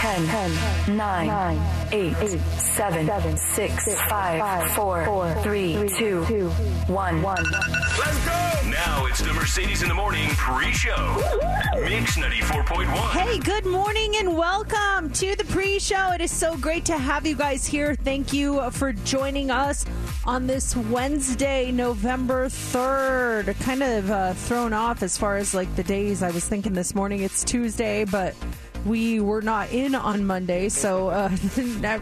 10, 10 9, 9 8, 8 7, 7 6, 5 4 3 2 1 1 Let's go! Now it's the Mercedes in the Morning pre-show. Mix 94.1. Hey, good morning and welcome to the pre show. It is so great to have you guys here. Thank you for joining us on this Wednesday, November 3rd. Kind of uh, thrown off as far as like the days. I was thinking this morning it's Tuesday, but we were not in on Monday, so uh,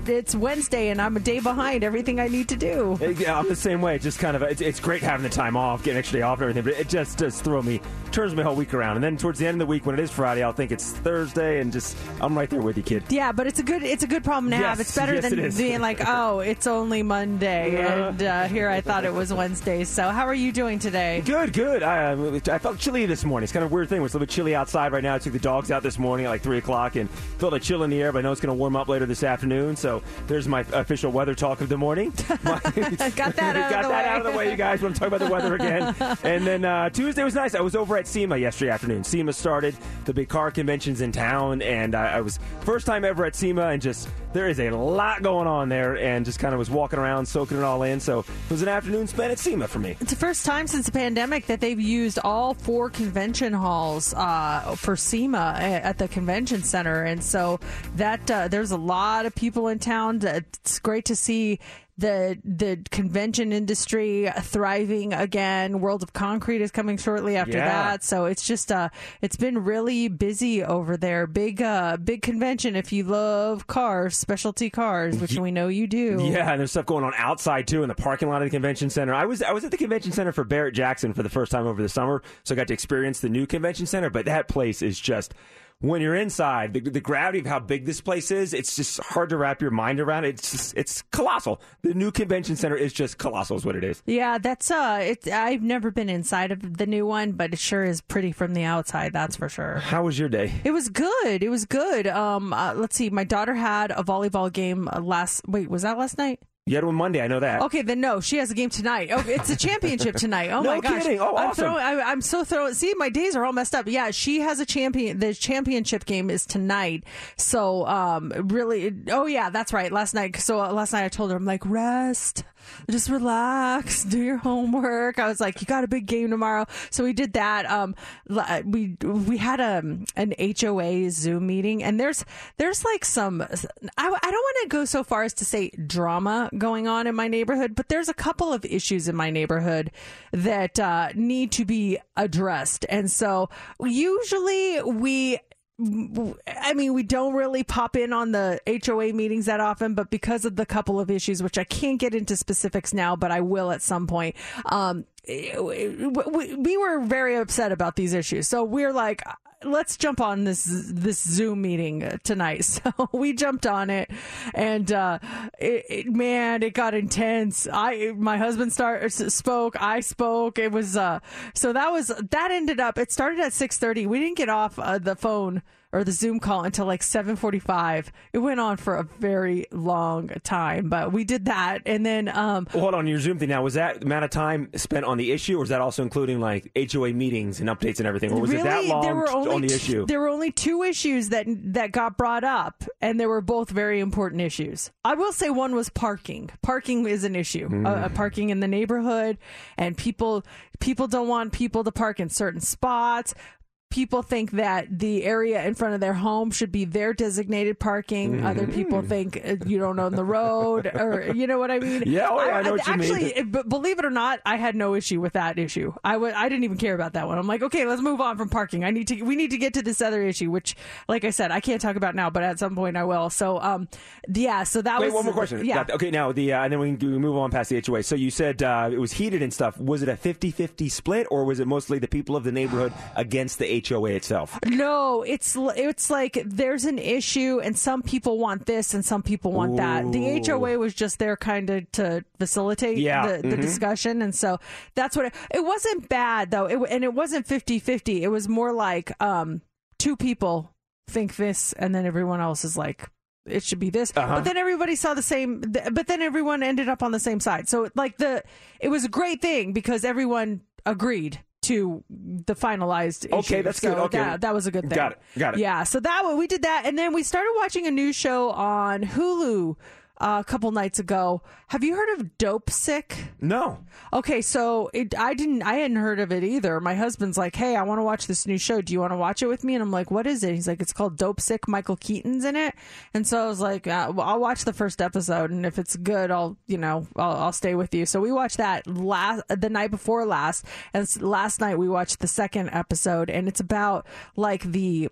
it's Wednesday, and I'm a day behind everything I need to do. Yeah, I'm the same way. Just kind of, it's, it's great having the time off, getting extra day off and everything, but it just does throw me, turns my whole week around. And then towards the end of the week, when it is Friday, I'll think it's Thursday, and just, I'm right there with you, kid. Yeah, but it's a good it's a good problem to have. It's better yes, than it being like, oh, it's only Monday, Yeah. and uh, here I thought it was Wednesday. So how are you doing today? Good, good. I, uh, I felt chilly this morning. It's kind of a weird thing. It's a little bit chilly outside right now. I took the dogs out this morning at like 3 o'clock and felt a chill in the air, but I know it's going to warm up later this afternoon. So there's my official weather talk of the morning. My- Got that out Got of the that way. out of the way, you guys. When I'm talking about the weather again. and then uh, Tuesday was nice. I was over at SEMA yesterday afternoon. SEMA started the big car conventions in town, and I, I was first time ever at SEMA, and just there is a lot going on there, and just kind of was walking around, soaking it all in. So it was an afternoon spent at SEMA for me. It's the first time since the pandemic that they've used all four convention halls uh, for SEMA at the convention center, and so that uh, there's a lot of people in town. It's great to see the the convention industry thriving again. World of Concrete is coming shortly after Yeah. that, so it's just uh, it's been really busy over there. Big uh, big convention if you love cars, specialty cars, which we know you do. Yeah, and there's stuff going on outside too in the parking lot of the convention center. I was I was at the convention center for Barrett Jackson for the first time over the summer, so I got to experience the new convention center. But that place is just when you're inside, the, the gravity of how big this place is, it's just hard to wrap your mind around. It's just, it's colossal. The new convention center is just colossal, is what it is. Yeah, that's uh it I've never been inside of the new one, but it sure is pretty from the outside, that's for sure. How was your day? It was good. It was good. Um uh, let's see. My daughter had a volleyball game uh, last Wait, was that last night? You had one Monday, I know that. Okay, then no, she has a game tonight. Oh, it's a championship tonight. Oh No my gosh! kidding. Oh, I'm awesome. throwing. I, I'm so throwing. See, my days are all messed up. Yeah, she has a champion. The championship game is tonight. So, um, really. Oh yeah, that's right. Last night. So uh, last night I told her, I'm like, rest, just relax, do your homework. I was like, you got a big game tomorrow. So we did that. Um, we we had a an HOA Zoom meeting, and there's there's like some. I, I don't want to go so far as to say drama going on in my neighborhood, but there's a couple of issues in my neighborhood that uh, need to be addressed, and so usually we. I mean, we don't really pop in on the HOA meetings that often, but because of the couple of issues, which I can't get into specifics now, but I will at some point, um, we, we were very upset about these issues. So we're like, let's jump on this this Zoom meeting tonight. So we jumped on it, and uh, it, it, man, it got intense. I my husband start spoke, I spoke. It was uh, so that was that ended up. It started at six thirty. We didn't get off uh, the phone or the Zoom call until like 7:45. It went on for a very long time, but we did that, and then um, Well, hold on, your Zoom thing now was that amount of time spent on the issue, or was that also including like HOA meetings and updates and everything, or was really it that long there were only on the t- there were only two issues that that got brought up, and they were both very important issues. I will say one was parking. Parking is an issue. Uh, uh, parking in the neighborhood, and people people don't want people to park in certain spots. People think that the area in front of their home should be their designated parking. Other Hmm. people think uh, you don't own the road, or you know what I mean. Yeah, oh, yeah, I know what you mean. actually, it- believe it or not, I had no issue with that issue. I w- I didn't even care about that one. I'm like, okay, let's move on from parking. I need to we need to get to this other issue, which, like I said, I can't talk about now, but at some point I will. So, um, yeah. So that Wait, was one more question. Yeah. Okay, now the uh, and then we can move on past the HOA. So you said uh, it was heated and stuff. Was it a 50-50 split, or was it mostly the people of the neighborhood against the HOA itself? No, it's it's like there's an issue, and some people want this, and some people want that. The HOA was just there kind of to facilitate Yeah, the, the mhm. discussion, and so that's what it, it wasn't bad though, it, and it wasn't 50-50. It was more like um, two people think this, and then everyone else is like. It should be this, Uh-huh. but then everybody saw the same. But then everyone ended up on the same side. So, like the, it was a great thing because everyone agreed to the finalized. Okay, that's So good. Okay. that, that was a good thing. Got it. Got it. Yeah, so that we did that, and then we started watching a new show on Hulu uh, a couple nights ago. Have you heard of Dopesick? No. Okay, so it, I didn't, I hadn't heard of it either. My husband's like, "Hey, I want to watch this new show. Do you want to watch it with me?" And I'm like, "What is it?" He's like, "It's called Dopesick. Michael Keaton's in it." And so I was like, uh, well, "I'll watch the first episode, and if it's good, I'll, you know, I'll, I'll stay with you." So we watched that last the night before last, and last night we watched the second episode, and it's about like the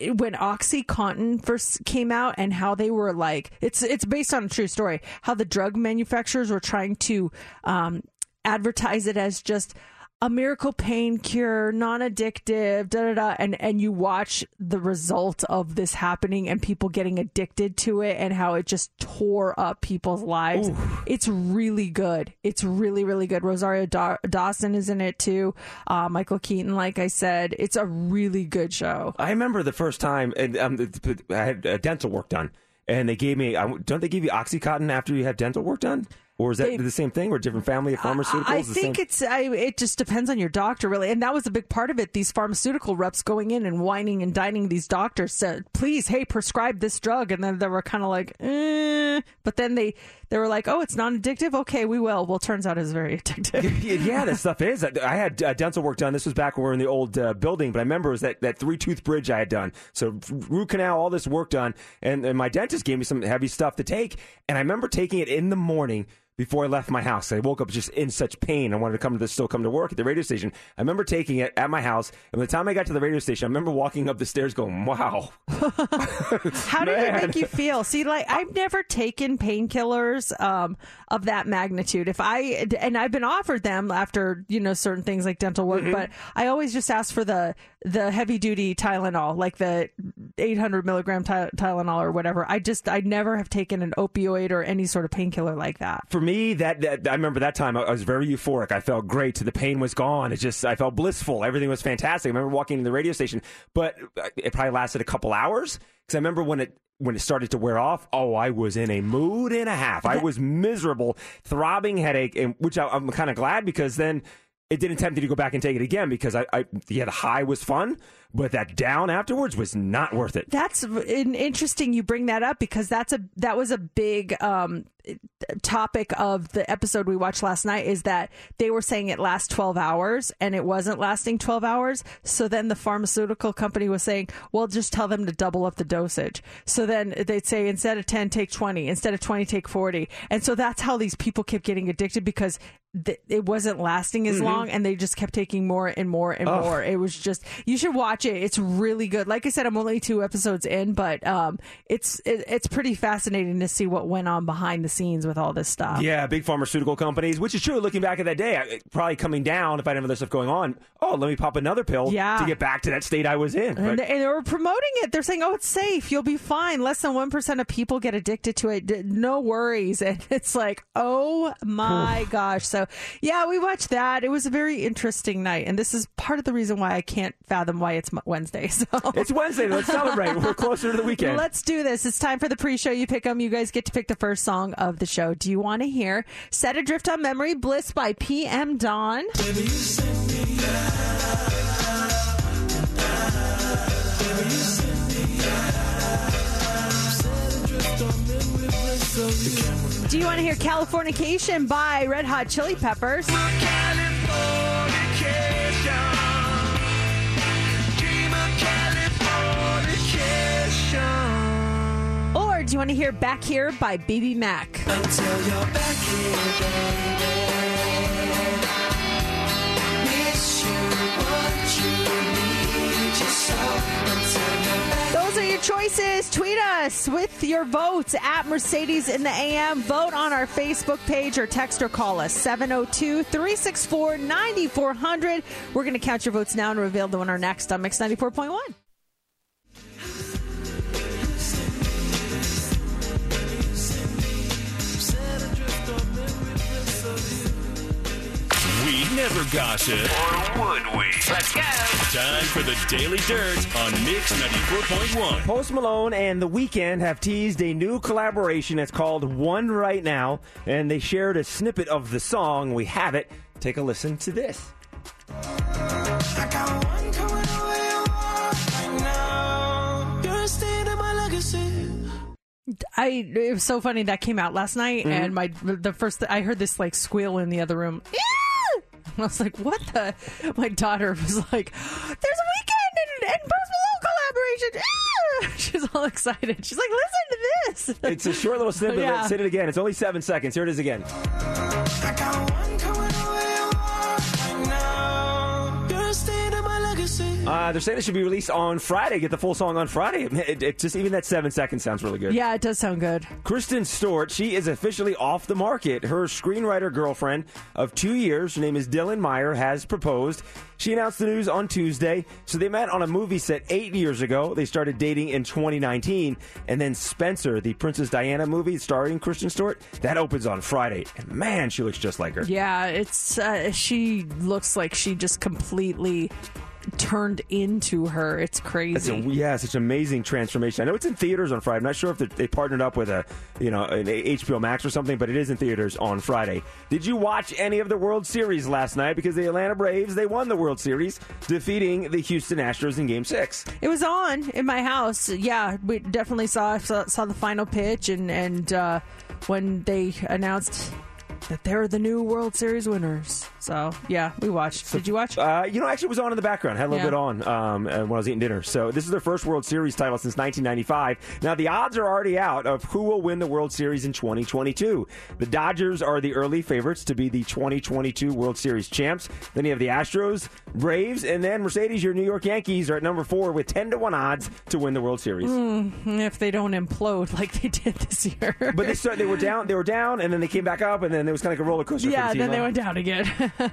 when OxyContin first came out and how they were like it's it's based on a true story how the drug manufacturers were trying to um, advertise it as just a miracle pain cure, non-addictive, da da da, and and you watch the result of this happening and people getting addicted to it and how it just tore up people's lives. It's really good. It's really really good. Rosario Daw- Dawson is in it too. Uh, Michael Keaton, like I said, it's a really good show. I remember the first time, and um, I had uh, dental work done, and they gave me. Don't they give you OxyContin after you have dental work done, or is that They- the same thing, or different family of pharmaceuticals? I, I think it's I, it just depends on your doctor really, and that was a big part of it. These pharmaceutical reps going in and wining and dining these doctors said, "Please, hey, prescribe this drug," and then they were kind of like, eh. but then they they were like, "Oh, it's non-addictive. Okay, we will." Well, turns out it's very addictive. yeah, that stuff is. I I had uh, dental work done. This was back when we were in the old uh, building, but I remember it was that, that three tooth bridge I had done. So root canal, all this work done, and, and my dentist gave me some heavy stuff to take, and I remember taking it in the morning. Before I left my house, I woke up just in such pain. I wanted to come to the, still come to work at the radio station. I remember taking it at my house, and by the time I got to the radio station, I remember walking up the stairs, going, "Wow, How did it make you feel? See, like I've never taken painkillers um, of that magnitude. If I and I've been offered them after you know certain things like dental work, but I always just ask for the the heavy duty Tylenol, like the 800 milligram ty- Tylenol or whatever. I just I never have taken an opioid or any sort of painkiller like that. for me, that, that I remember that time I, I was very euphoric. I felt great. The pain was gone. It just I felt blissful. Everything was fantastic. I remember walking to the radio station, but uh, it probably lasted a couple hours because I remember when it when it started to wear off. Oh, I was in a mood and a half. I was miserable, throbbing headache, and which I, I'm kind of glad because then. It didn't tempt me to go back and take it again because I, I, yeah, the high was fun, but that down afterwards was not worth it. That's interesting you bring that up because that's a that was a big um, topic of the episode we watched last night is that they were saying it lasts 12 hours and it wasn't lasting 12 hours. So then the pharmaceutical company was saying well just tell them to double up the dosage. So then they'd say instead of 10 take 20 instead of 20 take 40 and so that's how these people kept getting addicted because th- it wasn't lasting as long and they just kept taking more and more and Ugh. more. It was just you should watch it it's really good like i said i'm only two episodes in but um it's it, it's pretty fascinating to see what went on behind the scenes with all this stuff Yeah, big pharmaceutical companies, which is true. Looking back at that day, I, probably coming down if I had other stuff going on. Oh, let me pop another pill Yeah. to get back to that state I was in. And, they, and they were promoting it. They're saying, "Oh, it's safe. You'll be fine. Less than one percent of people get addicted to it. No worries." And it's like, "Oh my gosh!" So, yeah, we watched that. It was a very interesting night, and this is part of the reason why I can't fathom why it's Wednesday. So It's Wednesday. Let's celebrate. We're closer to the weekend. Let's do this. It's time for the pre-show. You pick them. You guys get to pick the first song of the show. Do you want to hear "Set Adrift on Memory" Bliss by PM Dawn? Do you want to hear "Californication" by Red Hot Chili Peppers? Or do you want to hear "Back Here" by BBMak? Those are your choices. Tweet us with your votes at Mercedes in the AM. Vote on our Facebook page or text or call us 702 364 9400. We're going to count your votes now and reveal the winner next on Mix 94.1. never gossip. Or would we? Let's go. Time for the Daily Dirt on Mix 94.1. Post Malone and The Weeknd have teased a new collaboration. It's called One Right Now, and they shared a snippet of the song. We have it. Take a listen to this. I got one coming away right now. You're a stain in my legacy. I it was so funny that came out last night, Mm-hmm. and my the first I heard this like squeal in the other room. "Yeah!" And I was like, "What the?" My daughter was like, "There's a Weeknd and, and Post Malone collaboration." Yeah! She's all excited. She's like, "Listen to this." It's a short little snippet. Yeah. Let's hit it again. It's only seven seconds. Here it is again. Uh, they're saying it should be released on Friday. Get the full song on Friday. It, it just even that seven seconds sounds really good. yeah, it does sound good. Kristen Stewart, she is officially off the market. Her screenwriter girlfriend of two years, her name is Dylan Meyer, has proposed. She announced the news on Tuesday. So they met on a movie set eight years ago. They started dating in 2019. And then Spencer, the Princess Diana movie starring Kristen Stewart, that opens on Friday. And man, she looks just like her. Yeah, it's uh, she looks like she just completely turned into her. It's crazy. It's a, yeah, such an amazing transformation. I know it's in theaters on Friday. I'm not sure if they- they partnered up with a, you know, an HBO Max or something, but it is in theaters on Friday. Did you watch any of the World Series last night? Because the Atlanta Braves they won the World Series, defeating the Houston Astros in Game Six. It was on in my house. Yeah, we definitely saw saw, saw the final pitch and and uh, when they announced that they're the new World Series winners. So yeah, we watched. Did you watch? Uh, you know, actually, it was on in the background. Had a little Yeah. bit on um, uh, when I was eating dinner. So this is their first World Series title since 1995. Now the odds are already out of who will win the World Series in 2022. The Dodgers are the early favorites to be the 2022 World Series champs. Then you have the Astros, Braves, and then Mercedes. Your New York Yankees are at number four with 10 to one odds to win the World Series. if they don't implode like they did this year. But they start, they were down, they were down, and then they came back up, and then it was kind of like a roller coaster. yeah, the then they went down again.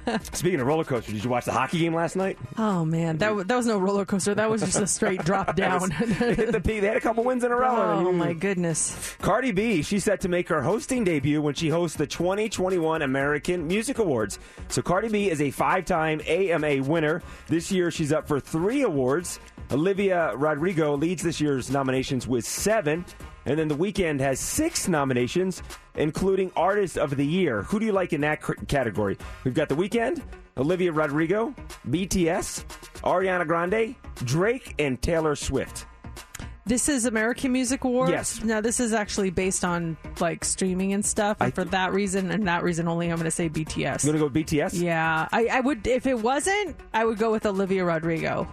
Speaking of roller coasters, did you watch the hockey game last night? oh man, that that was no roller coaster. That was just a straight drop down. They hit the peak. They had a couple wins in a row. oh my goodness. Cardi B, she's set to make her hosting debut when she hosts the 2021 American Music Awards. So Cardi B is a five-time AMA winner. This year, she's up for three awards. Olivia Rodrigo leads this year's nominations with seven. And then The Weeknd has six nominations, including Artist of the Year. Who do you like in that category? We've got The Weeknd, Olivia Rodrigo, BTS, Ariana Grande, Drake, and Taylor Swift. This is American Music Awards. Yes. Now this is actually based on like streaming and stuff. And I- for that reason and that reason only, I'm going to say BTS. You gonna go with BTS? Yeah, I, I would if it wasn't, I would go with Olivia Rodrigo.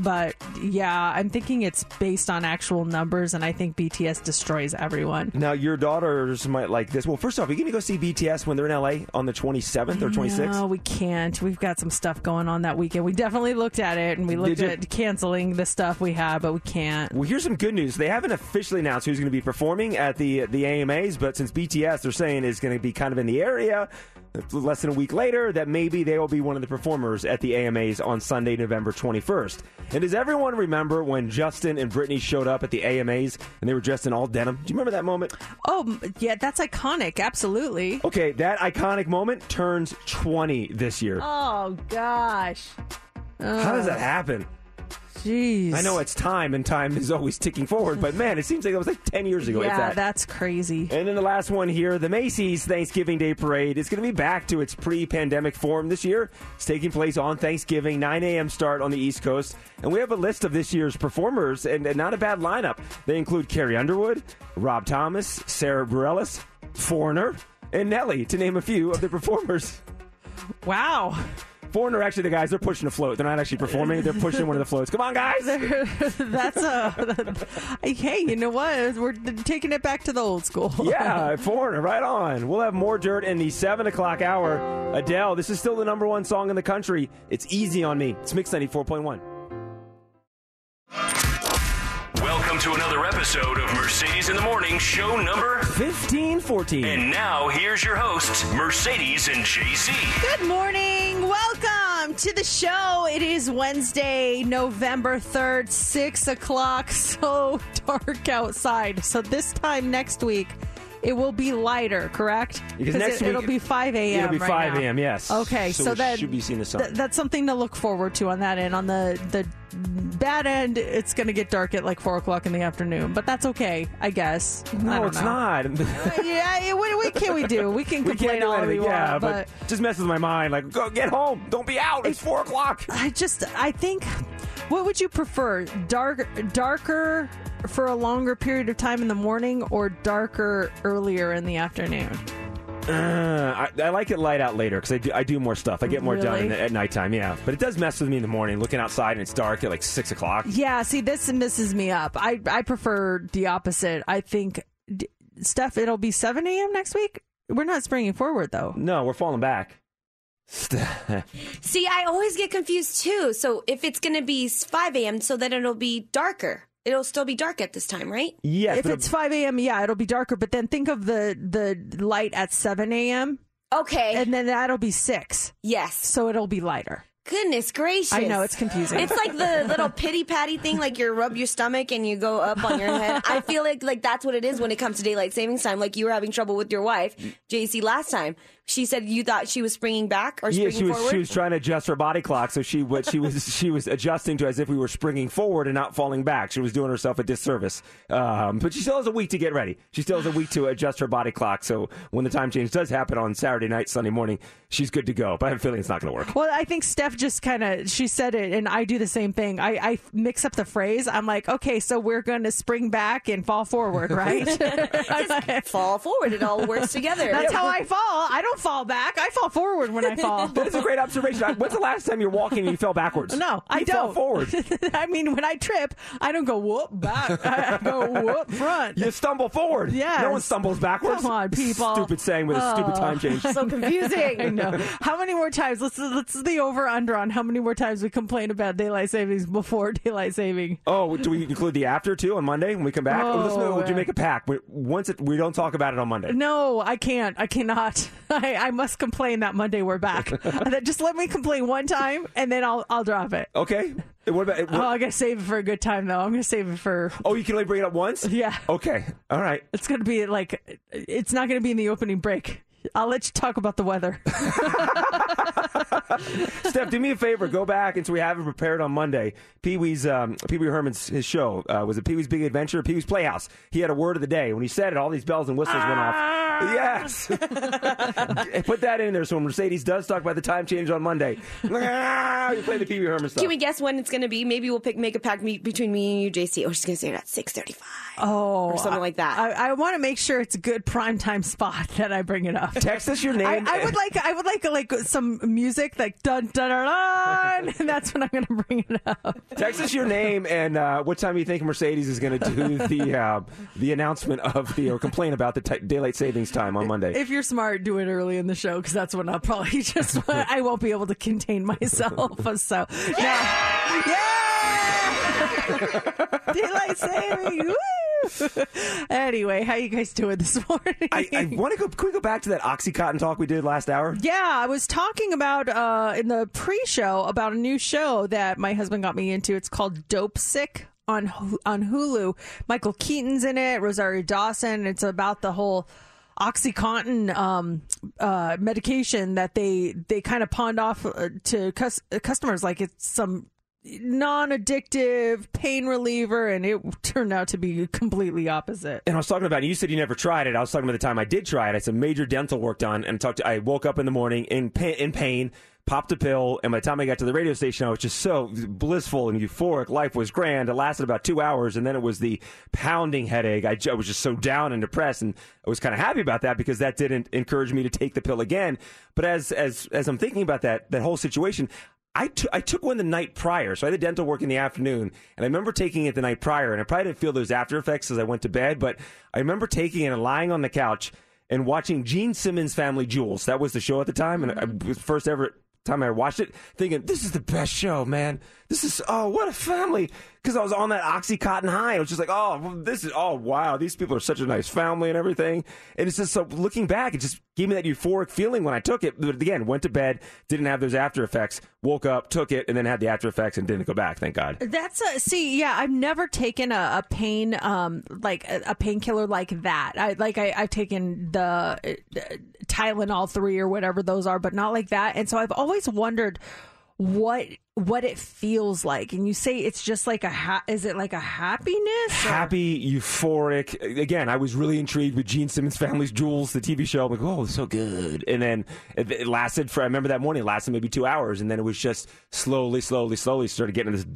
But yeah, I'm thinking it's based on actual numbers, and I think BTS destroys everyone. Now, your daughters might like this. Well, first off, are you going to go see BTS when they're in LA on the 27th or 26th? No, we can't. We've got some stuff going on that weekend. We definitely looked at it, and we looked at canceling the stuff we had, but we can't. Well, here's some good news. They haven't officially announced who's going to be performing at the the AMAs, but since BTS they're saying is going to be kind of in the area, less than a week later, that maybe they will be one of the performers at the AMAs on Sunday, November 21st. And does everyone remember when Justin and Britney showed up at the AMAs and they were dressed in all denim? Do you remember that moment? Oh, yeah, that's iconic. Absolutely. Okay, that iconic moment turns 20 this year. Oh gosh. How does that happen? Jeez. I know it's time, and time is always ticking forward, but man, it seems like it was like 10 years ago. Yeah, that. that's crazy. And then the last one here, the Macy's Thanksgiving Day Parade is going to be back to its pre-pandemic form this year. It's taking place on Thanksgiving, 9 a.m. start on the East Coast. And we have a list of this year's performers, and, and not a bad lineup. They include Carrie Underwood, Rob Thomas, Sara Bareilles, Foreigner, and Nelly, to name a few of the performers. Wow. Foreigner, actually, the guys, they're pushing a float. They're not actually performing, they're pushing one of the floats. Come on, guys! That's a. hey, you know what? We're taking it back to the old school. Yeah, foreigner, right on. We'll have more dirt in the seven o'clock hour. Adele, this is still the number one song in the country. It's easy on me. It's Mix 94.1. Welcome to another episode of Mercedes in the Morning, show number. 1514. And now here's your hosts, Mercedes and JC. Good morning. Welcome to the show. It is Wednesday, November 3rd, 6 o'clock. So dark outside. So this time next week, it will be lighter, correct? Because next it, will be 5 a.m. It'll be right 5 a.m., yes. Okay, So so, we that should be seeing the sun. th- that's something to look forward to on that end. On the the bad end, it's going to get dark at like four o'clock in the afternoon, but that's okay, I guess. No, don't it's know. not. yeah, what, what can we do? We can we complain do all anything. we Yeah, want, but, just messes my mind. Like, go get home. Don't be out. It's 4 o'clock. I just I think what would you prefer? Dark darker for a longer period of time in the morning or darker earlier in the afternoon? Uh, I, I like it light out later because I do, I do more stuff. I get more done Really? in the, at nighttime, yeah. But it does mess with me in the morning, looking outside and it's dark at like 6 o'clock. Yeah, see this messes me up. I I prefer the opposite. I think d- Steph it'll be 7 a.m. next week. We're not springing forward though. No, we're falling back. See, I always get confused too. So if it's going to be 5 a.m., so then it'll be darker. It'll still be dark at this time, right? Yeah. if it's 5 a.m., yeah, it'll be darker. But then think of the the light at 7 a.m. Okay. and then that'll be six, yes. so it'll be lighter. Goodness gracious. I know it's confusing. It's like the little pity patty thing, like you rub your stomach and you go up on your head. I feel like like that's what it is when it comes to daylight savings time. Like you were having trouble with your wife, JC, last time. She said you thought she was springing back or Yeah, she was forward. she was trying to adjust her body clock, so she what she was she was adjusting to as if we were springing forward and not falling back. She was doing herself a disservice. Um, but she still has a week to get ready. She still has a week to adjust her body clock. So when the time change does happen on Saturday night, Sunday morning, she's good to go. But I have a feeling it's not going to work. Well, I think Steph just kind of she said it, and I do the same thing. I, I mix up the phrase. I'm like, okay, so we're going to spring back and fall forward, right? Fall forward. It all works together. That's how I fall. I don't fall back. I fall forward when I fall. That is a great observation. I- When's the last time you're walking and you fell backwards? No, I You don't. Fall forward. I mean, when I trip, I don't go whoop back. I go whoop front. You stumble forward. Yeah. No one stumbles backwards. Come on, people. Stupid saying with a stupid Oh. time change. so confusing. I know. How many more times? Let's let's the over under on how many more times we complain about daylight savings before daylight saving. Oh, do we include the after too on Monday when we come back? Oh, let's, oh, would you make a pact? Once it, we don't talk about it on Monday. No, I can't. I cannot. I, I must complain that Monday we're back. Just let me complain one time, and then I'll I'll drop it. Okay. What about? Oh, what, Oh, I gotta save it for a good time though. I'm gonna save it for. oh, you can only bring it up once. Yeah. Okay. All right. It's gonna be like, it's not gonna be in the opening break. I'll let you talk about the weather. Steph, do me a favor. Go back and so we have it prepared on Monday. Pee Wee's, um, Pee Wee Herman's his show uh, was it Pee Wee's Big Adventure, Pee Wee's Playhouse. He had a word of the day. When he said it, all these bells and whistles went off. Yes. Put that in there so when Mercedes does talk about the time change on Monday, ah, you play the Pee Wee Herman stuff. Can we guess when it's going to be? Maybe we'll pick make a pact me, between me and you, JC. Or she's going to say it at six thirty-five. Oh, Or something like that. I, I want to make sure it's a good prime time spot that I bring it up. Text us your name. I, I would like I would like like some music like dun dun dun, dun and that's when I'm gonna bring it up. Text us your name and uh, what time you think Mercedes is going to do the uh, the announcement of the or complain about the t- daylight savings time on Monday. If you're smart, do it early in the show because that's when I'll probably just I won't be able to contain myself. So yeah, yeah, daylight saving. Woo! anyway, how you guys doing this morning? I, I want to go. Can we go back to that OxyContin talk we did last hour? Yeah, I was talking about uh, in the pre-show about a new show that my husband got me into. It's called Dopesick on on Hulu. Michael Keaton's in it. Rosario Dawson. It's about the whole OxyContin um, uh, medication that they they kind of pawned off uh, to cus- customers like it's some non-addictive pain reliever, and it turned out to be completely opposite. And I was talking about, you said you never tried it. I was talking about the time I did try it. I had some major dental work done, and talked. To, I woke up in the morning in pain, in pain, popped a pill, and by the time I got to the radio station, I was just so blissful and euphoric. Life was grand. It lasted about two hours, and then it was the pounding headache. I was just so down and depressed, and I was kind of happy about that because that didn't encourage me to take the pill again. But as as as I'm thinking about that that whole situation. I took I took one the night prior, so I had dental work in the afternoon, and I remember taking it the night prior, and I probably didn't feel those after effects as I went to bed, but I remember taking it and lying on the couch and watching Gene Simmons' Family Jewels. That was the show at the time, and I, it was the first ever time I watched it, thinking this is the best show, man. This is oh what a family. Because I was on that oxycontin high, I was just like, oh, this is oh wow, these people are such a nice family and everything. And it's just so looking back, it just gave me that euphoric feeling when I took it. But again, went to bed, didn't have those after effects, woke up, took it, and then had the after effects and didn't go back. Thank God. That's a see. Yeah, I've never taken a, a pain, um, like a, a painkiller like that. I like I, I've taken the uh, Tylenol three or whatever those are, but not like that. And so I've always wondered what what it feels like. And you say it's just like a ha- is it like a happiness? or- Happy, euphoric. Again, I was really intrigued with Gene Simmons' Family's Jewels, the TV show. I'm like, oh, it's so good. And then it, it lasted for, I remember that morning, it lasted maybe two hours. And then it was just slowly, slowly, slowly started getting this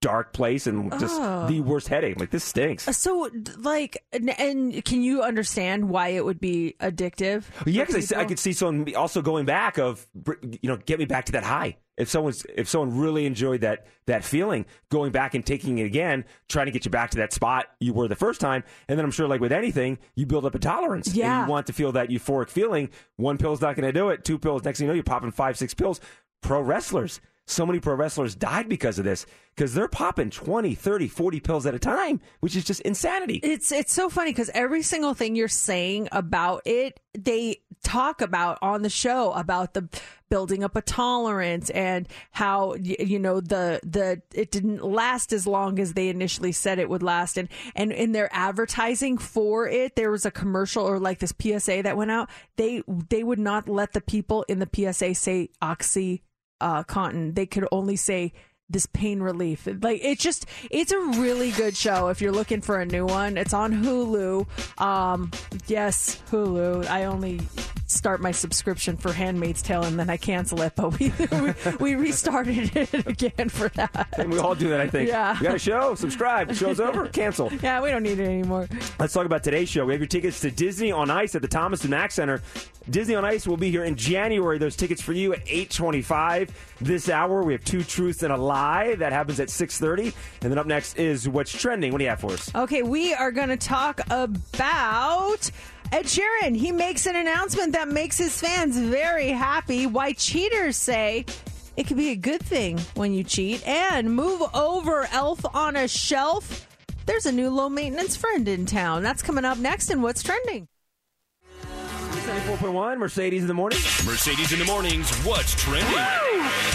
dark place and just Oh. the worst headache. Like, this stinks. Uh, so, like, and, and can you understand why it would be addictive? Yeah, because I, I could see someone also going back of, you know, get me back to that high. If someone's, if someone really enjoyed that that feeling, going back and taking it again, trying to get you back to that spot you were the first time, and then I'm sure, like with anything, you build up a tolerance. Yeah. and you want to feel that euphoric feeling. One pill's not going to do it. Two pills, next thing you know, you're popping five, six pills. Pro wrestlers. So many pro wrestlers died because of this because they're popping 20, 30, 40 pills at a time, which is just insanity. It's it's so funny because every single thing you're saying about it, they talk about on the show about the building up a tolerance and how you know the the it didn't last as long as they initially said it would last and and in their advertising for it there was a commercial or like this PSA that went out they they would not let the people in the PSA say oxy uh cotton they could only say this pain relief like it's just it's a really good show if you're looking for a new one it's on hulu um yes hulu i only start my subscription for handmaid's tale and then i cancel it but we we restarted it again for that And we all do that, I think. Yeah. We got a show, subscribe. Show's over, cancel. yeah we don't need it anymore Let's talk about today's show. We have your tickets to Disney on Ice at the Thomas and Mack Center. Disney on Ice will be here in January. Those tickets for you at 825 this hour. We have two truths and a lie. That happens at 630. And then up next is what's trending. What do you have for us? Okay, we are going to talk about Ed Sheeran. He makes an announcement that makes his fans very happy. Why cheaters say it could be a good thing when you cheat. And move over, Elf on a Shelf. There's a new low maintenance friend in town. That's coming up next in What's Trending. 94.1 Mercedes in the morning. Mercedes in the mornings. What's trending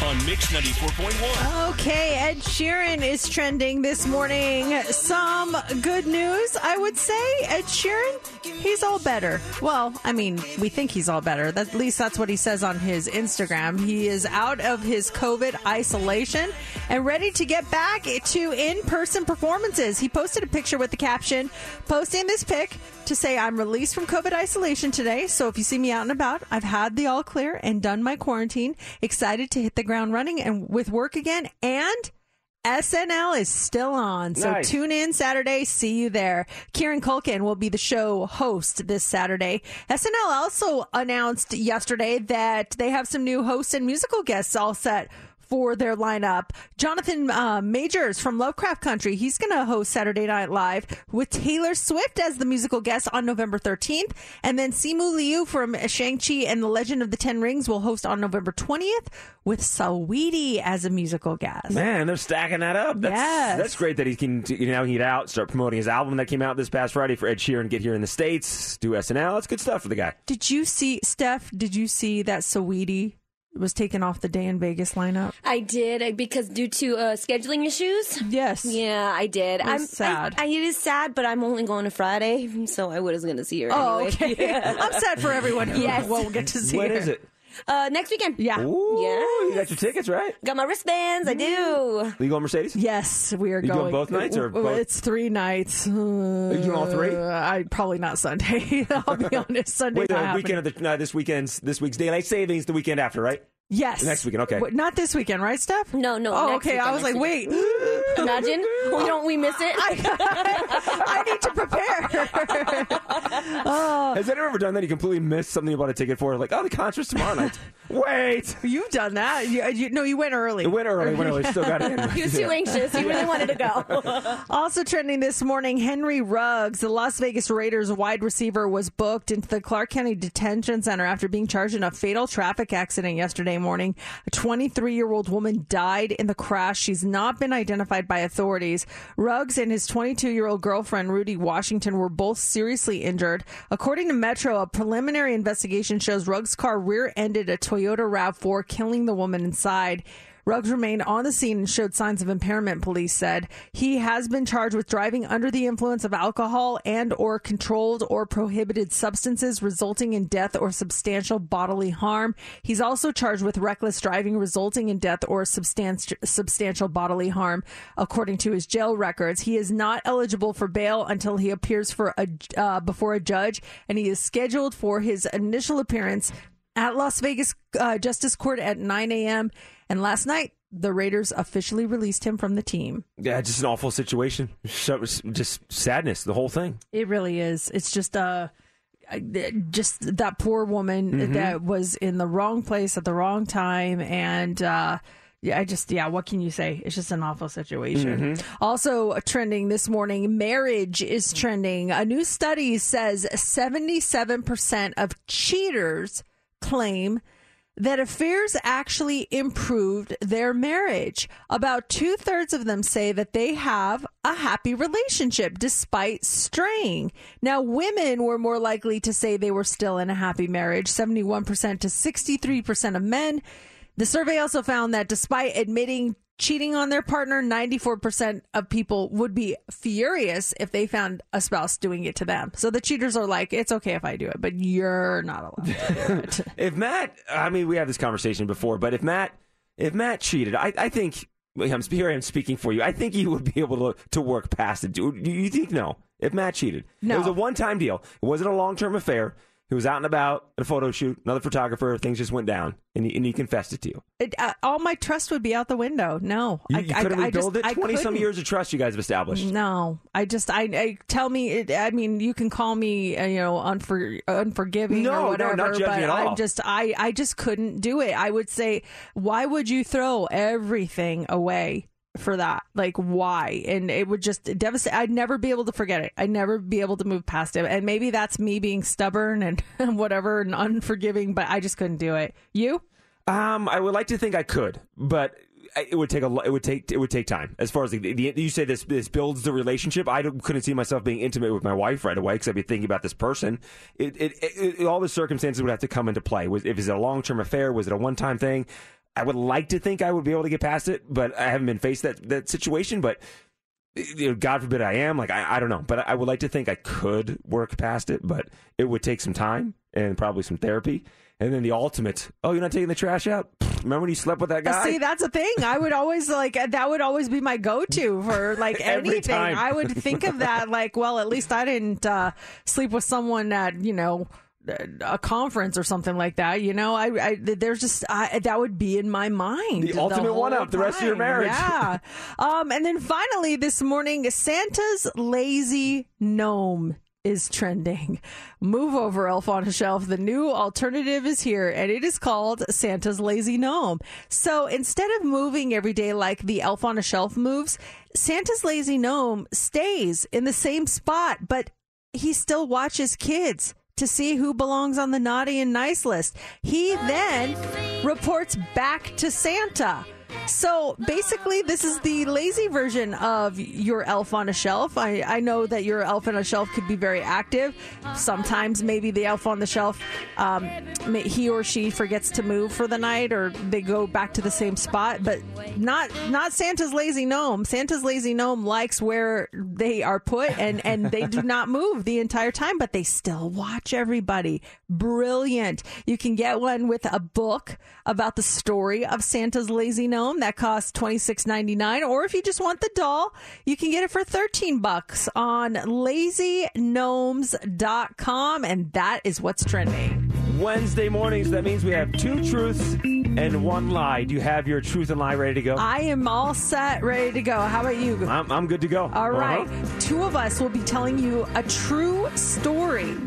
on Mix 94.1? Okay, Ed Sheeran is trending this morning. Some good news, I would say. Ed Sheeran, he's all better. Well, I mean, we think he's all better. That, at least that's what he says on his Instagram. He is out of his COVID isolation and ready to get back to in person performances. He posted a picture with the caption, posting this pic to say, I'm released from COVID isolation today. So if you see me out and about, I've had the all clear and done my quarantine. Excited to hit the ground running and with work again. And SNL is still on. So Nice. tune in Saturday. See you there. Kieran Culkin will be the show host this Saturday. SNL also announced yesterday that they have some new hosts and musical guests all set for their lineup. Jonathan uh, Majors from Lovecraft Country, he's going to host Saturday Night Live with Taylor Swift as the musical guest on November 13th. And then Simu Liu from Shang-Chi and the Legend of the Ten Rings will host on November 20th with Saweetie as a musical guest. Man, they're stacking that up. That's, Yes. that's great that he can you know get out, start promoting his album that came out this past Friday for Ed Sheeran, get here in the States, do SNL. That's good stuff for the guy. Did you see, Steph, did you see that Saweetie was taken off the Day N Vegas lineup? I did uh, because due to uh, scheduling issues. Yes. Yeah, I did. It I'm sad. I, I, it is sad, but I'm only going to Friday, so I was going to see her. Oh, anyway. okay. I'm sad for everyone who Yes. won't get to see When her. is it? Uh, next weekend. Yeah. Ooh, Yes. you got your tickets, right? Got my wristbands. I do. You going Mercedes? Yes, we are You going going. both nights or Uh, both? It's three nights. Are you doing all three? I probably not Sunday. I'll be honest. Sunday. Wait, not the weekend of the, no, this weekend's this week's daylight savings, the weekend after, right? Yes. Next weekend, okay. Wait, not this weekend, right, Steph? No, no. Oh, next okay. I was like, next wait. Imagine we don't we miss it. I need to prepare. Oh. Has anyone ever done that? You completely missed something you bought a ticket for? Like, oh, the concert's tomorrow night. Wait. You've done that. You, you, no, you went early. It went early, went early. Still got it in. he was too anxious. He really wanted to go. Also trending this morning, Henry Ruggs, the Las Vegas Raiders wide receiver, was booked into the Clark County Detention Center after being charged in a fatal traffic accident yesterday morning. A 23 year old woman died in the crash. She's not been identified by authorities. Ruggs and his 22 year old girlfriend, Rudy Washington, were both seriously injured. According to Metro, a preliminary investigation shows Ruggs' car rear ended a Toyota RAV4, killing the woman inside. Ruggs remained on the scene and showed signs of impairment, police said. He has been charged with driving under the influence of alcohol and or controlled or prohibited substances resulting in death or substantial bodily harm. He's also charged with reckless driving resulting in death or substantial substantial bodily harm according to his jail records. He is not eligible for bail until he appears for a uh, before a judge and he is scheduled for his initial appearance at Las Vegas uh, Justice Court at 9 a.m. And last night, the Raiders officially released him from the team. Yeah, just an awful situation. Just sadness, the whole thing. It really is. It's just uh just that poor woman that was in the wrong place at the wrong time and uh yeah, I just yeah, what can you say? It's just an awful situation. Also trending this morning, marriage is trending. A new study says 77% of cheaters claim that affairs actually improved their marriage. About two thirds of them say that they have a happy relationship despite straying. Now, women were more likely to say they were still in a happy marriage, 71% to 63% of men. The survey also found that despite admitting cheating on their partner, 94% of people would be furious if they found a spouse doing it to them. So the cheaters are like, it's okay if I do it, but you're not allowed to do it. If Matt, I mean, we had this conversation before, but if Matt, if Matt cheated, I, I think I'm here. I am speaking for you. I think you would be able to to work past it. Do you think no? If Matt cheated, No. it was a one time deal. It wasn't a long term affair. He was out and about at a photo shoot. Another photographer. Things just went down, and he, and he confessed it to you. It, uh, all my trust would be out the window. No, You, I, you I, couldn't I just, it. Twenty some years of trust you guys have established. No, I just, I, I tell me, it, I mean, you can call me, uh, you know, unfor, unforgiving No, no, or whatever, not judging but at all. I'm just, I, I just couldn't do it. I would say, why would you throw everything away? For that, like why? And it would just devastate. I'd never be able to forget it. I'd never be able to move past it. And maybe that's me being stubborn and whatever and unforgiving, but I just couldn't do it. You? Um, I would like to think I could, but it would take a it would take it would take time. As far as the, the you say this this builds the relationship. I couldn't see myself being intimate with my wife right away because I'd be thinking about this person. It, it, it, all the circumstances would have to come into play. Was if it's a long term affair? Was it a one time thing? I would like to think I would be able to get past it, but I haven't been faced that that situation. But you know, God forbid I am. Like I, I don't know, but I would like to think I could work past it, but it would take some time and probably some therapy. And then the ultimate, oh, you're not taking the trash out? Remember when you slept with that guy? See, that's a thing. I would always like that would always be my go-to for like anything. I would think of that like, well, at least I didn't uh, sleep with someone at you know a conference or something like that. You know, I, I there's just I, that would be in my mind. The ultimate whole one-up, the rest of your marriage. Yeah. um, and then finally this morning, Santa's lazy gnome is trending. Move over, Elf on a Shelf. The new alternative is here, and it is called Santa's Lazy Gnome. So instead of moving every day like the Elf on a Shelf moves, Santa's Lazy Gnome stays in the same spot, but he still watches kids to see who belongs on the naughty and nice list. He then reports back to Santa. So basically, this is the lazy version of your elf on a shelf. I, I know that your elf on a shelf could be very active. Sometimes maybe the elf on the shelf, um, he or she forgets to move for the night, or they go back to the same spot. But not not Santa's lazy gnome. Santa's lazy gnome likes where they are put, and and they do not move the entire time, but they still watch everybody. Brilliant! You can get one with a book about the story of Santa's lazy gnome that costs twenty six ninety nine, or if you just want the doll, you can get it for thirteen bucks on lazygnomes.com, and that is what's trending. Wednesday mornings, that means we have two truths and one lie. Do you have your truth and lie ready to go? I am all set, ready to go. How about you? I'm, I'm good to go. All right. Uh-huh. Two of us will be telling you a true story.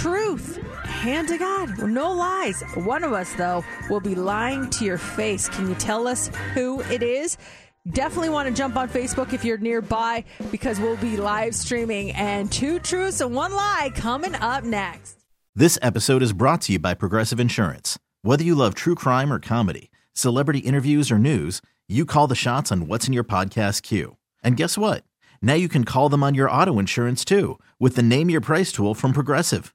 Truth. Hand to God. No lies. One of us, though, will be lying to your face. Can you tell us who it is? Definitely want to jump on Facebook if you're nearby because we'll be live streaming and two truths and one lie coming up next. This episode is brought to you by Progressive Insurance. Whether you love true crime or comedy, celebrity interviews or news, you call the shots on what's in your podcast queue. And guess what? Now you can call them on your auto insurance too with the Name Your Price tool from Progressive.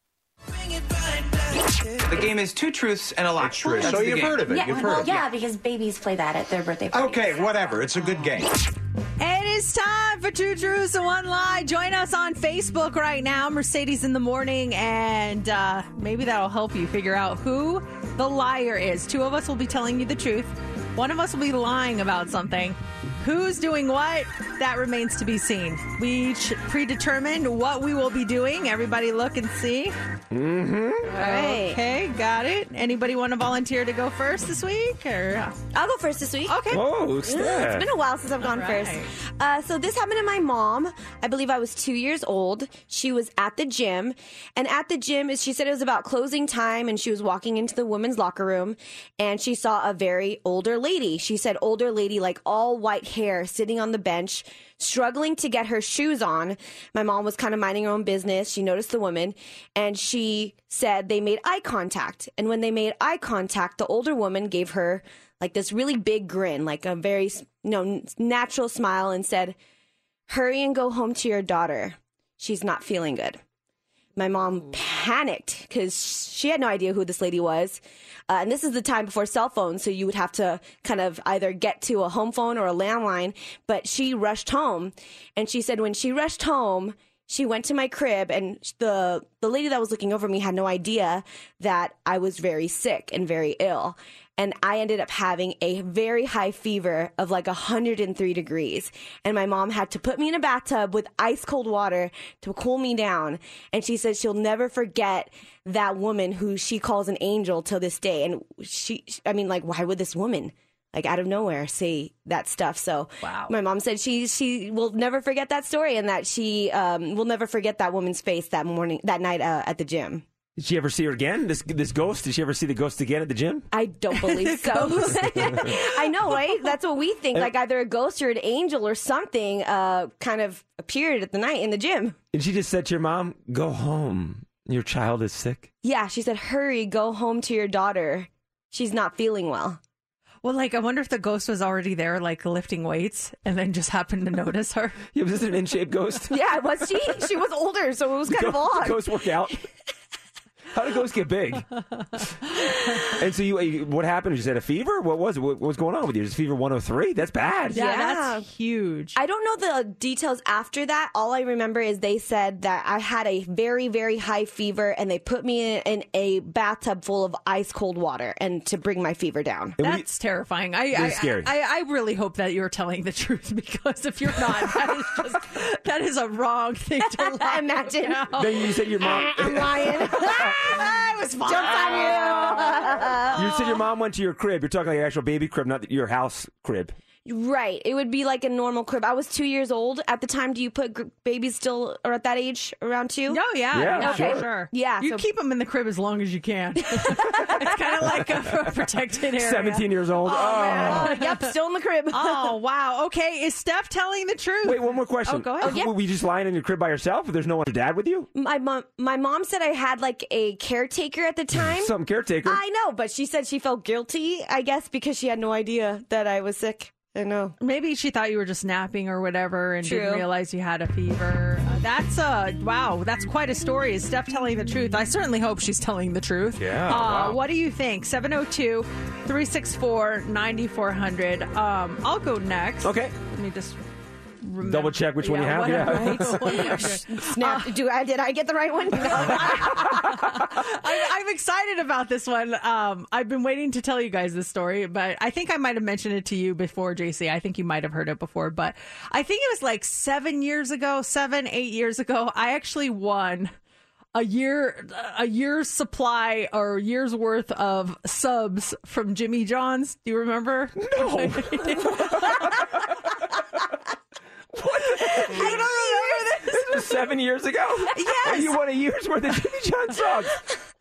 The game is two truths and a lie. true. That's So the you've game. heard of it. Yeah, You've heard well, of it. yeah, because babies play that at their birthday parties. Okay, whatever. It's a good game. It is time for Two Truths and One Lie. Join us on Facebook right now, Mercedes in the Morning, and uh, maybe that'll help you figure out who the liar is. Two of us will be telling you the truth, one of us will be lying about something. Who's doing what? That remains to be seen. We each predetermined what we will be doing. Everybody look and see. Mm-hmm. All right. Okay, got it. Anybody want to volunteer to go first this week? Or I'll go first this week. Okay. Oh, Ugh, snap. It's been a while since I've gone All first. Uh, so this happened to my mom. I believe I was two years old. She was at the gym, and at the gym, is she said it was about closing time, and she was walking into the women's locker room, and she saw a very older lady. She said older lady, like all white hair, sitting on the bench, struggling to get her shoes on. My mom was kind of minding her own business. She noticed the woman, and she said they made eye contact. And when they made eye contact, the older woman gave her like this really big grin, like a very you know natural smile, and said, "Hurry and go home to your daughter. She's not feeling good." My mom panicked because she had no idea who this lady was. Uh, and this is the time before cell phones, so you would have to kind of either get to a home phone or a landline. But she rushed home, and she said when she rushed home, she went to my crib, and the the lady that was looking over me had no idea that I was very sick and very ill. And I ended up having a very high fever of like 103 degrees. And my mom had to put me in a bathtub with ice cold water to cool me down. And she said she'll never forget that woman who she calls an angel till this day. And she, I mean, like, why would this woman? Like out of nowhere, say that stuff. So, Wow. my mom said she she will never forget that story, and that she um, will never forget that woman's face that morning, that night uh, at the gym. Did she ever see her again? This this ghost? Did she ever see the ghost again at the gym? I don't believe so. I know, right? That's what we think. Like either a ghost or an angel or something uh, kind of appeared at the night in the gym. And she just said to your mom, "Go home." Your child is sick. Yeah, she said, "Hurry, go home to your daughter. She's not feeling well." Well, like I wonder if the ghost was already there, like lifting weights, and then just happened to notice her. Yeah, was this an in-shape ghost? Yeah, was she? She was older, so it was kind of Ghost- odd. Ghost work out. How did ghosts get big? and so you, you- what happened? You said a fever. What was it? What was going on with you? Is fever 103? That's bad. Yeah, that's huge. I don't know the details after that. All I remember is they said that I had a very, very high fever and they put me in, in a bathtub full of ice cold water and to bring my fever down. That's terrifying. I, I, scary. I, I really hope that you're telling the truth because if you're not, that is just that is a wrong thing to lie Imagine. about. Then you said your mom. I'm lying. I was fine. Jump on you. You said your mom went to your crib. You're talking like your actual baby crib, not your house crib. Right. It would be like a normal crib. I was two years old at the time. Do you put gr- babies still or at that age around two? No, yeah, Yeah, okay. sure. Yeah. You so- keep them in the crib as long as you can. it's kind of like a protected area. 17 years old. Oh, oh, Oh, yep, still in the crib. Oh wow. Okay, is Steph telling the truth? Wait, one more question. Oh, go ahead. Oh, yeah. Were you just lying in your crib by yourself? There's no one, your dad with you? My mom, my mom said I had like a caretaker at the time. Some caretaker. I know, but she said she felt guilty. I guess because she had no idea that I was sick. I know. Maybe she thought you were just napping or whatever and didn't realize you had a fever. Uh, that's a wow, that's quite a story. Is Steph telling the truth? I certainly hope she's telling the truth. Yeah, Uh, wow. What do you think? 702 364 9400. Um, I'll go next. Okay. Let me just remember. Double check which one you have. whatever. Yeah. Whatever. Snap. Do I did I get the right one? I, I'm excited about this one. Um, I've been waiting to tell you guys this story, but I think I might have mentioned it to you before, JC. I think you might have heard it before, but I think it was like seven years ago, seven, eight years ago. I actually won a year, a year's supply or a year's worth of subs from Jimmy John's. Do you remember? No. I don't remember this. Seven years ago? Yes. And you won a year's worth of Jimmy John subs.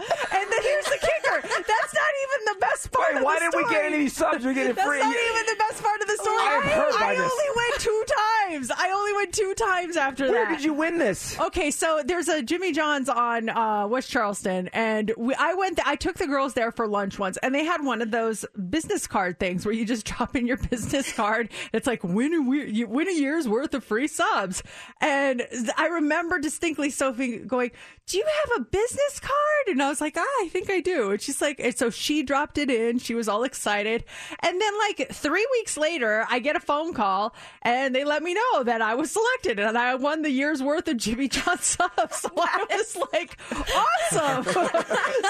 And then here's the kicker. That's not even the best part Wait, of why didn't we get any of these subs? We get it That's free. not even the best part of the story. I by I this. only went two times. I only went two times after Where that. Where did you win this? Okay, so there's a Jimmy John's on uh, West Charleston, and we, I went. I took the girls there for lunch once, and they had one of those business card things where you just drop in your business card. It's like win a win a year's worth of free subs, and I remember distinctly Sophie going, "Do you have a business card?" And I was like, "Ah, I think I do." And she's like, and so she dropped it in. She was all excited, and then like three weeks later, I get a phone call, and they let me know that I was selected, and I won the year's worth of Jimmy John subs. So I was like, awesome.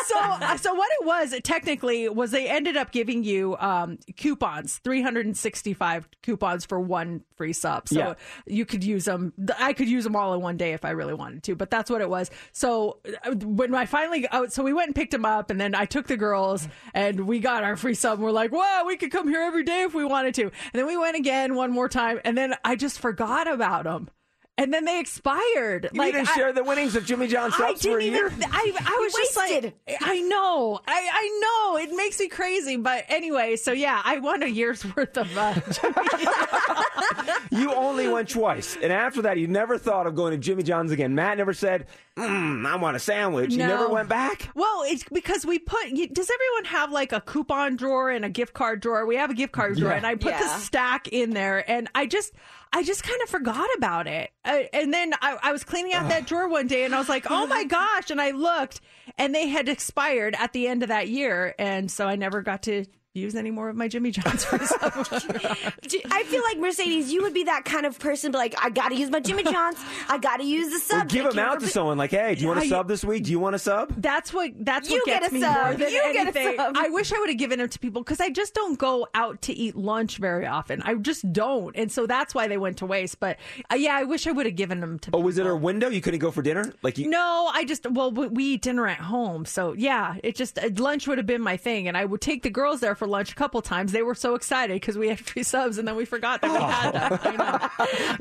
so, so what it was technically was they ended up giving you um, coupons, 365 coupons for one free sub. So Yeah. you could use them. I could use them all in one day if I really wanted to, but that's what it was. So uh, when I finally, oh, so we went and picked them up, and then I took the girls, and we got our free sub. And we're like, wow, we could come here every day if we wanted to. And then we went again one more time, and then I just forgot about them. And then they expired. You like didn't I- share the winnings of Jimmy John I subs for a didn't year? even. I, I was just wasted. like, I know, I, I know, it makes me crazy. But anyway, so yeah, I won a year's worth of. Uh, You only went twice, and after that, you never thought of going to Jimmy John's again. Matt never said, mm, "I want a sandwich." You never went back. well, it's because we put. you- Does everyone have like a coupon drawer and a gift card drawer? We have a gift card drawer, Yeah. and I put the stack in there, and I just. I just kind of forgot about it. Uh, and then I, I was cleaning out that drawer one day and I was like, oh my gosh. And I looked and they had expired at the end of that year. And so I never got to use any more of my Jimmy John's for Do- I feel like Mercedes, you would be that kind of person. But like, I gotta use my Jimmy Johns. I gotta use the Or sub. give them out to be- someone like, "Hey, do you want a I- sub this week? Do you want a sub?" That's what that's You what get gets a me sub. more than You get a anything. sub. I wish I would have given it to people because I just don't go out to eat lunch very often. I just don't, and so that's why they went to waste. But uh, yeah, I wish I would have given them to. Oh, was it people. a window? You couldn't go for dinner? Like you? No, I just well we, we eat dinner at home, so yeah, it just uh, lunch would have been my thing, and I would take the girls there for lunch a couple times. They were so excited because we had free subs, and then we forgot that we had that. I know.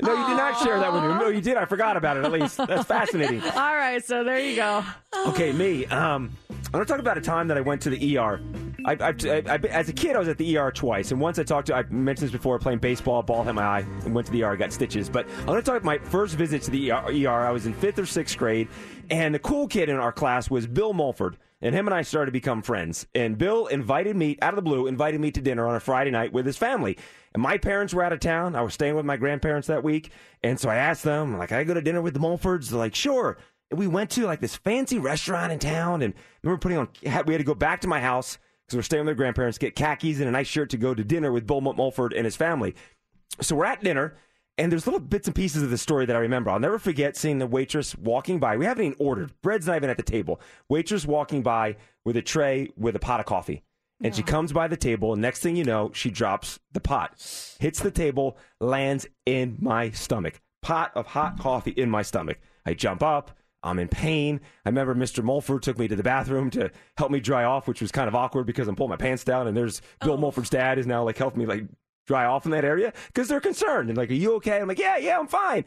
No, you did not share that with me. No, you did. I forgot about it. At least that's fascinating. All right, so there you go. Okay, me. Um, I'm going to talk about a time that I went to the ER I've, I've, I've as a kid, I was at the ER twice, and once I talked to. I mentioned this before. Playing baseball, ball hit my eye, and went to the ER. Got stitches. But I'm going to talk about my first visit to the ER, ER. I was in fifth or sixth grade, and the cool kid in our class was Bill Mulford. And him and I started to become friends. And Bill invited me, out of the blue, invited me to dinner on a Friday night with his family. And my parents were out of town. I was staying with my grandparents that week. And so I asked them, like, I go to dinner with the Mulfords? They're like, sure. And we went to like this fancy restaurant in town. And I remember putting on, we had to go back to my house because we're staying with their grandparents, get khakis and a nice shirt to go to dinner with Bill Mulford and his family. So we're at dinner, and there's little bits and pieces of the story that I remember. I'll never forget seeing the waitress walking by. We haven't even ordered. Hmm. Bread's not even at the table. Waitress walking by with a tray with a pot of coffee. And she comes by the table, and next thing you know, she drops the pot, hits the table, lands in my stomach. Pot of hot coffee in my stomach. I jump up. I'm in pain. I remember Mr. Mulford took me to the bathroom to help me dry off, which was kind of awkward because I'm pulling my pants down, and there's Bill oh. Mulford's dad is now like helping me like dry off in that area because they're concerned and like, are you okay? I'm like, yeah, yeah, I'm fine.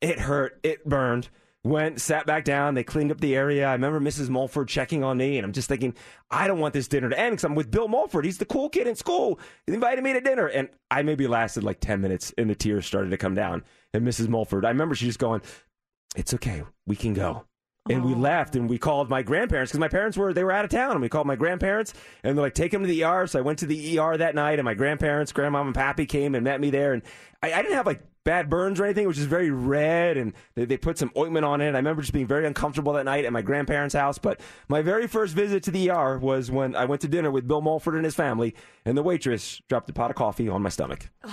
It hurt. It burned. Went, sat back down. They cleaned up the area. I remember Mrs. Mulford checking on me, and I'm just thinking, I don't want this dinner to end because I'm with Bill Mulford. He's the cool kid in school. He invited me to dinner, and I maybe lasted like 10 minutes, and the tears started to come down. And Mrs. Mulford, I remember she just going, "It's okay, we can go." And we left and we called my grandparents because my parents were they were out of town. And we called my grandparents and they're like take him to the ER so I went to the ER that night and my grandparents grandmom and pappy came and met me there. And I, I didn't have like bad burns or anything it was just very red and they, they put some ointment on it I remember just being very uncomfortable that night at my grandparents house but my very first visit to the ER was when I went to dinner with Bill Mulford and his family and the waitress dropped a pot of coffee on my stomach I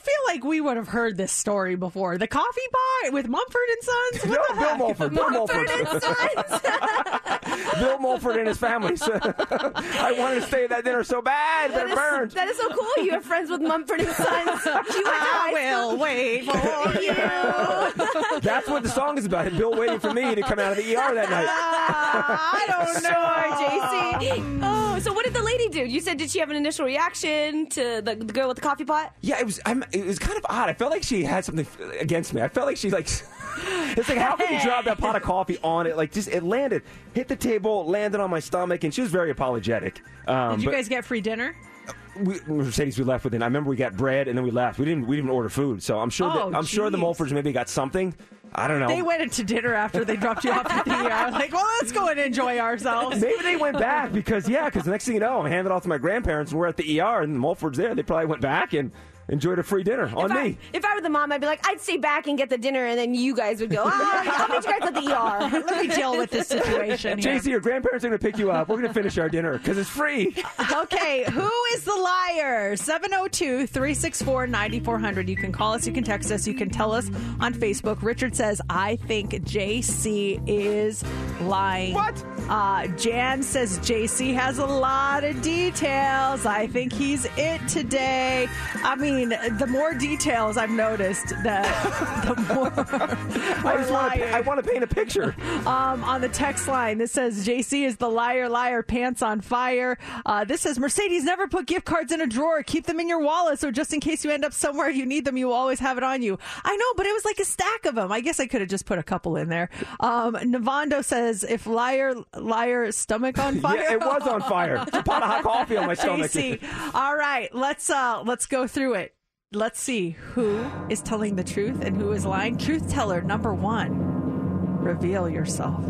feel like we would have heard this story before. The coffee pot with Mumford and Sons. What No, the Bill heck? Mulford, Bill Mulford. Bill Mulford and his family So, I wanted to stay at that dinner so bad but That it is, burned that is so cool. You have friends with Mumford and Sons. You went to high I school. will wait for you. That's what the song is about. Bill waiting for me to come out of the ER that night. I don't know. Sure, JC. Oh, so what did the lady do? You said did she have an initial reaction to the, the girl with the coffee pot? Yeah, it was. I'm, it was kind of odd. I felt like she had something against me. I felt like she like. It's like how can you drop that pot of coffee on it? Like just it landed, hit the table, landed on my stomach, and she was very apologetic. Um, Did you but guys get free dinner? We, Mercedes, we left with it. I remember we got bread and then we left. We didn't. We didn't order food, so I'm sure. Oh, that, I'm sure the. Mulfords maybe got something. I don't know. They went into dinner after they dropped you off at the ER. Like, well, let's go and enjoy ourselves. Maybe they went back because yeah, because the next thing you know, I'm handed off to my grandparents and we're at the ER and the Mulfords there. They probably went back and enjoyed a free dinner on if me. If I were the mom, I'd be like, I'd stay back and get the dinner, and then you guys would go, ah, I'll meet you guys at the ER. Let me deal with this situation here. JC, your grandparents are going to pick you up. We're going to finish our dinner because it's free. Okay, who is the liar? 702 364 9400. You can call us, you can text us, you can tell us on Facebook. Richard says, I think JC is lying. What? Uh, Jan says, JC has a lot of details. I think he's it today. I mean, the more details I've noticed, that the more. I just want to. I want to paint a picture. Um, on the text line, this says JC is the liar, liar, pants on fire. Uh, this says Mercedes never put gift cards in a drawer. Keep them in your wallet so just in case you end up somewhere you need them, you will always have it on you. I know, but it was like a stack of them. I guess I could have just put a couple in there. Um, Navando says if liar, liar, stomach on fire. Yeah, it was on fire. It's a pot of hot coffee on my stomach. JC. All right, let's uh, let's go through it. Let's see who is telling the truth and who is lying. Truth teller number one. Reveal yourself.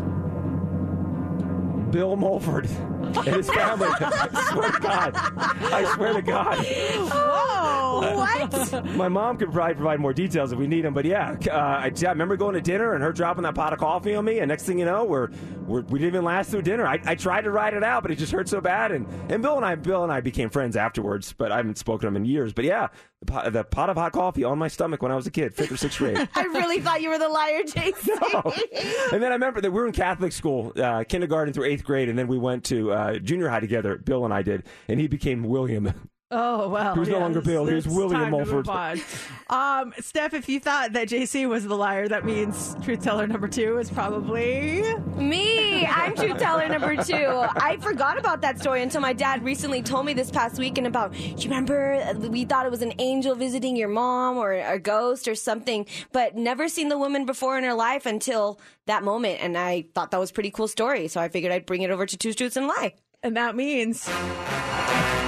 Bill Mulford and his family. I swear to God. I swear to God. Whoa! What? My mom could probably provide more details if we need them, but yeah, uh, I, I remember going to dinner and her dropping that pot of coffee on me, and next thing you know, we're, we're we didn't even last through dinner. I, I tried to ride it out, but it just hurt so bad, and, and Bill and I Bill and I became friends afterwards, but I haven't spoken to him in years. But yeah, pot, the pot of hot coffee on my stomach when I was a kid, fifth or sixth grade. I really thought you were the liar, JC. and then I remember that we were in Catholic school, uh, kindergarten through eighth grade, and then we went to uh, junior high together. Bill and I did, and he became William. Oh well, He was no yes, longer Bill, he was it's William Mulford. move. Um, Steph, if you thought that JC was the liar, that means truth teller number two is probably Me, I'm truth teller number two. I forgot about that story until my dad recently told me this past weekend about. You remember we thought it was an angel visiting your mom or a ghost or something, but never seen the woman before in her life until that moment, and I thought that was a pretty cool story. So I figured I'd bring it over to Two Truths and Lie. and that means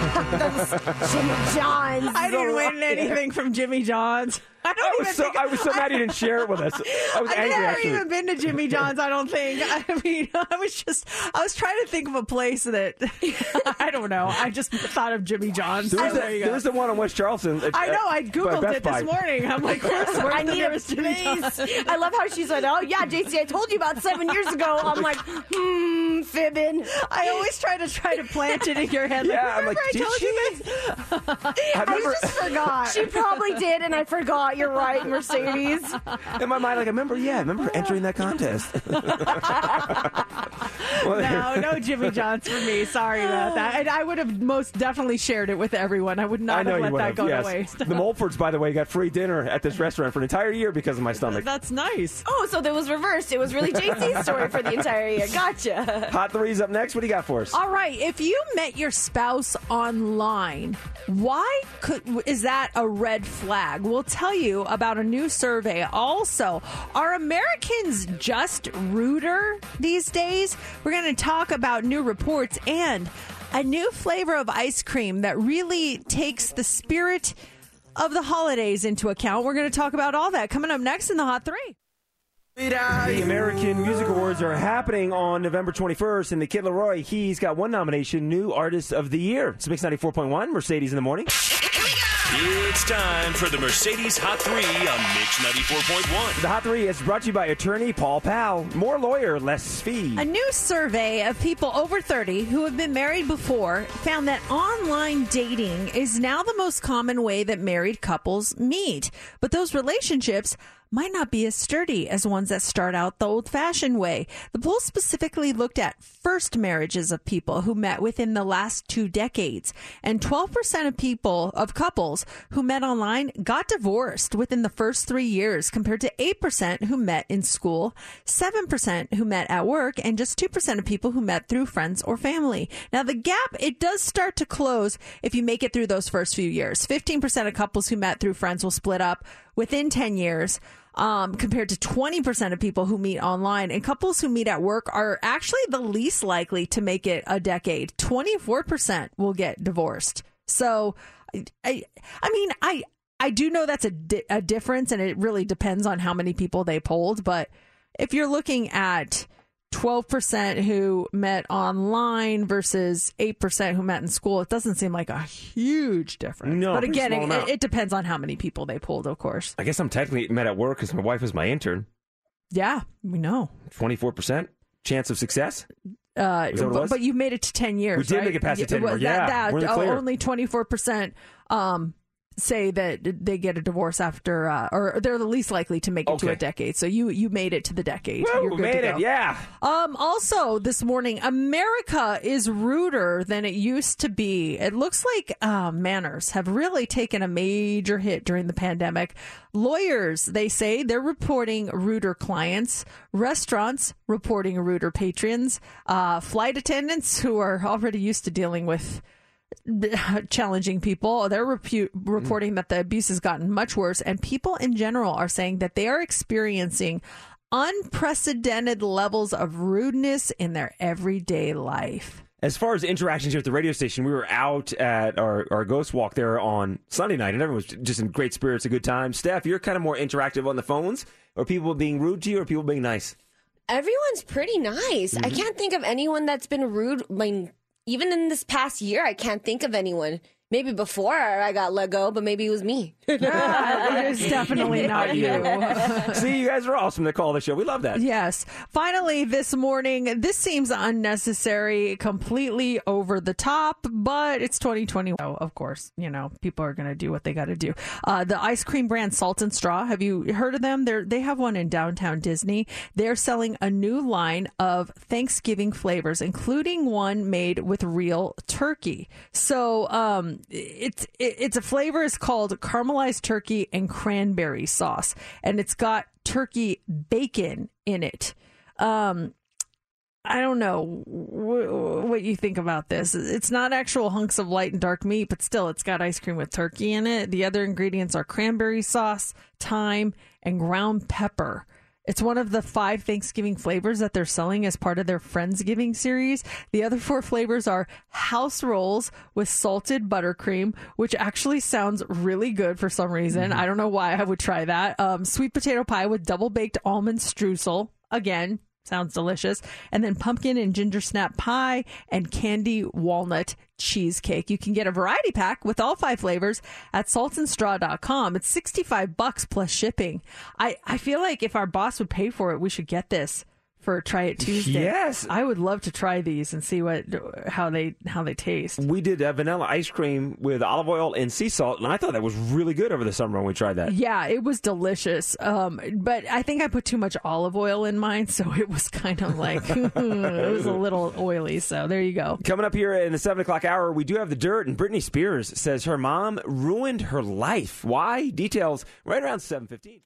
Jimmy John's. I didn't win anything from Jimmy John's. I don't I even was so think I was so mad you didn't share it with us. I was I've angry never actually. even been to Jimmy John's. I don't think. I mean, I was just I was trying to think of a place that I don't know. I just thought of Jimmy John's. There was, the, there you there go. was the one on West Charleston. at- I know. I googled it this morning. I'm like, where's, where's I need a place. I love how she said, "Oh yeah, JC, I told you about seven years ago." I'm like, hmm, fibbing. I always try to try to plant it in your head. Like, Yeah, I'm like, I did told she? you this? I remember, just forgot. She probably did, and I forgot. You're right, Mercedes. in my mind, like I remember. Yeah, I remember entering that contest. Well, No, no Jimmy John's for me. Sorry about that. And I would have most definitely shared it with everyone. I would I not know have you let would that have. go yes. to waste. The Mulfords, by the way, got free dinner at this restaurant for an entire year because of my stomach. That's nice. Oh, so that was reversed. It was really JC's story for the entire year. Gotcha. Hot threes up next. What do you got for us? All right, if you met your spouse online, why could is that a red flag? We'll tell you about a new survey. Also, are Americans just ruder these days? We're going to talk about new reports and a new flavor of ice cream that really takes the spirit of the holidays into account. We're going to talk about all that coming up next in the Hot 3. The American Music Awards are happening on November 21st, and the Kid LAROI, he's got one nomination, New Artist of the Year. It's Mix 94.1, Mercedes in the morning. It's time for the Mercedes Hot 3 on Mix 94.1. The Hot 3 is brought to you by attorney Paul Powell. More lawyer, less fee. A new survey of people over 30 who have been married before found that online dating is now the most common way that married couples meet. But those relationships might not be as sturdy as ones that start out the old fashioned way. The poll specifically looked at first marriages of people who met within the last two decades. And 12% of people, of couples who met online got divorced within the first three years compared to 8% who met in school, 7% who met at work, and just 2% of people who met through friends or family. Now the gap, it does start to close if you make it through those first few years. 15% of couples who met through friends will split up within 10 years um, compared to 20% of people who meet online. And couples who meet at work are actually the least likely to make it a decade. 24% will get divorced. So, I, I mean, I, I do know that's a, di- a difference and it really depends on how many people they polled. But if you're looking at 12% who met online versus 8% who met in school, it doesn't seem like a huge difference. No, but again, it, it depends on how many people they polled, of course. I guess I'm technically met at work because my wife was my intern. Yeah, we know. 24% chance of success? Uh, Is that but, but you made it to 10 years. We did right? make it past the 10 was mark, that- yeah. that- We're in the clear. only 24% um, say that they get a divorce after, uh, or they're the least likely to make it to a decade. So you you made it to the decade. Woo, You're made it, yeah. Um, also, this morning, America is ruder than it used to be. It looks like uh, manners have really taken a major hit during the pandemic. Lawyers, they say, they're reporting ruder clients. Restaurants reporting ruder patrons. Uh, flight attendants who are already used to dealing with challenging people. They're repu- reporting that the abuse has gotten much worse, and people in general are saying that they are experiencing unprecedented levels of rudeness in their everyday life. As far as interactions here at the radio station, we were out at our, our ghost walk there on Sunday night, and everyone was just in great spirits, a good time. Steph, you're kind of more interactive on the phones. Are people being rude to you, or people being nice? Everyone's pretty nice. I mm-hmm. can't think of anyone that's been rude. I mean, even in this past year, I can't think of anyone. Maybe before I got let go, but maybe it was me. it is definitely not you. See, you guys are awesome to call the show. We love that. Yes. Finally, this morning, this seems unnecessary, completely over the top, but it's 2020. Oh, of course, you know, people are going to do what they got to do. Uh, the ice cream brand Salt and Straw, have you heard of them? They're, they have one in downtown Disney. They're selling a new line of Thanksgiving flavors, including one made with real turkey. So, um, it's, it's a flavor is called caramelized turkey and cranberry sauce, and it's got turkey bacon in it. Um, I don't know wh- what you think about this. It's not actual hunks of light and dark meat, but still, it's got ice cream with turkey in it. The other ingredients are cranberry sauce, thyme, and ground pepper. It's one of the five Thanksgiving flavors that they're selling as part of their Friendsgiving series. The other four flavors are house rolls with salted buttercream, which actually sounds really good for some reason. I don't know why I would try that. Um, sweet potato pie with double baked almond streusel. Again, sounds delicious. And then pumpkin and ginger snap pie and candy walnut cheesecake. You can get a variety pack with all five flavors at saltandstraw.com. It's 65 bucks plus shipping. I, I feel like if our boss would pay for it, we should get this for Try It Tuesday. Yes. I would love to try these and see what how they how they taste. We did uh, vanilla ice cream with olive oil and sea salt, and I thought that was really good over the summer when we tried that. Yeah, it was delicious. Um, but I think I put too much olive oil in mine, so it was kind of like it was a little oily. So there you go. Coming up here in the seven o'clock hour, we do have the dirt, and Britney Spears says her mom ruined her life. Why? Details right around seven fifteen.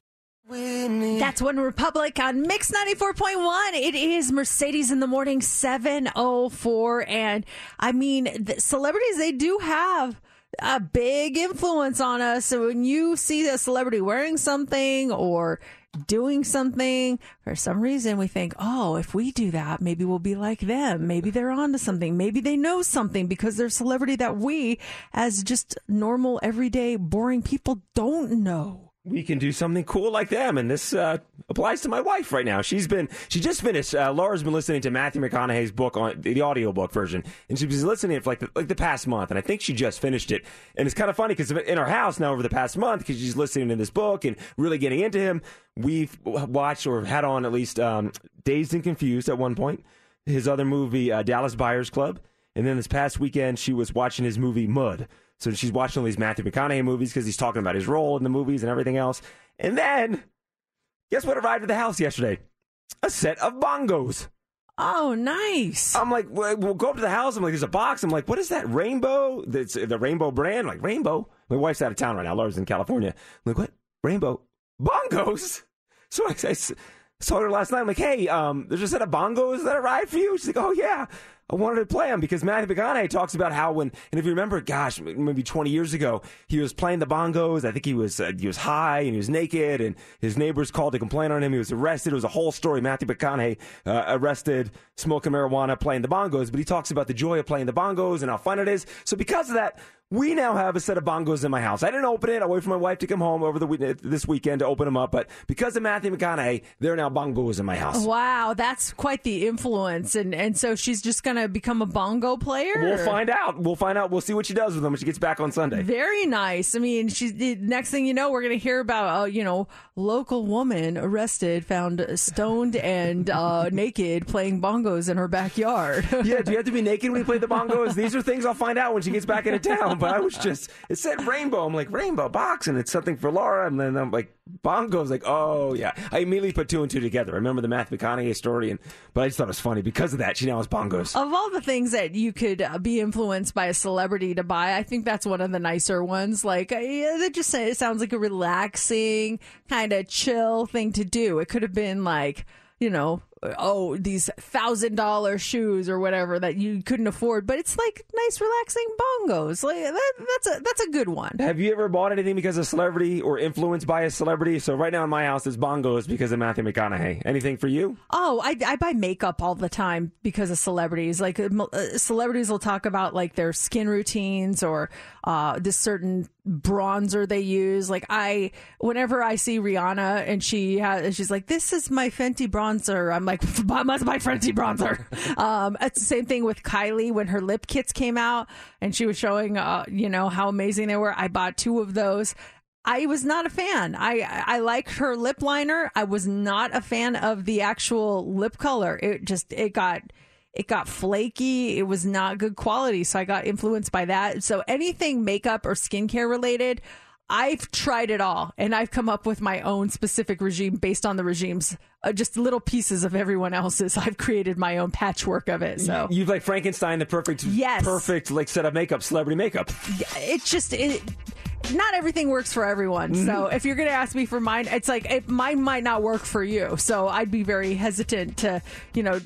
That's OneRepublic on Mix 94.1. It is Mercedes in the morning 704. And I mean, the celebrities, they do have a big influence on us. So when you see a celebrity wearing something or doing something, for some reason we think, oh, if we do that, maybe we'll be like them. Maybe they're onto something. Maybe they know something because they're celebrity that we, as just normal, everyday, boring people, don't know we can do something cool like them. And this uh, applies to my wife right now. She's been, she just finished, uh, Laura's been listening to Matthew McConaughey's book on the audiobook version. And she's been listening to it for like the, like the past month. And I think she just finished it. And it's kind of funny because in our house now over the past month, because she's listening to this book and really getting into him, we've watched or had on at least um, Dazed and Confused at one point, his other movie, uh, Dallas Buyers Club. And then this past weekend, she was watching his movie Mud. So she's watching all these Matthew McConaughey movies because he's talking about his role in the movies and everything else. And then, guess what arrived at the house yesterday? A set of bongos. Oh, nice. I'm like, we'll go up to the house. I'm like, there's a box. I'm like, what is that? Rainbow? That's the Rainbow brand? I'm like, Rainbow? My wife's out of town right now. Laura's in California. I'm like, what? Rainbow? Bongos? So I, I saw her last night. I'm like, hey, um, there's a set of bongos that arrived for you. She's like, oh, yeah. I wanted to play him because Matthew McConaughey talks about how when, and if you remember, gosh, maybe 20 years ago, he was playing the bongos. I think he was, uh, he was high and he was naked and his neighbors called to complain on him. He was arrested. It was a whole story. Matthew McConaughey, uh, arrested, smoking marijuana, playing the bongos, but he talks about the joy of playing the bongos and how fun it is. So because of that, we now have a set of bongos in my house. I didn't open it. I waited for my wife to come home over the this weekend to open them up. But because of Matthew McConaughey, there are now bongos in my house. Wow, that's quite the influence. And and so she's just going to become a bongo player. We'll find out. We'll find out. We'll see what she does with them when she gets back on Sunday. Very nice. I mean, she's the next thing you know, we're going to hear about uh, you know local woman arrested, found stoned and uh, naked playing bongos in her backyard. yeah, do you have to be naked when you play the bongos? These are things I'll find out when she gets back into town but I was just, it said rainbow. I'm like, rainbow box, and it's something for Laura. And then I'm like, bongos. Like, oh, yeah. I immediately put two and two together. I remember the Matthew McConaughey story, and but I just thought it was funny because of that. She now has bongos. Of all the things that you could uh, be influenced by a celebrity to buy, I think that's one of the nicer ones. Like, uh, that just it sounds like a relaxing, kind of chill thing to do. It could have been like, you know, oh these thousand dollar shoes or whatever that you couldn't afford but it's like nice relaxing bongos. Like that, that's a that's a good one. Have you ever bought anything because of celebrity or influenced by a celebrity? So right now in my house it's bongos because of matthew mcconaughey. Anything for you? Oh i, I buy makeup all the time because of celebrities. Like uh, celebrities will talk about like their skin routines or uh, this certain bronzer they use. Like I, whenever I see Rihanna and she has, she's like, "This is my Fenty bronzer." I'm like, "Must my Fenty bronzer." um, it's the same thing with Kylie when her lip kits came out and she was showing, uh, you know, how amazing they were. I bought two of those. I was not a fan. I I liked her lip liner. I was not a fan of the actual lip color. It just it got it got flaky. It was not good quality. So I got influenced by that. So anything makeup or skincare related, I've tried it all and I've come up with my own specific regime based on the regimes, uh, just little pieces of everyone else's. I've created my own patchwork of it. So you've like Frankenstein, the perfect, yes. perfect like set of makeup, celebrity makeup. It's just, it, not everything works for everyone. Mm-hmm. So if you're going to ask me for mine, it's like it, mine might not work for you. So I'd be very hesitant to, you know,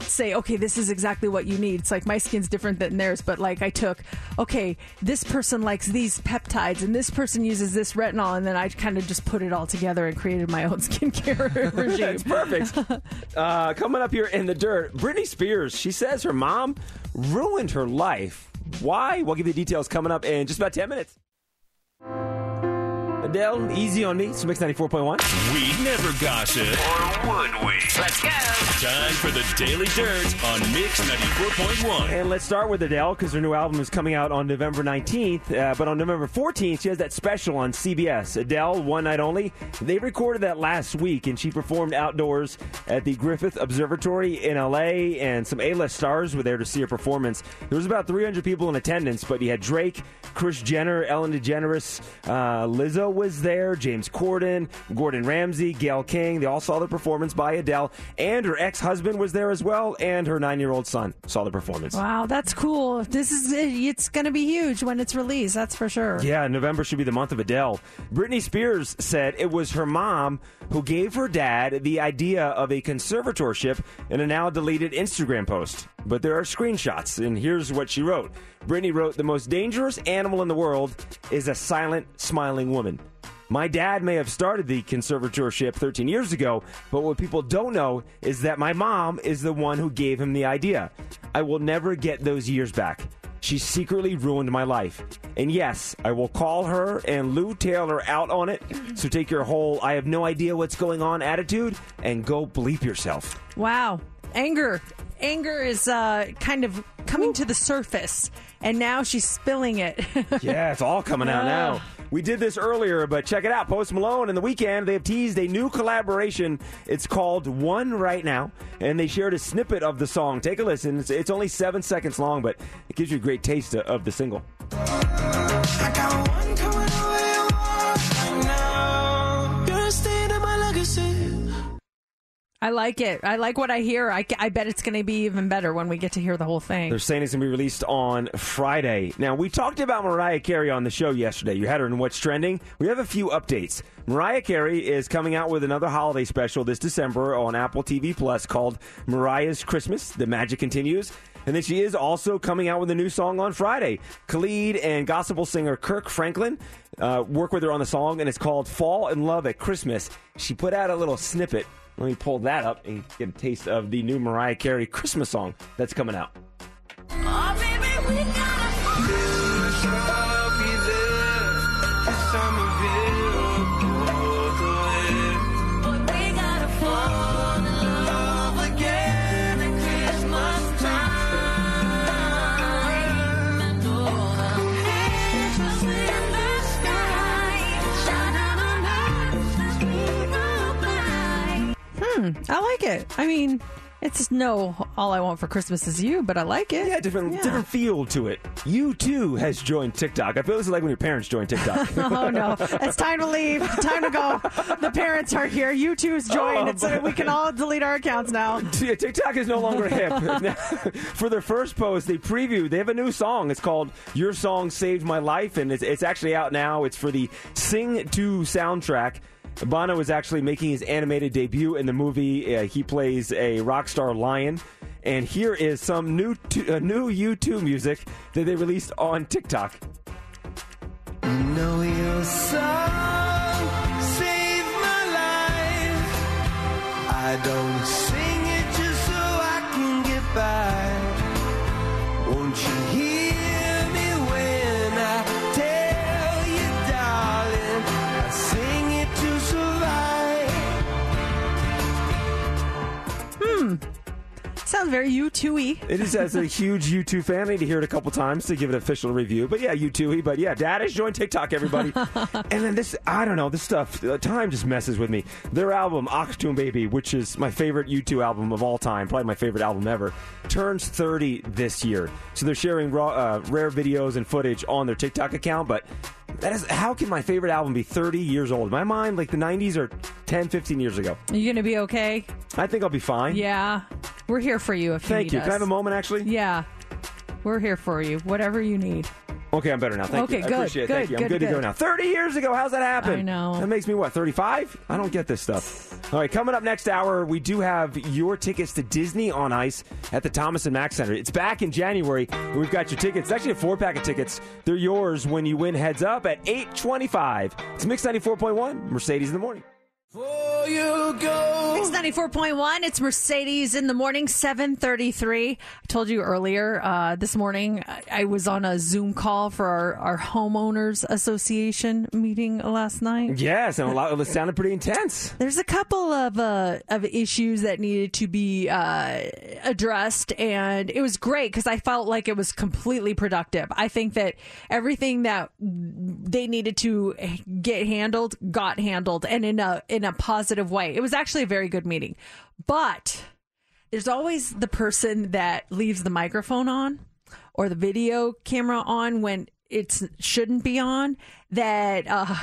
say, okay, this is exactly what you need. It's like my skin's different than theirs, but like I took, okay, this person likes these peptides and this person uses this retinol, and then I kind of just put it all together and created my own skincare regime. That's perfect. uh, coming up here in the dirt, Britney Spears. She says her mom ruined her life. Why? We'll give you the details coming up in just about 10 minutes. Música Adele, easy on me. It's Mix 94.1. We never gossip. Or would we? Let's go. Time for the Daily Dirt on Mix 94.1. And let's start with Adele because her new album is coming out on November 19th. Uh, but on November 14th, she has that special on CBS. Adele, One Night Only. They recorded that last week, and she performed outdoors at the Griffith Observatory in LA, and some A list stars were there to see her performance. There was about 300 people in attendance, but you had Drake, Kris Jenner, Ellen DeGeneres, uh, Lizzo was there, James Corden, Gordon Ramsay, Gayle King. They all saw the performance by Adele, and her ex husband was there as well, and her nine year old son saw the performance. Wow, that's cool. This is it's going to be huge when it's released. That's for sure. Yeah, November should be the month of Adele. Britney Spears said it was her mom who gave her dad the idea of a conservatorship in a now deleted Instagram post. But there are screenshots, and here's what she wrote. Britney wrote, The most dangerous animal in the world is a silent, smiling woman. My dad may have started the conservatorship 13 years ago, but what people don't know is that my mom is the one who gave him the idea. I will never get those years back. She secretly ruined my life. And yes, I will call her and Lou Taylor out on it. So take your whole I have no idea what's going on attitude and go bleep yourself. Wow. Anger. Anger is uh, kind of coming to the surface, and now she's spilling it. yeah, it's all coming out now. We did this earlier, but check it out. Post Malone and the Weeknd, they have teased a new collaboration. It's called One Right Now, and they shared a snippet of the song. Take a listen. It's, it's only seven seconds long, but it gives you a great taste of the single. I like it. I like what I hear. I, I bet it's going to be even better when we get to hear the whole thing. They're saying it's going to be released on Friday. Now, we talked about Mariah Carey on the show yesterday. You had her in What's Trending. We have a few updates. Mariah Carey is coming out with another holiday special this December on Apple TV Plus called Mariah's Christmas. The magic continues. And then she is also coming out with a new song on Friday. Khalid and gospel singer Kirk Franklin uh, work with her on the song, and it's called Fall in Love at Christmas. She put out a little snippet. Let me pull that up and get a taste of the new Mariah Carey Christmas song that's coming out. Hmm. I like it. I mean, it's no all I want for Christmas is you, but I like it. Yeah, different different feel to it. U2 has joined TikTok. I feel this is like when your parents joined TikTok. oh no, it's time to leave. Time to go. The parents are here. U2's joined. Oh, it's, but- we can all delete our accounts now. Yeah, TikTok is no longer hip. For their first post, they preview. They have a new song. It's called "Your Song Saved My Life," and it's, it's actually out now. It's for the Sing 2 soundtrack. Bono is actually making his animated debut in the movie. Uh, he plays a rock star lion. And here is some new to, uh, new U2 music that they released on TikTok. know your song saved my life. I don't sing it just so I can get by. Sounds very U two y. It is as a huge U2 fan. I need to hear it a couple times to give it an official review. But yeah, U2y. But yeah, Dad has joined TikTok, everybody. and then this, I don't know, this stuff, uh, time just messes with me. Their album, Achtung Baby, which is my favorite U2 album of all time, probably my favorite album ever, turns 30 this year. So they're sharing raw, uh, rare videos and footage on their TikTok account. But that is, how can my favorite album be 30 years old? In my mind, like the 90s are 10, 15 years ago. Are you gonna be okay? I think I'll be fine. Yeah, we're here for you if you Thank need you. us. Can I have a moment, actually? Yeah, we're here for you. Whatever you need. Okay, I'm better now. Thank Okay, you. I good, appreciate it. Thank good, you. I'm good, good, to go good. now. 30 years ago, how's that happen? I know. That makes me what, 35? I don't get this stuff. All right, coming up next hour, we do have your tickets to Disney on Ice at the Thomas and Mack Center. It's back in January. and We've got your tickets. It's actually a four pack of tickets. They're yours when you win heads up at 825. It's Mix 94.1, Mercedes in the morning. For you go. It's 94.1. It's Mercedes in the morning, 733. I told you earlier uh, this morning, I- I was on a Zoom call for our, our homeowners association meeting last night. Yes, and a lot of it sounded pretty intense. There's a couple of uh, of issues that needed to be uh, addressed, and it was great because I felt like it was completely productive. I think that everything that they needed to get handled got handled, and in a in a positive way. It was actually a very good meeting, but there's always the person that leaves the microphone on or the video camera on when it shouldn't be on that uh,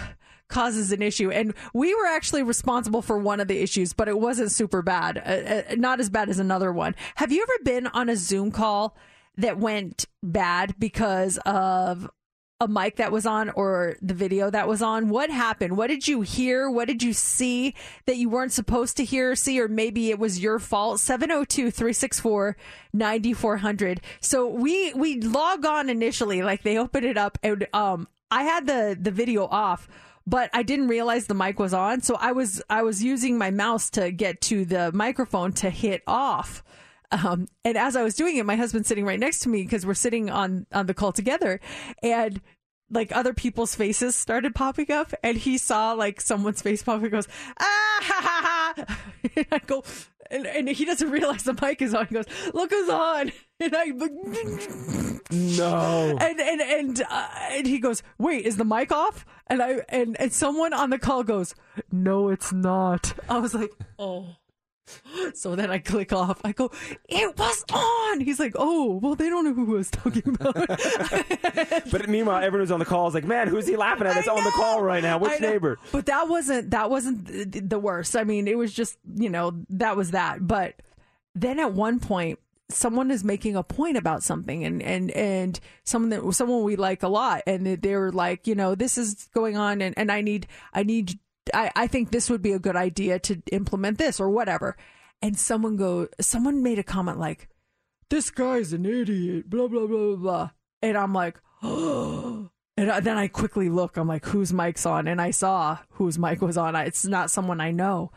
causes an issue. And we were actually responsible for one of the issues, but it wasn't super bad. Uh, uh, not as bad as another one. Have you ever been on a Zoom call that went bad because of a mic that was on or the video that was on. What happened? What did you hear? What did you see that you weren't supposed to hear or see? Or maybe it was your fault. 702 364 9400. So we, we log on initially, like they open it up and, um, I had the, the video off but I didn't realize the mic was on. So I was I was using my mouse to get to the microphone to hit off. Um, and as I was doing it, my husband's sitting right next to me because we're sitting on on the call together, and like other people's faces started popping up, and he saw like someone's face pop. He goes, ah, ha, ha, ha. And I go, and, and he doesn't realize the mic is on. He goes, look who's on, and I. No. And and and uh, and he goes, "Wait, is the mic off?" And I and and someone on the call goes, "No, it's not." I was like, "Oh." So then I click off. I go, "It was on." He's like, "Oh, well, they don't know who I was talking about." But meanwhile, everyone who's on the call is like, man, who's he laughing at that's on the call right now? Which neighbor? But that wasn't that wasn't the, worst. I mean, it was just you know that was that. But then at one point, someone is making a point about something, and and and someone that someone we like a lot, and they were like, you know, this is going on, and and I need I need I I think this would be a good idea to implement this or whatever. And someone go, someone made a comment like, "This guy's an idiot," blah blah blah blah and I'm like, oh. And then I quickly look. I'm like, whose mic's on? And I saw whose mic was on. It's not someone I know.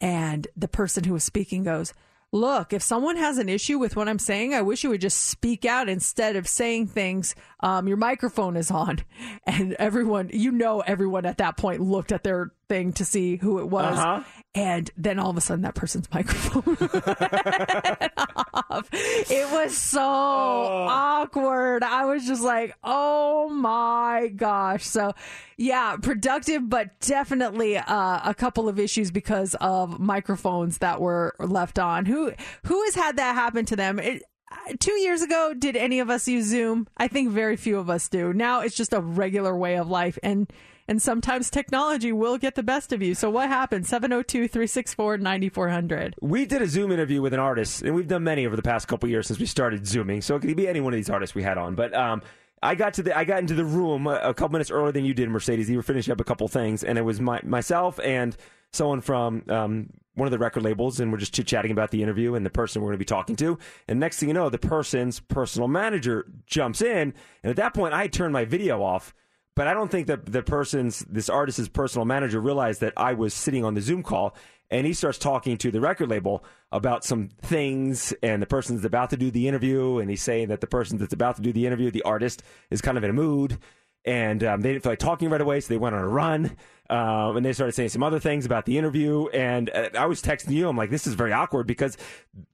And the person who was speaking goes, Look, if someone has an issue with what I'm saying, I wish you would just speak out instead of saying things. Um, your microphone is on. And everyone, you know, everyone at that point looked at their thing to see who it was. Uh-huh. And then all of a sudden, that person's microphone off. It was so awkward. I was just like, oh my gosh. So, yeah, productive, but definitely uh, a couple of issues because of microphones that were left on. Who who has had that happen to them? It, Two years ago, did any of us use Zoom? I think very few of us do. Now it's just a regular way of life, and and sometimes technology will get the best of you. So what happened? 702 364 9400. We did a Zoom interview with an artist, and we've done many over the past couple years since we started Zooming. So it could be any one of these artists we had on. But um, I got to the I got into the room a, couple minutes earlier than you did, Mercedes. You were finishing up a couple things, and it was my, myself and someone from um, one of the record labels, and we're just chit chatting about the interview and the person we're going to be talking to. And next thing you know, the person's personal manager jumps in, and at that point, I turned my video off. But I don't think that the person's, this artist's personal manager realized that I was sitting on the Zoom call and he starts talking to the record label about some things and the person's about to do the interview and he's saying that the person that's about to do the interview, the artist, is kind of in a mood and um, they didn't feel like talking right away, so they went on a run. Um, and they started saying some other things about the interview. And uh, I was texting you. I'm like, this is very awkward because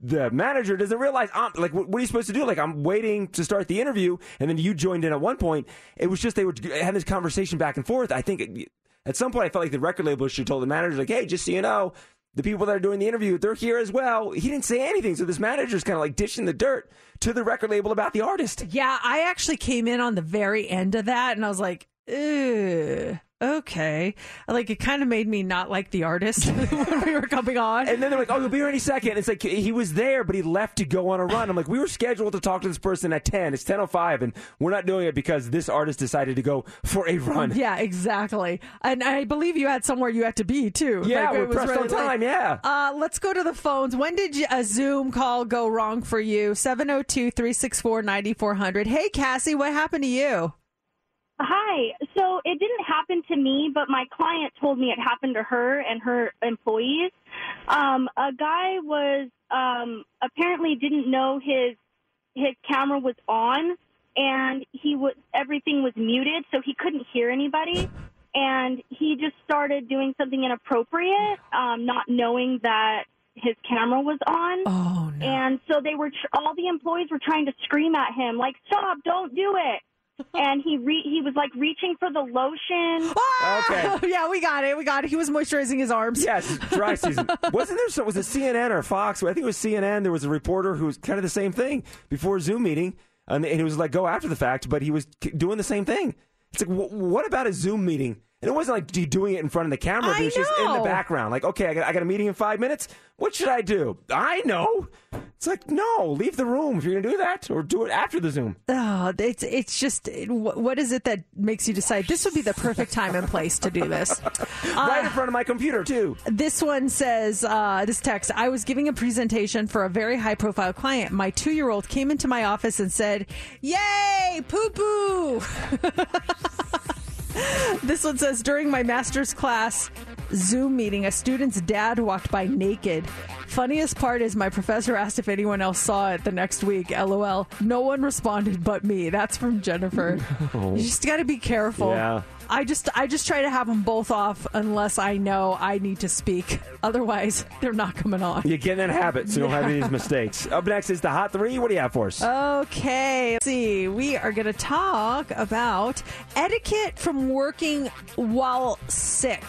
the manager doesn't realize. I'm like, what, what are you supposed to do? Like, I'm waiting to start the interview, and then you joined in at one point. It was just they were having this conversation back and forth. I think at some point I felt like the record label should have told the manager, like, hey, just so you know. The people that are doing the interview, they're here as well. He didn't say anything, so this manager's kind of like dishing the dirt to the record label about the artist. Yeah, I actually came in on the very end of that and I was like, Ugh. Okay. Like it kind of made me not like the artist when we were coming on. And then they're like, "Oh, he'll be here any second. It's like he was there, but he left to go on a run. I'm like, "We were scheduled to talk to this person at 10. It's 10:05, and we're not doing it because this artist decided to go for a run." Yeah, exactly. And I believe you had somewhere you had to be too. Yeah, Like, we're was pressed on really late. time, yeah. Uh, let's go to the phones. When did you, a Zoom call go wrong for you? 702 364 9400. Hey, Cassie, what happened to you? Hi. So it didn't happen to me, but my client told me it happened to her and her employees. Um, a guy was um, apparently didn't know his his camera was on, and he was everything was muted, so he couldn't hear anybody. And he just started doing something inappropriate, um, not knowing that his camera was on. Oh no! And so they were tr- all the employees were trying to scream at him, like, "Stop! Don't do it!" And he re- he was like reaching for the lotion. Ah! Okay. yeah, we got it. We got it. He was moisturizing his arms. Yes, dry season. Wasn't there? Some, was it CNN or Fox? I think it was CNN. There was a reporter who was kind of the same thing before a Zoom meeting, and he was like go after the fact, but he was doing the same thing. It's like, wh- what about a Zoom meeting? And it wasn't like doing it in front of the camera. but I it was just in the background. Like, okay, I got, I got a meeting in five minutes. What should I do? I know. It's like, no, leave the room if you're going to do that, or do it after the Zoom. Oh, it's it's just wh- what is it that makes you decide this would be the perfect time and place to do this? right in front of my computer too. This one says, uh, this text, I was giving a presentation for a very high profile client. My two year old came into my office and said, Yay, poo poo. this one says, during my master's class Zoom meeting, a student's dad walked by naked. Funniest part is my professor asked if anyone else saw it the next week. LOL. No one responded but me. That's from Jennifer. No. You just got to be careful. Yeah. I just I just try to have them both off unless I know I need to speak. Otherwise, they're not coming on. You get in that habit, so you don't have any of these mistakes. Up next is the hot three. What do you have for us? Okay, let's see. We are going to talk about etiquette from working while sick.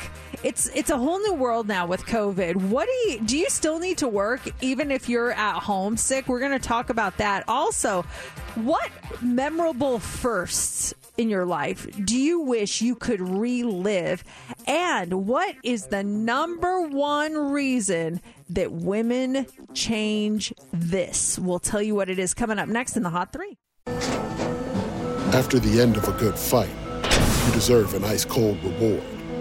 It's it's a whole new world now with COVID. What do you do? You still need to work even if you're at home sick? We're going to talk about that. Also, what memorable firsts in your life do you wish you could relive? And what is the number one reason that women change this? We'll tell you what it is coming up next in the Hot Three. After the end of a good fight, you deserve an ice cold reward.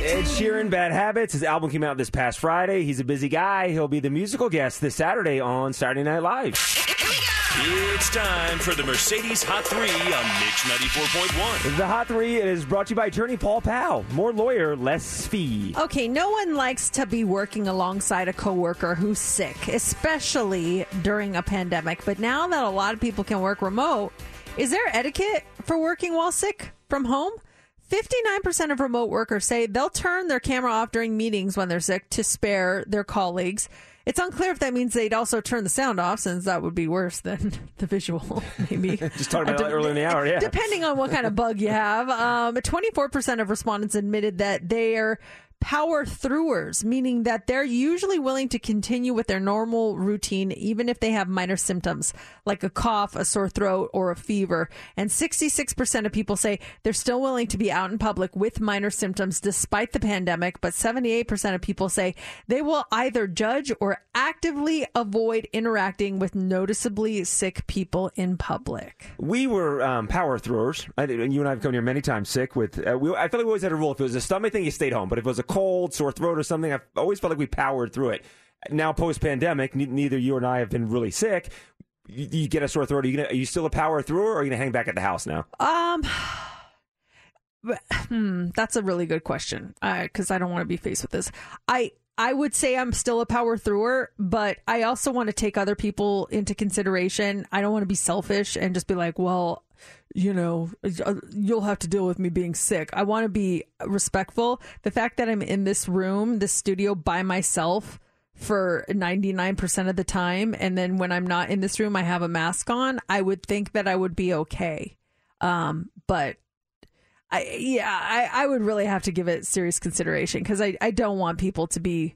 Ed Sheeran, Bad Habits. His album came out this past Friday. He's a busy guy. He'll be the musical guest this Saturday on Saturday Night Live. It's time for the Mercedes Hot 3 on Mix 94.1. The Hot Three is brought to you by attorney Paul Powell. More lawyer, less fee. Okay, no one likes to be working alongside a coworker who's sick, especially during a pandemic. But now that a lot of people can work remote, is there etiquette for working while sick from home? 59% of remote workers say they'll turn their camera off during meetings when they're sick to spare their colleagues. It's unclear if that means they'd also turn the sound off, since that would be worse than the visual, maybe. Just talking about that earlier in the hour, yeah. Depending on what kind of bug you have. Um, 24% of respondents admitted that they're power throughers, meaning that they're usually willing to continue with their normal routine even if they have minor symptoms like a cough, a sore throat, or a fever. And 66% of people say they're still willing to be out in public with minor symptoms despite the pandemic, but 78% of people say they will either judge or actively avoid interacting with noticeably sick people in public. We were um, power throwers. I, you and I have come here many times sick with. Uh, we, I feel like we always had a rule. If it was a stomach thing, you stayed home. But if it was a cold, sore throat, or something, I've always felt like we powered through it. now post pandemic, neither you and I have been really sick. You, you get a sore throat. Are you, gonna, are you still a power through, or are you going to hang back at the house now? Um, but, hmm, that's a really good question because I don't want to be faced with this. I I would say I'm still a power thrower, but I also want to take other people into consideration. I don't want to be selfish and just be like, well, you know, uh, you'll have to deal with me being sick. I want to be respectful. The fact that I'm in this room, this studio by myself for 99% of the time, and then when I'm not in this room, I have a mask on, I would think that I would be okay. Um, but I yeah, I, I would really have to give it serious consideration because I, I don't want people to be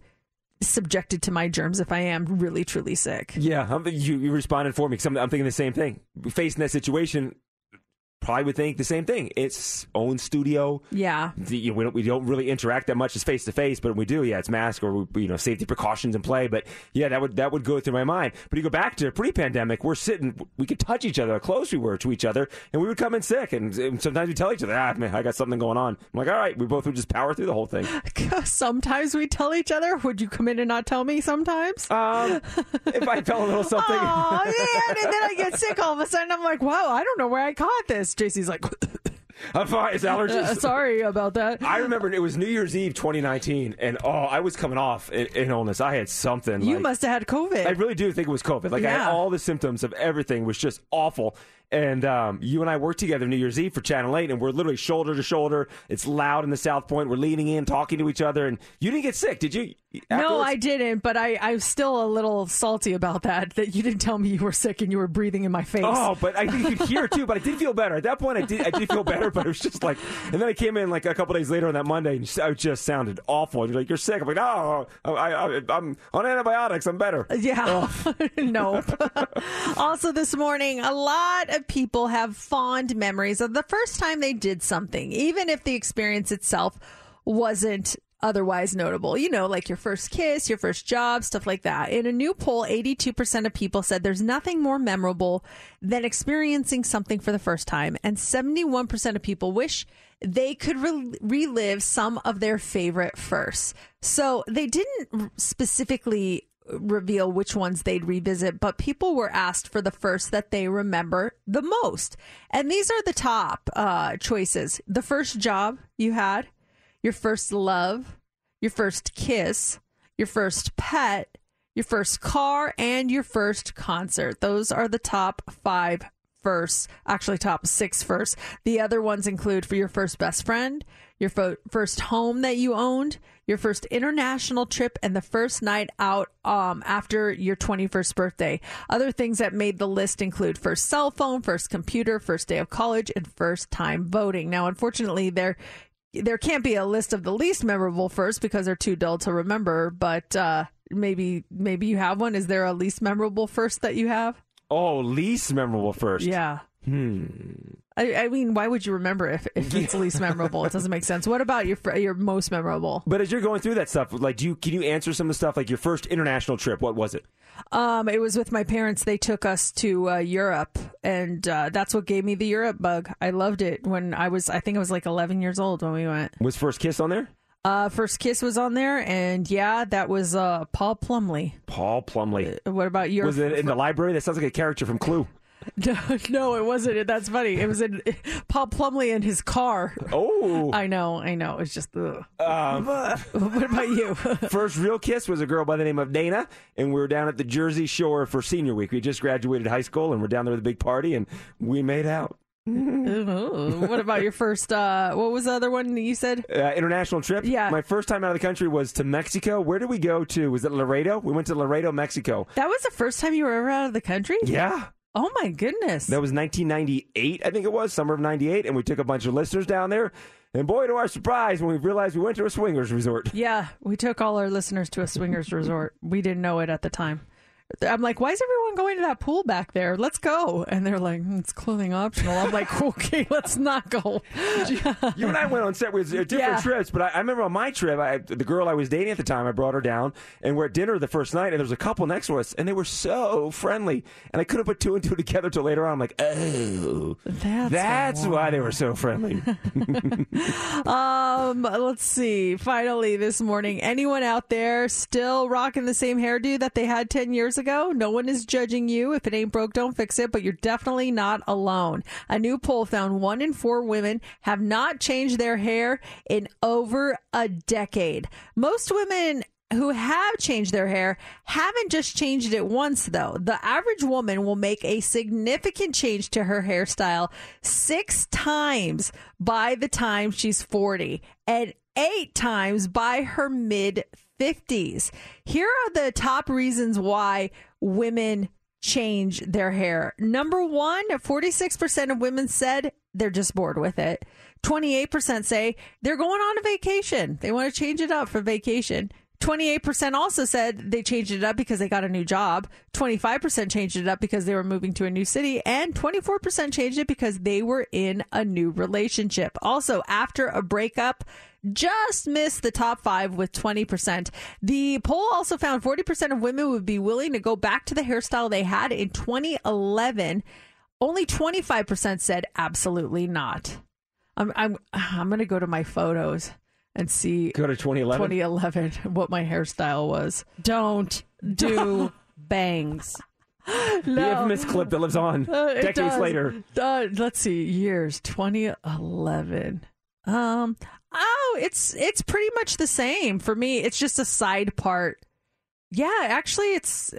subjected to my germs if I am really truly sick. Yeah, I'm, you, you responded for me because I'm, I'm thinking the same thing. Facing that situation, probably would think the same thing. It's own studio. Yeah. The, you know, we don't we don't really interact that much as face to face, but when we do, yeah, it's mask or you know safety precautions in play. But yeah, that would that would go through my mind. But you go back to pre-pandemic, we're sitting, we could touch each other, how close we were to each other, and we would come in sick. And, and sometimes we tell each other, ah, man, I got something going on. I'm like, all right, we both would just power through the whole thing. sometimes we tell each other. Would you come in and not tell me? Sometimes. Um, if I felt a little something. Oh man, and then I get sick all of a sudden. I'm like, wow, I don't know where I caught this. JC's like. I'm fine. It's allergies. Uh, sorry about that. I remember it was New Year's Eve 2019, and oh, I was coming off in, in illness. I had something. You like, must have had COVID. I really do think it was COVID. Like I had all the symptoms of everything was just awful. And um, you and I worked together New Year's Eve for Channel 8, and we're literally shoulder to shoulder. It's loud in the South Point. We're leaning in, talking to each other. And you didn't get sick, did you? No. I didn't, but I, I'm still a little salty about that, that you didn't tell me you were sick and you were breathing in my face. Oh, but I think you could hear too. But I did feel better at that point. I did. I did feel better, but it was just like. And then I came in like a couple days later on that Monday, and I just sounded awful. And you're like, "You're sick." I'm like, "No, I, I, I'm on antibiotics. I'm better." Yeah. nope. also, this morning, a lot of people have fond memories of the first time they did something, even if the experience itself wasn't otherwise notable. You know, like your first kiss, your first job, stuff like that. In a new poll, 82% of people said there's nothing more memorable than experiencing something for the first time. And 71% of people wish they could re- relive some of their favorite firsts. So they didn't specifically reveal which ones they'd revisit, but people were asked for the first that they remember the most. And these are the top uh, choices the first job you had, your first love, your first kiss, your first pet, your first car, and your first concert. Those are the top five firsts, actually, top six first. The other ones include for your first best friend, your fo- first home that you owned, your first international trip, and the first night out um, after your 21st birthday. Other things that made the list include first cell phone, first computer, first day of college, and first time voting. Now, unfortunately, there there can't be a list of the least memorable first because they're too dull to remember. But uh, maybe maybe you have one. Is there a least memorable first that you have? Oh, least memorable first. Yeah. Hmm. I, I mean, why would you remember if, if it's least memorable? It doesn't make sense. What about your your most memorable? But as you're going through that stuff, like, do you can you answer some of the stuff? Like your first international trip, what was it? Um, it was with my parents. They took us to uh, Europe, and uh, that's what gave me the Europe bug. I loved it when I was, I think I was like 11 years old when we went. Was first kiss on there? Uh, first kiss was on there, and yeah, that was uh, Paul Plumley. Paul Plumley. What about your? Was it in the library? That sounds like a character from Clue. No, no, it wasn't. That's funny. It was in Paul Plumley in his car. Oh, I know, I know. It's just. Um, what about you? First real kiss was a girl by the name of Dana, and we were down at the Jersey Shore for senior week. We just graduated high school, and we're down there with a big party, and we made out. Ooh, what about your first? Uh, what was the other one that you said? Uh, international trip. Yeah. My first time out of the country was to Mexico. Where did we go to? Was it Laredo? We went to Laredo, Mexico. That was the first time you were ever out of the country. Yeah. Oh my goodness. That was 1998, I think it was, summer of 98, and we took a bunch of listeners down there. And boy, to our surprise, when we realized we went to a swingers resort. Yeah, we took all our listeners to a swingers resort. We didn't know it at the time. I'm like, why is everyone going to that pool back there? Let's go. And they're like, "Hmm, it's clothing optional. I'm like, okay, let's not go. You and I went on set with uh, different Yeah. trips, but I, I remember on my trip, I, the girl I was dating at the time, I brought her down, and we're at dinner the first night, and there was a couple next to us, and they were so friendly, and I couldn't put two and two together till later on. I'm like, oh, That's why they were so friendly. Um, let's see. Finally, this morning, anyone out there still rocking the same hairdo that they had 10 years ago? No one is judging you. If it ain't broke, don't fix it, but you're definitely not alone. A new poll found one in four women have not changed their hair in over a decade. Most women who have changed their hair haven't just changed it once though. The average woman will make a significant change to her hairstyle six times by the time she's 40 and eight times by her mid 50s. Here are the top reasons why women change their hair. Number one, 46% of women said they're just bored with it. 28% say they're going on a vacation. They want to change it up for vacation. 28% also said they changed it up because they got a new job. 25% changed it up because they were moving to a new city. And 24% changed it because they were in a new relationship. Also, after a breakup, just missed the top five with 20%. The poll also found 40% of women would be willing to go back to the hairstyle they had in 2011. Only 25% said absolutely not. I'm I'm I'm going to go to my photos and see Go to 2011. 2011 what my hairstyle was. Don't do bangs. The infamous clip that lives on Uh, decades does. later. Uh, let's see, years 2011. Um, oh, it's it's pretty much the same for me. It's just a side part. Yeah, actually, it's.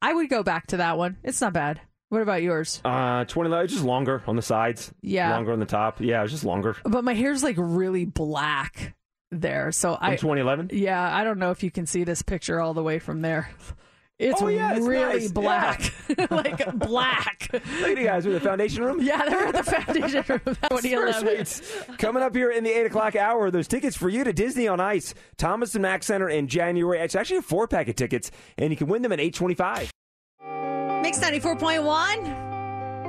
I would go back to that one. It's not bad. What about yours? Uh, 2011, just longer on the sides. Yeah. Longer on the top. Yeah, it was just longer. But my hair's like really black there, so I. In 2011? Yeah, I don't know if you can see this picture all the way from there. It's Oh, yeah, it's really nice. black, like black. Look at you guys. We're in the foundation room. Yeah, they're in the foundation room. That's 2011. Sweet. Coming up here in the 8 o'clock hour, those tickets for you to Disney on Ice, Thomas and Mack Center in January. It's actually a four pack of tickets, and you can win them at 825. Mix 94.1.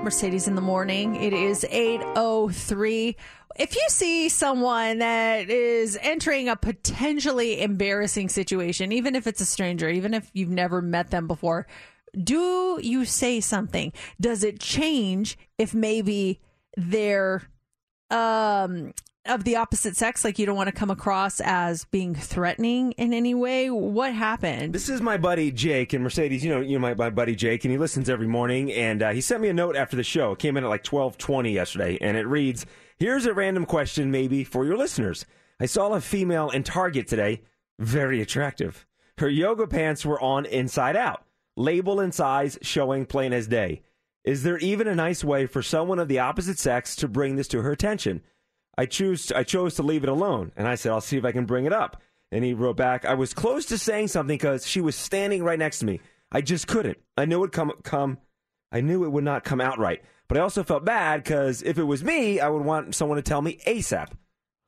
Mercedes in the morning. It is 803. If you see someone that is entering a potentially embarrassing situation, even if it's a stranger, even if you've never met them before, do you say something? Does it change if maybe they're um of the opposite sex like you don't want to come across as being threatening in any way? What happened? This is my buddy Jake and Mercedes. You know, you know my, my buddy Jake, and he listens every morning. And uh, he sent me a note after the show. It came in at like twelve twenty yesterday, and it reads: "Here's a random question, maybe for your listeners. I saw a female in Target today, very attractive. Her yoga pants were on inside out, label and size showing plain as day. Is there even a nice way for someone of the opposite sex to bring this to her attention?" I choose I chose to leave it alone, and I said I'll see if I can bring it up. And he wrote back, I was close to saying something because she was standing right next to me. I just couldn't. I knew it would come come. I knew it would not come out right, but I also felt bad because if it was me, I would want someone to tell me ASAP.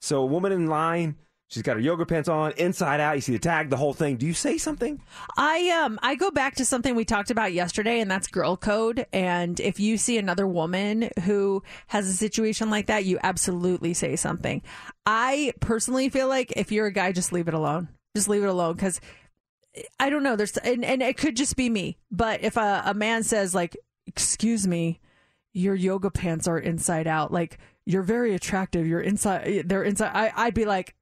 So a woman in line, she's got her yoga pants on, inside out. You see the tag, the whole thing. Do you say something? I um I go back to something we talked about yesterday, and that's girl code. And if you see another woman who has a situation like that, you absolutely say something. I personally feel like if you're a guy, just leave it alone. Just leave it alone because I don't know. There's and, and it could just be me, but if a, a man says like, "Excuse me, your yoga pants are inside out," like you're very attractive. You're inside. They're inside. I, I'd be like,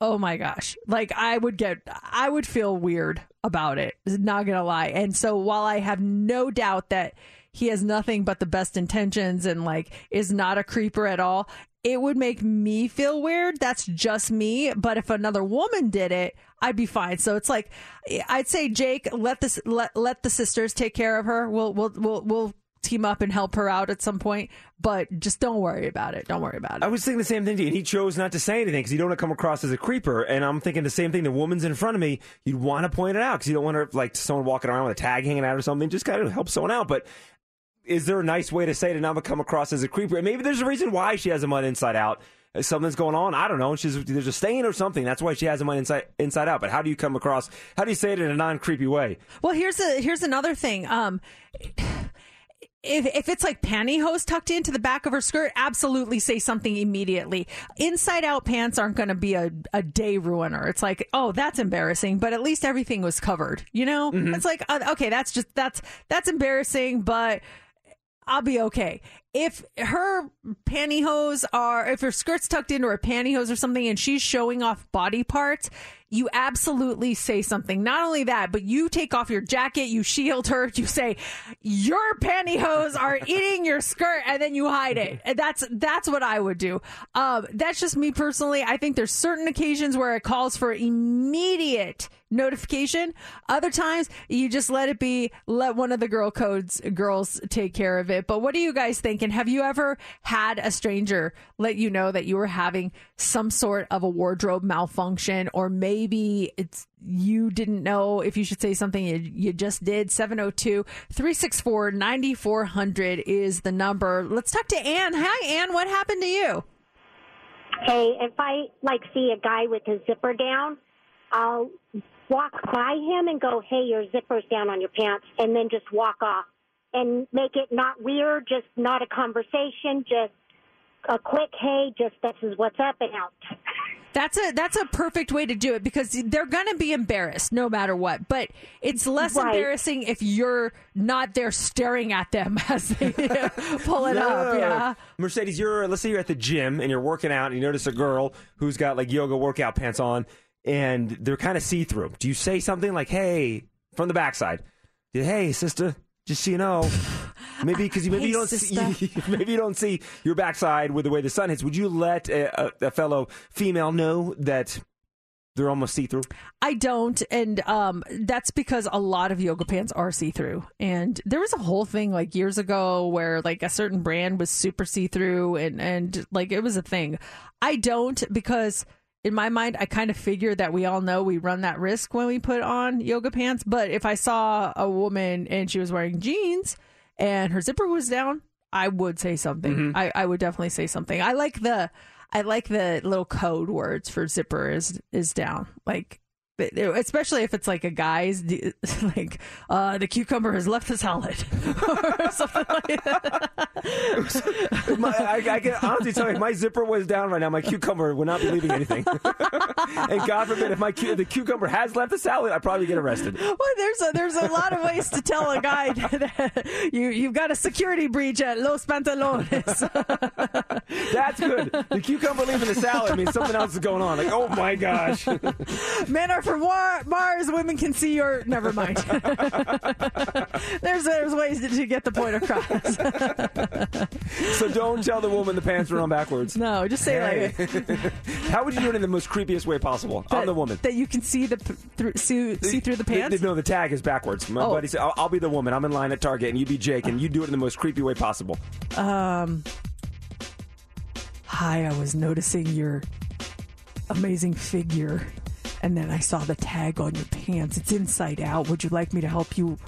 Oh my gosh. Like I would get I would feel weird about it. Not to lie. And so while I have no doubt that he has nothing but the best intentions and like is not a creeper at all, it would make me feel weird. That's just me, but if another woman did it, I'd be fine. So it's like I'd say Jake, let this let let the sisters take care of her. We'll we'll we'll we'll team up and help her out at some point, but just don't worry about it. Don't worry about it. I was thinking the same thing to you. And he chose not to say anything because you don't want to come across as a creeper. And I'm thinking the same thing. The woman's in front of me. You'd want to point it out because you don't want her like someone walking around with a tag hanging out or something. Just kind of help someone out. But is there a nice way to say it and not come across as a creeper? And maybe there's a reason why she has them on inside out. something's going on. I don't know. She's there's a stain or something. That's why she has them on inside inside out. But how do you come across? How do you say it in a non creepy way? Well, here's a here's another thing. Um, if if it's like pantyhose tucked into the back of her skirt, absolutely say something immediately. Inside out pants aren't going to be a, a day ruiner. It's like, oh, that's embarrassing, but at least everything was covered. You know, it's like, uh, okay, that's just that's that's embarrassing, but I'll be okay. If her pantyhose are, if her skirt's tucked into her pantyhose or something and she's showing off body parts, you absolutely say something. Not only that, but you take off your jacket, you shield her, you say, your pantyhose are eating your skirt, and then you hide it. And that's, that's what I would do. Um, that's just me personally. I think there's certain occasions where it calls for immediate notification. Other times you just let it be, let one of the girl codes girls take care of it. But what do you guys think? And have you ever had a stranger let you know that you were having some sort of a wardrobe malfunction? Or maybe it's you didn't know if you should say something you, you just did. 702-364-9400 is the number. Let's talk to ann. Hi ann. What happened to you? Hey, if I like see a guy with his zipper down, I'll walk by him and go, "Hey, your zipper's down on your pants," and then just walk off and make it not weird, just not a conversation, just a quick, "Hey, just this is what's up," and out. That's a that's a perfect way to do it because they're gonna be embarrassed no matter what. But it's less Right. embarrassing if you're not there staring at them as they pull it up. Yeah. Mercedes, you're let's say you're at the gym and you're working out and you notice a girl who's got like yoga workout pants on and they're kind of see through. Do you say something like, "Hey," from the backside? Hey, sister, just so you know, maybe because you maybe you don't see, maybe you don't see your backside with the way the sun hits. Would you let a, a, a fellow female know that they're almost see through? I don't, and um, that's because a lot of yoga pants are see through. And there was a whole thing like years ago where like a certain brand was super see through, and and like it was a thing. I don't because in my mind, I kind of figure that we all know we run that risk when we put on yoga pants. But if I saw a woman and she was wearing jeans and her zipper was down, I would say something. Mm-hmm. I, I would definitely say something. I like the I like the little code words for zipper is is down. Like especially if it's like a guy's like uh the cucumber has left the salad or something like that. my, I, I can honestly tell you, if my zipper was down right now, my cucumber would not be leaving anything. and God forbid, if my cu- the cucumber has left the salad, I'd probably get arrested. Well, there's a there's a lot of ways to tell a guy that you you've got a security breach at Los Pantalones. That's good. The cucumber leaving the salad means something else is going on. Like, oh my gosh. Men are from War- Mars. Women can see your. Never mind. there's there's ways to, to get the point across. So don't tell the woman the pants are on backwards. No, just say like. How would you do it in the most creepiest way possible? I'm the woman. that you can see the through see, see through the pants. No, the tag is backwards. My Oh. buddy said, I'll, I'll be the woman. I'm in line at Target, and you be Jake, and you do it in the most creepy way possible. Um. Hi, I was noticing your amazing figure, and then I saw the tag on your pants. It's inside out. Would you like me to help you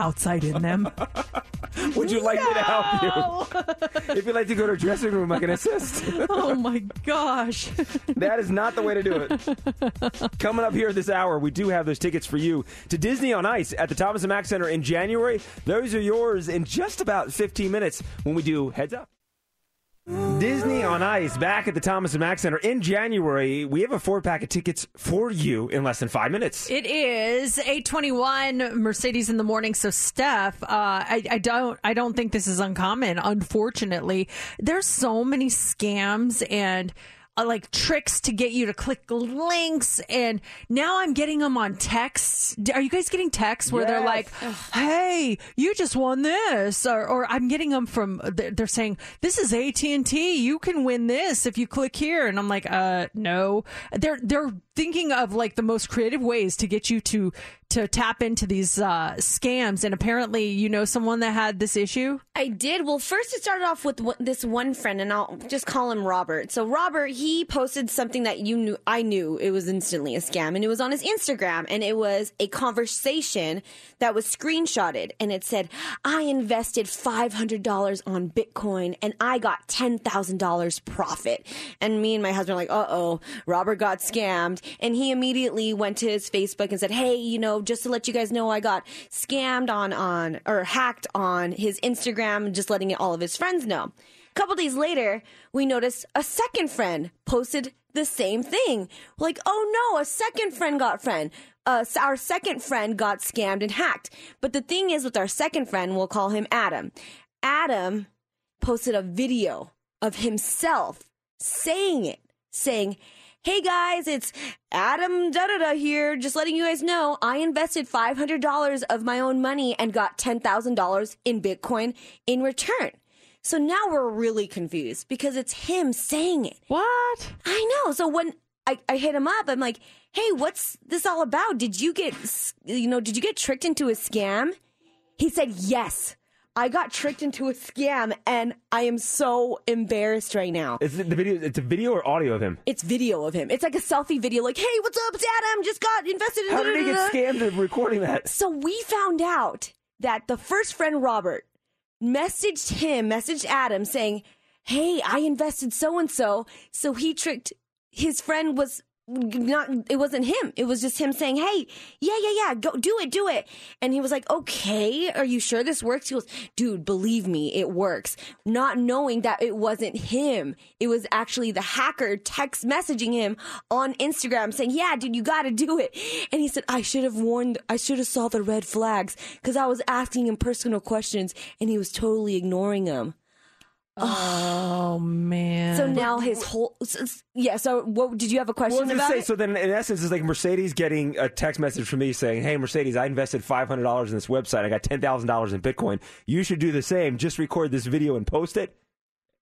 outside in them? Would you like me to help you? if you'd like to go to a dressing room, I can assist. oh my gosh. that is not the way to do it. Coming up here this hour, we do have those tickets for you to Disney on Ice at the Thomas and Mack Center in January. Those are yours in just about 15 minutes when we do Heads Up. Disney on Ice back at the Thomas and Mack Center in January. We have a four pack of tickets for you in less than five minutes. It is eight twenty one Mercedes in the morning. So Steph, uh, I, I don't I don't think this is uncommon. Unfortunately, there's so many scams and. Uh, like tricks to get you to click links and now i'm getting them on texts. Are you guys getting texts where they're like hey you just won this or, or i'm getting them from they're they're saying this is at&t you can win this if you click here. And i'm like uh no. They're they're thinking of like the most creative ways to get you to to tap into these uh, scams. And apparently, you know someone that had this issue. I did. Well, first it started off with one- this one friend, and I'll just call him Robert. So Robert, he posted something that you knew, I knew it was instantly a scam, and it was on his Instagram, and it was a conversation that was screenshotted, and it said, "I invested five hundred dollars on Bitcoin, and I got ten thousand dollars profit." And me and my husband were like, "Uh oh, Robert got scammed," and he immediately went to his Facebook and said, "Hey, you know, just to let you guys know, I got scammed on on or hacked on his Instagram, just letting all of his friends know." A couple days later, we noticed a second friend posted the same thing. Like, oh no, a second friend got friend. Uh, our second friend got scammed and hacked. But the thing is, with our second friend, we'll call him Adam. Adam posted a video of himself saying it, saying, Hey guys, it's Adam da da da here. Just letting you guys know, I invested $500 of my own money and got $10,000 in Bitcoin in return. So now we're really confused because it's him saying it. What? I know. So when I, I hit him up, I'm like, hey, what's this all about? Did you get, you know, did you get tricked into a scam? He said, yes. I got tricked into a scam and I am so embarrassed right now. Is it the video? It's a video or audio of him. It's video of him. It's like a selfie video, like, hey, what's up? It's Adam. Just got invested in How did he get scammed in recording that? So we found out that the first friend, Robert, messaged him, messaged Adam saying, Hey, I invested so and so. So he tricked his friend was not, it wasn't him. It was just him saying, Hey, yeah, yeah, yeah, go do it, do it. And he was like, Okay, are you sure this works? He goes, Dude, believe me, it works. Not knowing that it wasn't him. It was actually the hacker text messaging him on Instagram saying, Yeah, dude, you gotta do it. And he said, I should have warned, I should have saw the red flags because I was asking him personal questions and he was totally ignoring them. Oh man. So now his whole, s- s- yeah. So what did you have a question was gonna about say, it? so then in essence, it's like Mercedes getting a text message from me saying, "Hey, Mercedes, I invested five hundred dollars in this website. I got ten thousand dollars in Bitcoin. You should do the same. Just record this video and post it."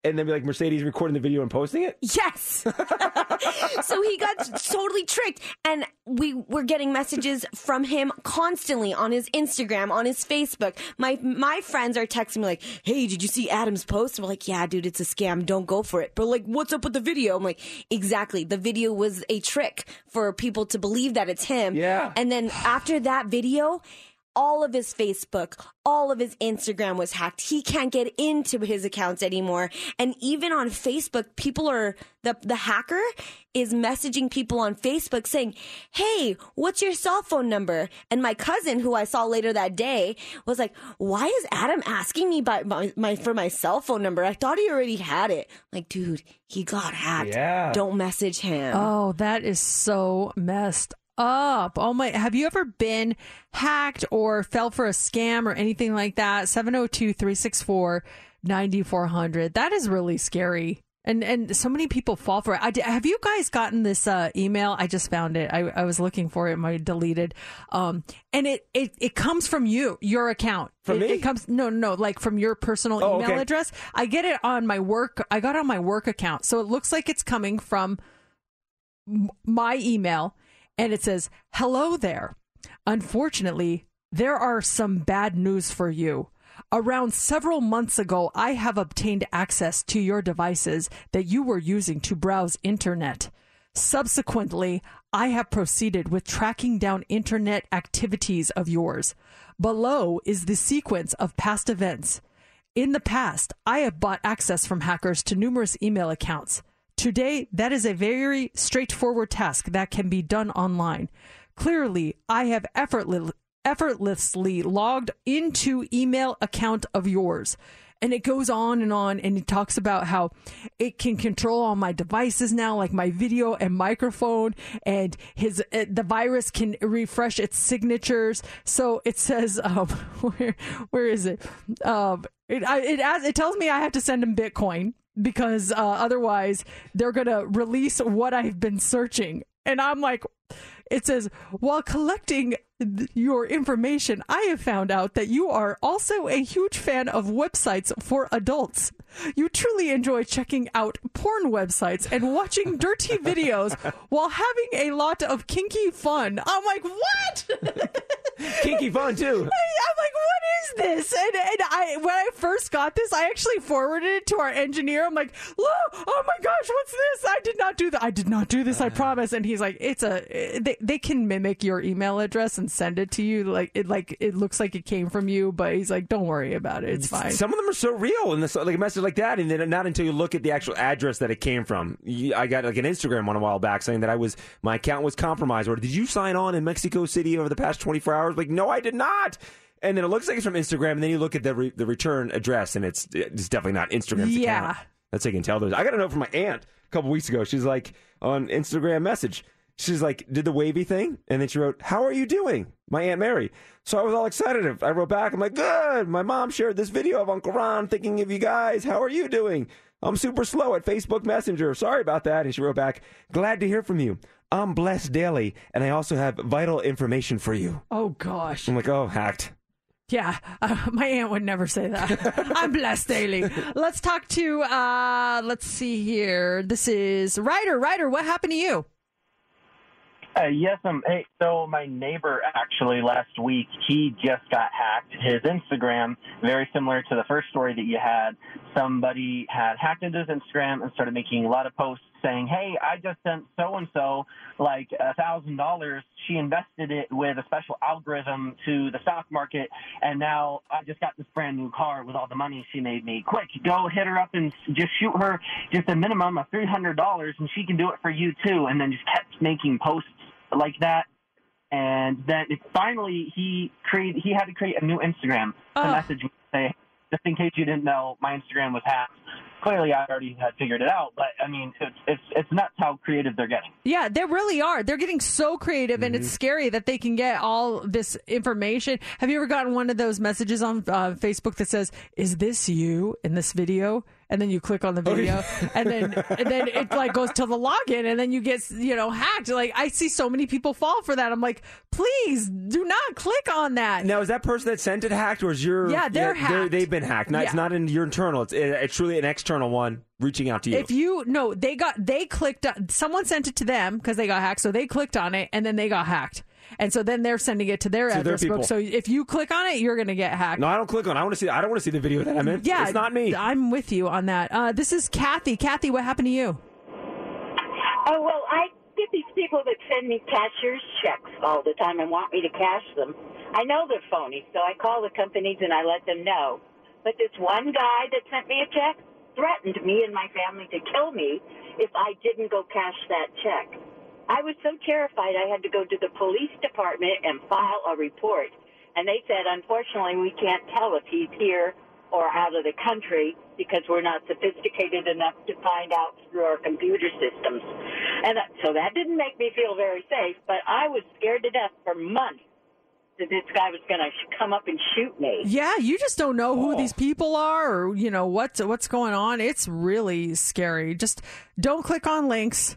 And then be like Mercedes recording the video and posting it. Yes. so he got totally tricked. And we were getting messages from him constantly on his Instagram, on his Facebook. My my friends are texting me like, hey, did you see Adam's post? And we're like, yeah, dude, it's a scam. Don't go for it. But like, what's up with the video? I'm like, exactly. The video was a trick for people to believe that it's him. Yeah. And then after that video, all of his Facebook, all of his Instagram was hacked. He can't get into his accounts anymore. And even on Facebook, people are the the hacker is messaging people on Facebook saying, "Hey, what's your cell phone number?" And my cousin, who I saw later that day, was like, "Why is Adam asking me by my, my for my cell phone number? I thought he already had it." like, dude, he got hacked. Yeah. Don't message him. Oh, that is so messed up. Oh my, have you ever been hacked or fell for a scam or anything like that? 702-364-9400. That is really scary. And and so many people fall for it. I, have you guys gotten this uh, email? I just found it. I, I was looking for it. My deleted. Um, and it, it it comes from you, your account. From it, me? It comes no no like from your personal Oh, email okay. address. I get it on my work. I got it on my work account, so it looks like it's coming from my email and it says, Hello there. Unfortunately, there are some bad news for you. Around several months ago, I have obtained access to your devices that you were using to browse internet. Subsequently, I have proceeded with tracking down internet activities of yours. Below is the sequence of past events. In the past, I have bought access from hackers to numerous email accounts. Today, that is a very straightforward task that can be done online. Clearly, I have effortlessly, logged into email account of yours. And it goes on and on, and it talks about how it can control all my devices now, like my video and microphone, and his uh, the virus can refresh its signatures. So it says, um, where where is it? Um, it I, it it tells me I have to send him Bitcoin because uh, otherwise they're gonna release what I've been searching. And I'm like, it says while collecting th- your information, I have found out that you are also a huge fan of websites for adults. You truly enjoy checking out porn websites and watching dirty videos while having a lot of kinky fun. I'm like, what? Kinky fun too. I'm like, what is this? And, and I, when I first got this, I actually forwarded it to our engineer. I'm like, look, oh my gosh, what's this? I did not do that. I did not do this. I uh. promise. And he's like, it's a, they, they can mimic your email address and send it to you. Like it, like it looks like it came from you, but he's like, don't worry about it. It's fine. Some of them are so real, and this, like a message like that, and then not until you look at the actual address that it came from. I got like an Instagram one a while back saying that I was my account was compromised, or did you sign on in Mexico City over the past 24 hours? Like, no, I did not. And then it looks like it's from Instagram, and then you look at the re- the return address, and it's it's definitely not Instagram's Yeah. account. That's how you can tell those. I got a note from my aunt a couple weeks ago. She's like on Instagram message. She's like, did the wavy thing, and then she wrote, "How are you doing?" My aunt Mary. So I was all excited. I wrote back, I'm like, "Good." My mom shared this video of Uncle Ron, thinking of you guys. How are you doing? I'm super slow at Facebook Messenger. Sorry about that. And she wrote back, "Glad to hear from you. I'm blessed daily, and I also have vital information for you." Oh gosh. I'm like, "Oh, hacked." Yeah, uh, my aunt would never say that. I'm blessed daily. Let's talk to, uh, let's see here. This is Ryder. Ryder, what happened to you? Uh, yes, um, hey, so my neighbor actually last week, he just got hacked. His Instagram, very similar to the first story that you had, somebody had hacked into his Instagram and started making a lot of posts saying, hey, I just sent so and so like a thousand dollars. She invested it with a special algorithm to the stock market, and now I just got this brand new car with all the money she made me. Quick, go hit her up and just shoot her just a minimum of three hundred dollars, and she can do it for you too. And then just kept making posts like that. And then it, finally, he created. He had to create a new Instagram to oh. message me say, just in case you didn't know, my Instagram was hacked. Clearly, I already had figured it out, but I mean, it's it's it's nuts how creative they're getting. Yeah, they really are. They're getting so creative, and it's scary that they can get all this information. Have you ever gotten one of those messages on uh, Facebook that says, "Is this you in this video?" And then you click on the oh, video, and then and then it like goes to the login, and then you get you know hacked. Like I see so many people fall for that. I'm like, please do not click on that. Now, is that person that sent it hacked, or is your Yeah, they're hacked. they've been hacked. Not, It's not in your internal. It's it's truly an external one reaching out to you. If you no, they got they clicked. Someone sent it to them because they got hacked, so they clicked on it, and then they got hacked, and so then they're sending it to their To their address book. people. So if you click on it, you're gonna get hacked. no, I don't click on. it. I want to see. I don't want to see the video that I'm in. Yeah, it's not me. I'm with you on that. Uh, this is Kathy. Kathy, what happened to you? Oh, well, I get these people that send me cashier's checks all the time and want me to cash them. I know they're phony, so I call the companies and I let them know. But this one guy that sent me a check threatened me and my family to kill me if I didn't go cash that check. I was so terrified I had to go to the police department and file a report. And they said, unfortunately, we can't tell if he's here or out of the country because we're not sophisticated enough to find out through our computer systems. And so that didn't make me feel very safe, but I was scared to death for months that this guy was going to come up and shoot me. Yeah, you just don't know who oh. these people are, or you know what's what's going on. It's really scary. Just don't click on links.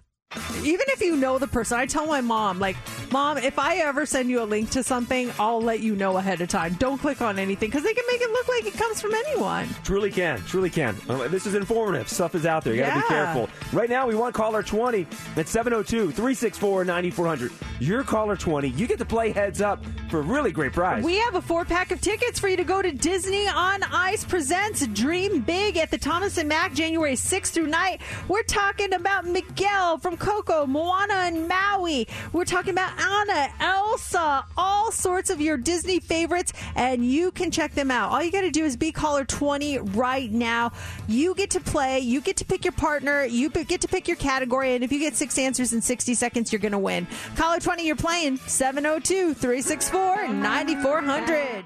Even if you know the person, I tell my mom, like, Mom, if I ever send you a link to something, I'll let you know ahead of time. Don't click on anything because they can make it look like it comes from anyone. Truly can. Truly can. Uh, This is informative. Stuff is out there. You got to be careful. Right now, we want caller 20 at 702 364 9400. You're caller 20. You get to play heads up for a really great prize. We have a four pack of tickets for you to go to Disney on Ice presents Dream Big at the Thomas and Mack January 6th through night. We're talking about Miguel from Coco, Moana, and Maui. We're talking about Anna, Elsa, all sorts of your Disney favorites, and you can check them out. All you got to do is be caller 20 right now. You get to play, you get to pick your partner, you get to pick your category, and if you get six answers in 60 seconds, you're going to win. Caller 20, you're playing 702 364 9400.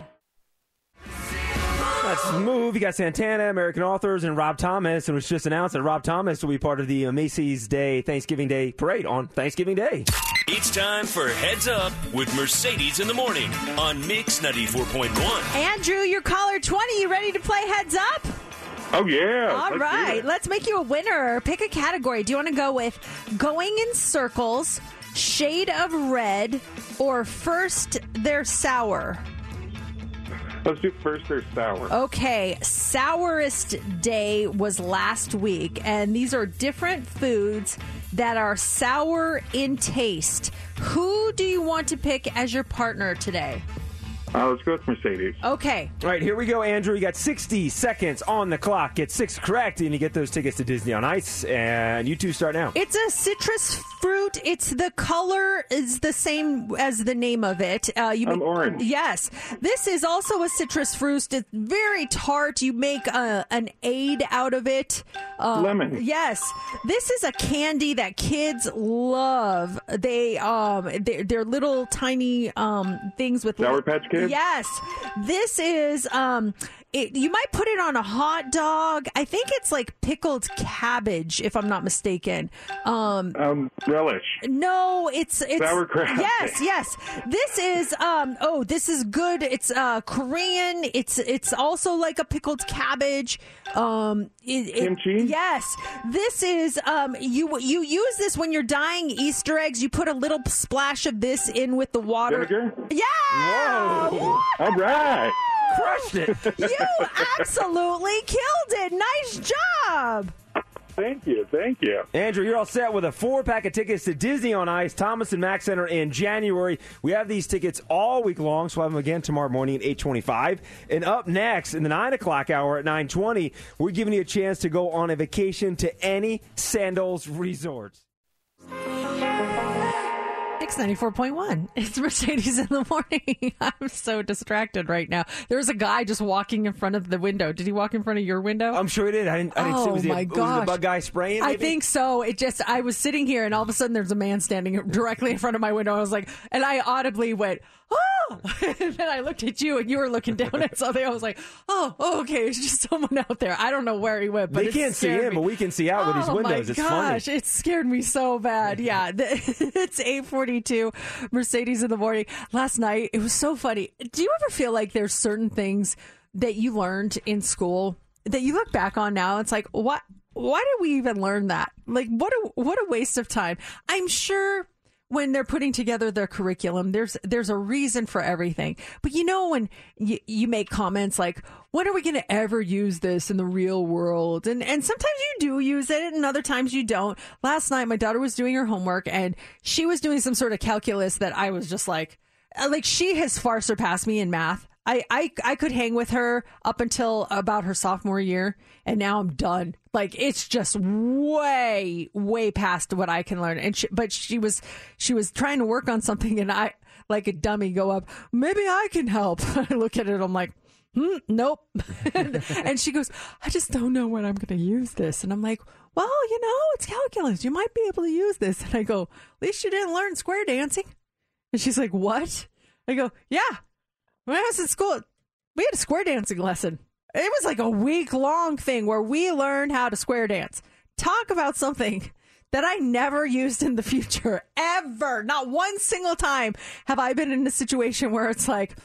That's Smooth. You got Santana, American Authors, and Rob Thomas. And it was just announced that Rob Thomas will be part of the Macy's Day Thanksgiving Day parade on Thanksgiving Day. It's time for Heads Up with Mercedes in the Morning on Mix 94.1. Andrew, your caller 20, you ready to play heads up? Oh yeah. All let's right, let's make you a winner. Pick a category. Do you want to go with going in circles, Shade of red or first they're sour? Let's do first or sour. Okay, sourest day was last week, and these are different foods that are sour in taste. Who do you want to pick as your partner today? Uh, let's go with Mercedes. Okay. All right, here we go, Andrew. You got 60 seconds on the clock. Get six correct, and you get those tickets to Disney on Ice. And you two start now. It's a citrus fruit. It's the color is the same as the name of it. Uh, you I'm make- orange. Yes, this is also a citrus fruit. It's very tart. You make uh, an aid out of it. Uh, Lemon. Yes, this is a candy that kids love. They um they're, they're little tiny um things with Sour Patch Kids? Yes, this is um. It, you might put it on a hot dog. I think it's like pickled cabbage, if I'm not mistaken. Um, Um, relish. no, it's it's Sauerkraut. Yes, yes. This is um oh, this is good. It's uh Korean. It's it's also like a pickled cabbage. Um it, it- Kimchi? Yes. This is um you you use this when you're dyeing Easter eggs. You put a little splash of this in with the water. Vinegar? Yeah. Whoa. All right. Crushed it. You absolutely killed it. Nice job. Thank you. Thank you. Andrew, you're all set with a four pack of tickets to Disney on Ice, Thomas and Mack Center in January. We have these tickets all week long, so we'll have them again tomorrow morning at 825. And up next, in the 9 o'clock hour at 920, we're giving you a chance to go on a vacation to any Sandals resorts. Six ninety four point one. It's Mercedes in the morning. I'm so distracted right now. There's a guy just walking in front of the window. Did he walk in front of your window? I'm sure he did. I didn't, I didn't see. Oh, Was, he, my was the bug guy spraying? I think so. It just I was sitting here and all of a sudden there's a man standing directly in front of my window. I was like, and I audibly went, oh. and then I looked at you and you were looking down at something. I was like, oh, oh okay, it's just someone out there. I don't know where he went, but They can't see him, me. but we can see out with these Oh, windows. My It's funny. gosh, it scared me so bad. Yeah, it's eight forty two. Mercedes in the morning. Last night it was so funny. Do you ever feel like there's certain things that you learned in school that you look back on now? It's like what? Why did we even learn that? Like what? A, what a waste of time. I'm sure when they're putting together their curriculum there's there's a reason for everything. But you know when you, you make comments like when are we going to ever use this in the real world? And and sometimes you do use it and other times you don't. Last night my daughter was doing her homework and she was doing some sort of calculus that i was just like uh, like she has far surpassed me in math I, I I could hang with her up until about her sophomore year, and now I'm done. Like it's just way way past what I can learn. And she, but she was she was trying to work on something, and I like a dummy go up. Maybe I can help. I look at it. I'm like, hmm, nope. and, and she goes, I just don't know when I'm going to use this. And I'm like, well, you know, it's calculus. You might be able to use this. And I go, at least you didn't learn square dancing. And she's like, what? I go, yeah. When I was in school, we had a square dancing lesson. It was like a week long thing where we learned how to square dance. Talk about something that I never used in the future, ever. Not one single time have I been in a situation where it's like,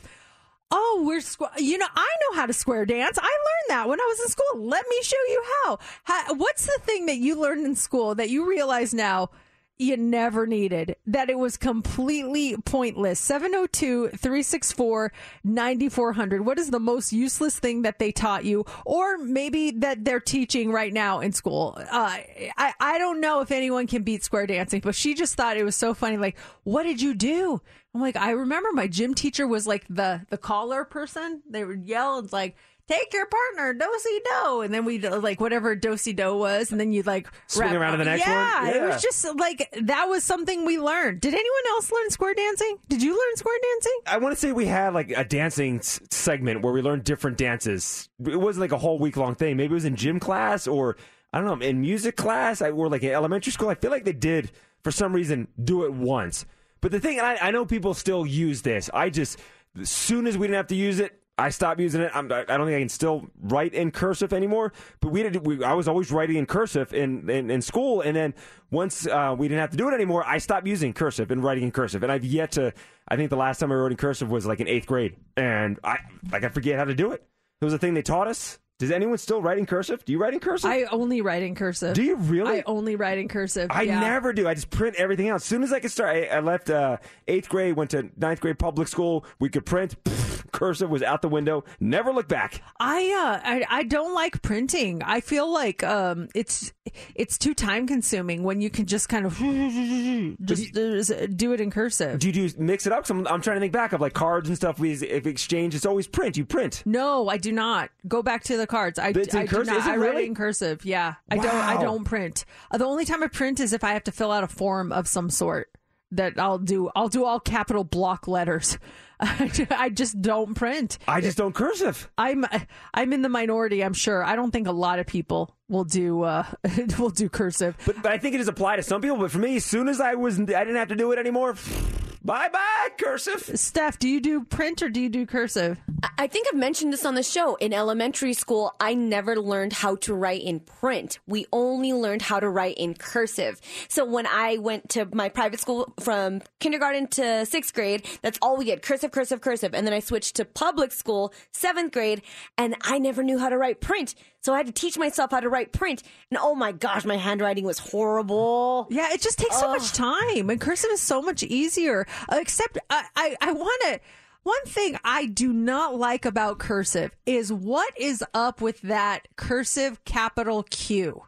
oh, we're, squ- you know, I know how to square dance. I learned that when I was in school. Let me show you how. how what's the thing that you learned in school that you realize now? You never needed, that it was completely pointless. 702 364 9400. What is the most useless thing that they taught you, or maybe that they're teaching right now in school? Uh, I, I don't know if anyone can beat square dancing, but she just thought it was so funny. Like, what did you do? I'm like, I remember my gym teacher was like the, the caller person. They would yell, it's like, take your partner, do-si do. And then we like whatever do-si do was. And then you'd like Swing wrap- around to the next yeah, one? Yeah, it was just like, that was something we learned. Did anyone else learn square dancing? Did you learn square dancing? I want to say we had like a dancing s- segment where we learned different dances. It wasn't like a whole week long thing. Maybe it was in gym class or I don't know in music class I- or like in elementary school. I feel like they did for some reason do it once. But the thing, and I, I know people still use this. I just as soon as we didn't have to use it. I stopped using it. I'm, I don't think I can still write in cursive anymore. But we did. We, I was always writing in cursive in, in, in school, and then once uh, we didn't have to do it anymore, I stopped using cursive and writing in cursive. And I've yet to. I think the last time I wrote in cursive was like in eighth grade, and I like I forget how to do it. It was a thing they taught us. Does anyone still write in cursive? Do you write in cursive? I only write in cursive. Do you really? I only write in cursive. I yeah. never do. I just print everything out. As soon as I could start, I, I left uh, eighth grade, went to ninth grade public school. We could print. cursive was out the window. Never looked back. I uh I, I don't like printing. I feel like um it's it's too time consuming when you can just kind of just, just do it in cursive. Do you do mix it up? I'm, I'm trying to think back of like cards and stuff. We if exchange, it's always print. You print. No, I do not. Go back to the cards. I, it's I do not. Is it I write really? in cursive. Yeah, I don't. I don't print. Uh, the only time I print is if I have to fill out a form of some sort. That I'll do. I'll do all capital block letters. I just don't print. I just don't cursive. I'm I'm in the minority. I'm sure. I don't think a lot of people will do uh will do cursive. But, but I think it does apply to some people. But for me, as soon as I was, I didn't have to do it anymore. Bye bye cursive. Steph, do you do print or do you do cursive? I- I think I've mentioned this on the show. In elementary school, I never learned how to write in print. We only learned how to write in cursive. So when I went to my private school from kindergarten to sixth grade, that's all we had cursive, cursive, cursive. And then I switched to public school, seventh grade, and I never knew how to write print. So I had to teach myself how to write print. And oh my gosh, my handwriting was horrible. Yeah, it just takes so much time, and cursive is so much easier. Uh, except, I, I, I want to. One thing I do not like about cursive is what is up with that cursive capital Q.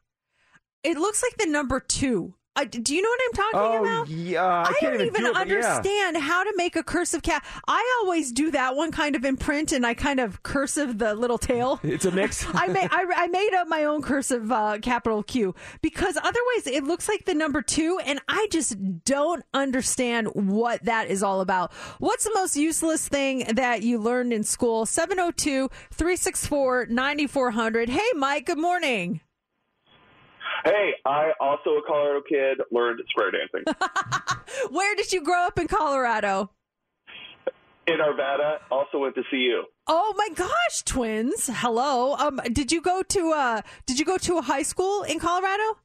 It looks like the number two. Uh, do you know what I'm talking Oh about? yeah, I, I, can't don't even, do it, but yeah. understand how to make a cursive cap. I always do that one kind of in print, and I kind of cursive the little tail. It's a mix. I made I, I made up my own cursive uh, capital Q because otherwise it looks like the number two, and I just don't understand what that is all about. What's the most useless thing that you learned in school? 702 364 9400. Hey, Mike, good morning. Hey, I also a Colorado kid learned square dancing Where did you grow up in Colorado? in Arvada. Also went to CU. Oh my gosh, twins! Hello. Um, did you go to uh Did you go to a high school in Colorado?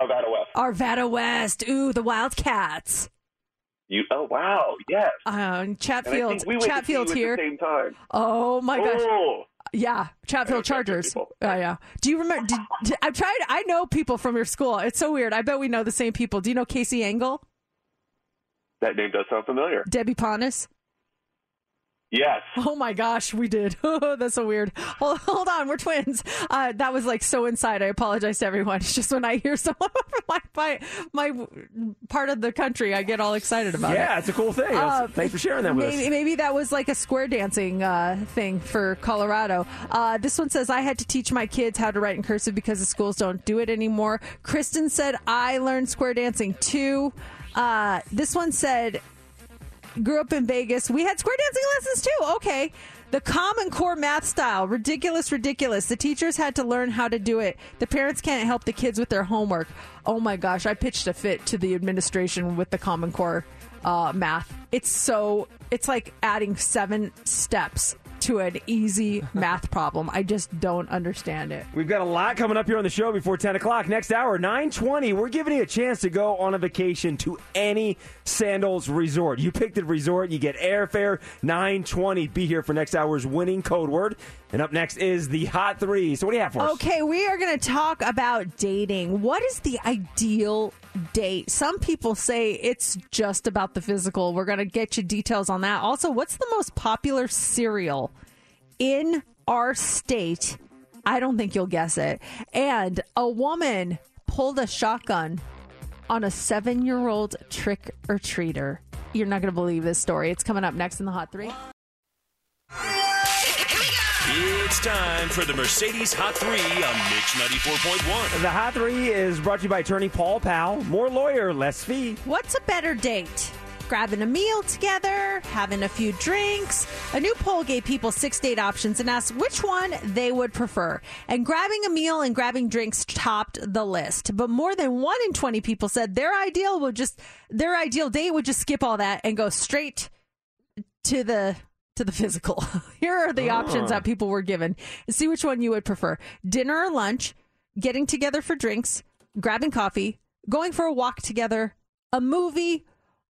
Arvada West. Arvada West. Ooh, the Wildcats. You? Oh wow, yes. And Chatfield. we Chatfield's here. at the same time. Oh my gosh. Oh. Yeah, Chatfield Chargers. Oh yeah. Do you remember? Did, did, I'm trying. I know people from your school. It's so weird. I bet we know the same people. Do you know Casey Engel, That name does sound familiar. Debbie Ponis? Yes. Oh my gosh, we did. That's so weird. Hold, hold on, we're twins. Uh, that was like so inside. I apologize to everyone. It's just when I hear someone from my, my my part of the country, I get all excited about it. Yeah, it's a cool thing. Uh, Thanks for sharing that with maybe, us. Maybe that was like a square dancing uh, thing for Colorado. Uh, this one says, I had to teach my kids how to write in cursive because the schools don't do it anymore. Kristen said, I learned square dancing too. Uh, this one said, grew up in Vegas. We had square dancing lessons too. Okay. The Common Core math style. Ridiculous, ridiculous. The teachers had to learn how to do it. The parents can't help the kids with their homework. Oh my gosh, I pitched a fit to the administration with the Common Core uh, math. It's so, it's like adding seven steps to an easy math problem. I just don't understand it. We've got a lot coming up here on the show before 10 o'clock. Next hour, 920, we're giving you a chance to go on a vacation to any Sandals resort. You pick the resort, you get airfare, 920. Be here for next hour's winning code word. And up next is the Hot Three. So what do you have for us? Okay, we are going to talk about dating. What is the ideal date? Some people say it's just about the physical. We're going to get you details on that. Also, what's the most popular cereal in our state? I don't think you'll guess it. And a woman pulled a shotgun on a seven year old trick or treater. You're not going to believe this story. It's coming up next in the Hot Three. It's time for the Mercedes Hot 3 on Mix 94.1. The Hot Three is brought to you by attorney Paul Powell. More lawyer, less fee. What's a better date? Grabbing a meal together, having a few drinks. A new poll gave people six date options and asked which one they would prefer. And grabbing a meal and grabbing drinks topped the list. But more than one in 20 people said their ideal would just, their ideal date would just skip all that and go straight to the to the physical. Here are the options Oh. that people were given. See which one you would prefer. Dinner or lunch, getting together for drinks, grabbing coffee, going for a walk together, a movie,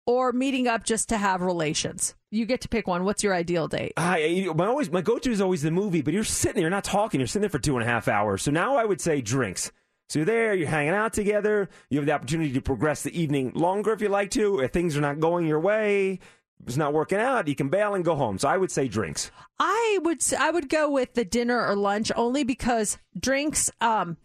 or meeting up just to have relations. You get to pick one. What's your ideal date? I, my always my go to is always the movie, but you're sitting there, you're not talking, you're sitting there for two and a half hours. So now I would say drinks. So you're there, you're hanging out together, you have the opportunity to progress the evening longer if you like to. If things are not going your way, it's not working out, you can bail and go home. So I would say drinks. I would I would go with the dinner or lunch only because drinks. Um,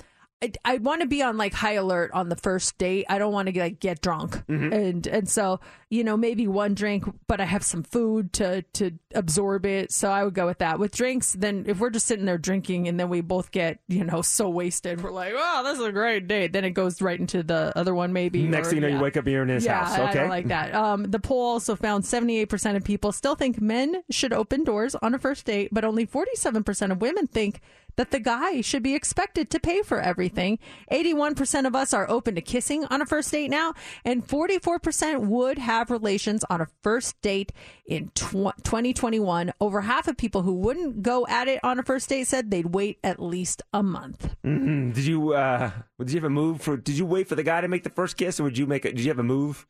I, I want to be on like high alert on the first date. I don't want to like get drunk, Mm-hmm. and and so you know maybe one drink, but I have some food to to absorb it. So I would go with that. With drinks, then if we're just sitting there drinking and then we both get you know so wasted, we're like, oh, this is a great date. Then it goes right into the other one maybe. Next or- thing you know, yeah. you wake up you're in his yeah, house. Okay. I like that. Um, the poll also found 78% of people still think men should open doors on a first date, but only 47% of women think that the guy should be expected to pay for everything. 81% of us are open to kissing on a first date now, and 44% would have relations on a first date in tw- 2021. Over half of people who wouldn't go at it on a first date said they'd wait at least a month. hmm Did you uh, did you have a move for? Did you wait for the guy to make the first kiss, or would you make it? Did you have a move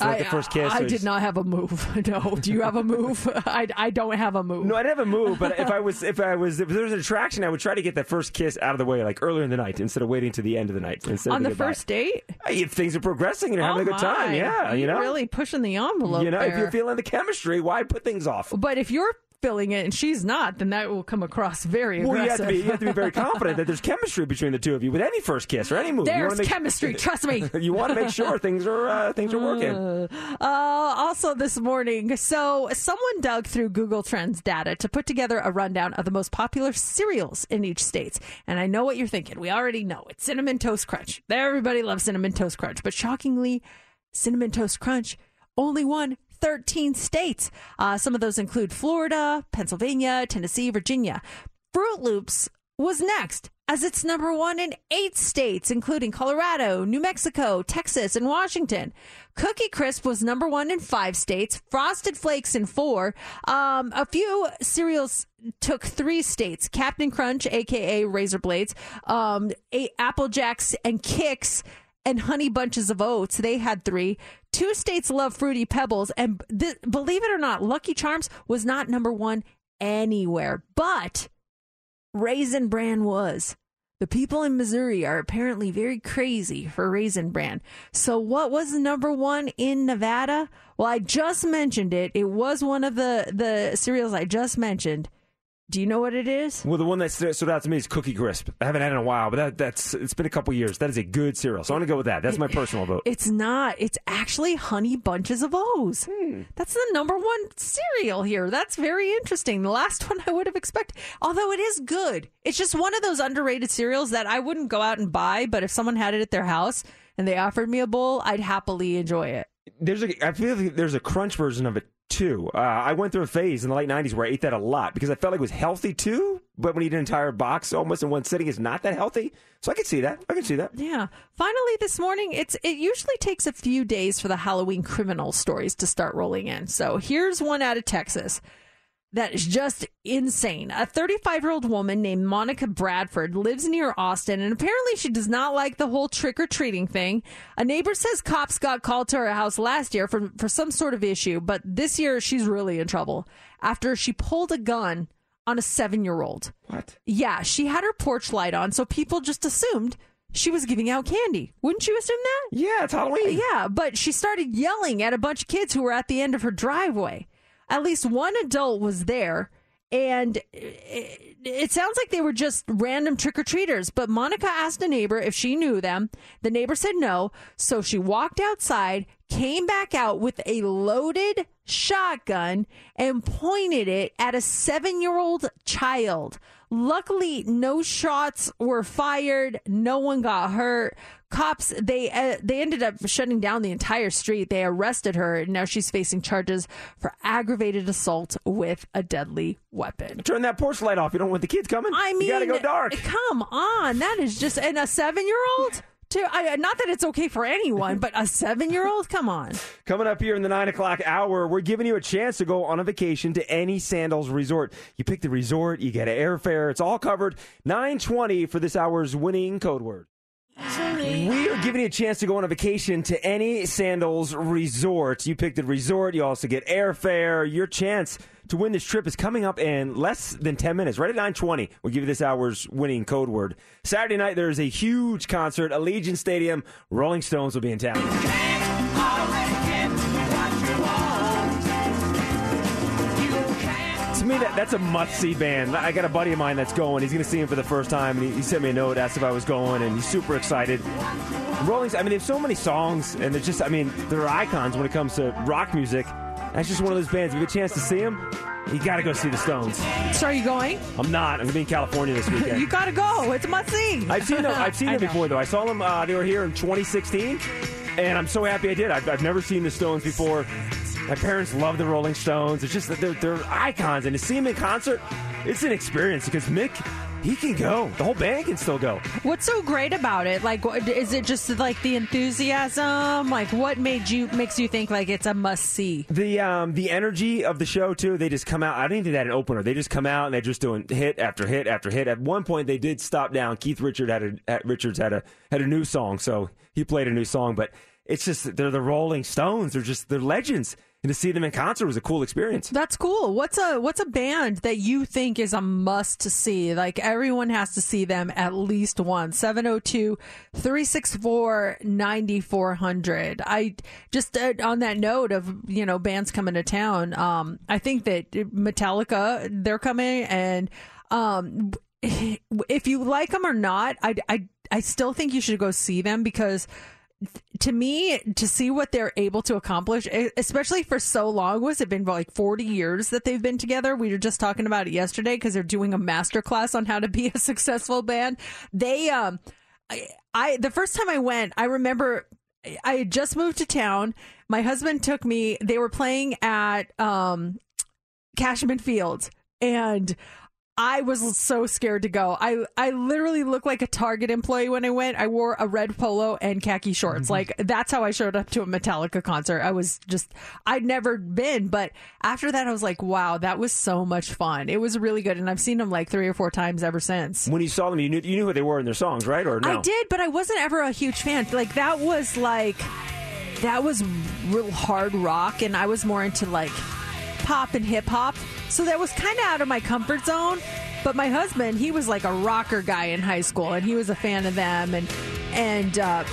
like, I, the first kiss? I or did just- not have a move. No. Do you have a move? I, I don't have a move. No, I'd have a move, but if I was if I was if there was an attraction, I would try to get that first kiss out of the way like earlier in the night instead of waiting to the end of the night. Instead on the goodbye. first date. If things are progressing and you're having Oh a good oh time, my. yeah, you know, really pushing the envelope. you know, if you're feeling the chemistry, why put things off? but if you're feeling it and she's not, then that will come across very Well, you have aggressive. to be you have to be very confident that there's chemistry between the two of you with any first kiss or any wanna There's make- chemistry. Trust me. you want to make sure things are uh, things are working. Uh, also, this morning, so someone dug through Google Trends data to put together a rundown of the most popular cereals in each state. And I know what you're thinking. We already know it's Cinnamon Toast Crunch. Everybody loves Cinnamon Toast Crunch. But shockingly, Cinnamon Toast Crunch only won 13 states. Uh, some of those include Florida, Pennsylvania, Tennessee, Virginia. Froot Loops was next, as it's number one in eight states, including Colorado, New Mexico, Texas, and Washington. Cookie Crisp was number one in five states, Frosted Flakes in four. Um, a few cereals took three states Captain Crunch, aka Razor Blades, um, Apple Jacks, and Kix and honey bunches of oats. They had three. Two states love fruity pebbles, and th- believe it or not, Lucky Charms was not number one anywhere, but Raisin Bran was. The people in Missouri are apparently very crazy for Raisin Bran. So, what was number one in Nevada? Well, I just mentioned it. It was one of the the cereals I just mentioned. Do you know what it is? Well, the one that stood out to me is Cookie Crisp. I haven't had it in a while, but that, that's it's been a couple years. That is a good cereal, so I'm gonna go with that. That's my personal vote. It's not. It's actually Honey Bunches of O's. Hmm. That's the number one cereal here. That's very interesting. The last one I would have expected, although it is good. It's just one of those underrated cereals that I wouldn't go out and buy, but if someone had it at their house and they offered me a bowl, I'd happily enjoy it. There's a I feel like there's a crunch version of it too. Uh, I went through a phase in the late '90s where I ate that a lot because I felt like it was healthy too. But when you eat an entire box almost in one sitting, it's not that healthy. So I can see that. I can see that. Yeah. Finally, this morning, it's it usually takes a few days for the Halloween criminal stories to start rolling in. So here's one out of Texas that is just insane. A 35 year old woman named Monica Bradford lives near Austin, and apparently she does not like the whole trick or treating thing. A neighbor says cops got called to her house last year for, for some sort of issue, but this year she's really in trouble after she pulled a gun on a seven year old. What? Yeah, she had her porch light on, so people just assumed she was giving out candy. Wouldn't you assume that? Yeah, it's Halloween. Yeah, but she started yelling at a bunch of kids who were at the end of her driveway. At least one adult was there, and it, it sounds like they were just random trick or treaters. But Monica asked a neighbor if she knew them. The neighbor said no, so she walked outside, came back out with a loaded shotgun, and pointed it at a seven year old child. Luckily, no shots were fired. No one got hurt. Cops they uh, they ended up shutting down the entire street. They arrested her, and now she's facing charges for aggravated assault with a deadly weapon. Turn that porch light off. You don't want the kids coming. I mean, you gotta go dark. Come on, that is just and a seven year old. To, I, not that it's okay for anyone, but a seven year old. Come on. Coming up here in the nine o'clock hour, we're giving you a chance to go on a vacation to any Sandals resort. You pick the resort, you get an airfare, it's all covered. Nine twenty for this hour's winning code word. We are giving you a chance to go on a vacation to any Sandals resort. You picked the resort. You also get airfare. Your chance to win this trip is coming up in less than 10 minutes. Right at 920, we'll give you this hour's winning code word. Saturday night, there's a huge concert. Allegiant Stadium. Rolling Stones will be in town. To me, that, that's a must-see band. I got a buddy of mine that's going. He's going to see him for the first time, and he, he sent me a note, asked if I was going, and he's super excited. Rolling, I mean, they have so many songs, and they're just, I mean, they're icons when it comes to rock music. That's just one of those bands. If you get a chance to see them, you got to go see the Stones. So are you going? I'm not. I'm going to be in California this weekend. you gotta go. It's a must see. I've seen them. I've seen them before, though. I saw them. Uh, they were here in 2016, and I'm so happy I did. I've, I've never seen the Stones before. My parents love the Rolling Stones. It's just that they're, they're icons, and to see them in concert, it's an experience because Mick, he can go. The whole band can still go. What's so great about it? Like, is it just like the enthusiasm? Like, what made you makes you think like it's a must see? The um the energy of the show too. They just come out. I didn't even think they had an opener. They just come out and they're just doing hit after hit after hit. At one point, they did stop down. Keith Richard had a had- Richards had a had a new song, so he played a new song. But it's just they're the Rolling Stones. They're just they're legends. And to see them in concert was a cool experience. That's cool. What's a what's a band that you think is a must to see? Like everyone has to see them at least once. 702-364-9400. I just uh, on that note of, you know, bands coming to town, um I think that Metallica they're coming and um if you like them or not, I I I still think you should go see them because to me to see what they're able to accomplish especially for so long was it been like 40 years that they've been together? We were just talking about it yesterday because they're doing a master class on how to be a successful band. They um I, I the first time i went i remember i had just moved to town. My husband took me they were playing at um cashman field and I was so scared to go. I I literally looked like a Target employee when I went. I wore a red polo and khaki shorts. Mm-hmm. Like that's how I showed up to a Metallica concert. I was just I'd never been, but after that I was like, wow, that was so much fun. It was really good and I've seen them like 3 or 4 times ever since. When you saw them, you knew you knew who they were in their songs, right? Or no? I did, but I wasn't ever a huge fan. Like that was like that was real hard rock, and I was more into like pop and hip hop. So that was kind of out of my comfort zone. But my husband, he was like a rocker guy in high school, and he was a fan of them, and and uh,